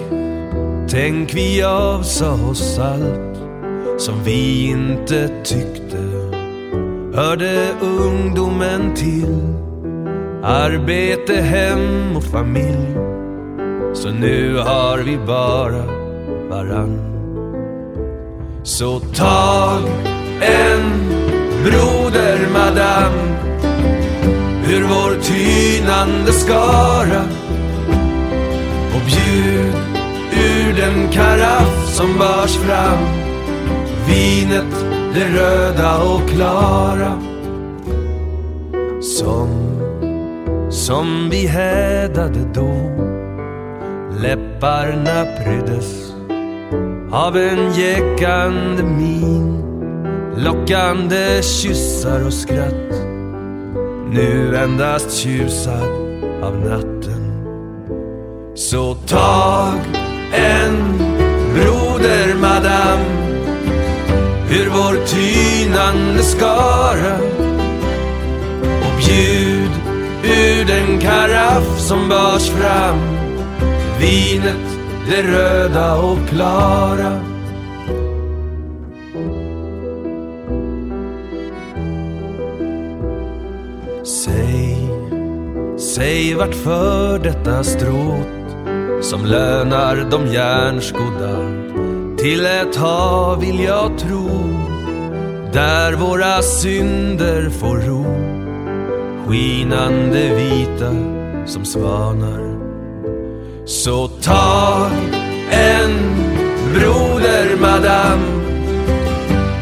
tänk vi avsa oss allt som vi inte tyckte. Hörde ungdomen till. Arbete, hem och familj. Så nu har vi bara varann. Så tag en broder madame ur vår tynande skara och bjud ur den karaff som bars fram. Vinet det röda och klara. Som, som vi hädade då. Läpparna pryddes av en jäckande min. Lockande kyssar och skratt nu endast tjusad av natten. Så tag en broder madam ur vår tynande skara. Och bjud ur den karaff som bars fram vinet det röda och klara. Säg vart för detta stråt som lönar de järnskodda till ett hav vill jag tro där våra synder får ro. Skinande vita som svanar. Så tag en broder madam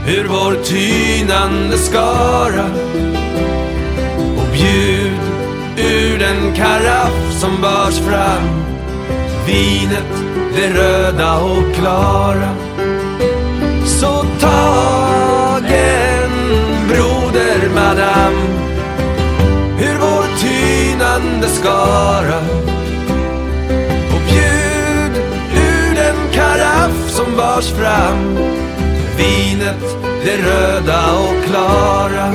ur vår tynande skara och bjud karaff som bars fram. Vinet det röda och klara. Så tag en broder madam. Ur vår tynande skara. Och bjud ur den karaff som bars fram. Vinet det röda och klara.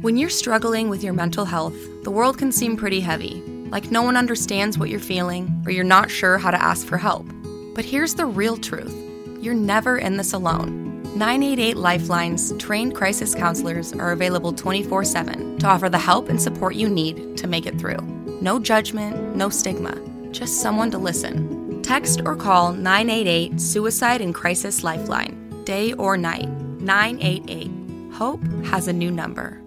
When you're struggling with your mental health, the world can seem pretty heavy, like no one understands what you're feeling or you're not sure how to ask for help. But here's the real truth you're never in this alone. 988 Lifeline's trained crisis counselors are available 24 7 to offer the help and support you need to make it through. No judgment, no stigma, just someone to listen. Text or call 988 Suicide and Crisis Lifeline, day or night. 988. Hope has a new number.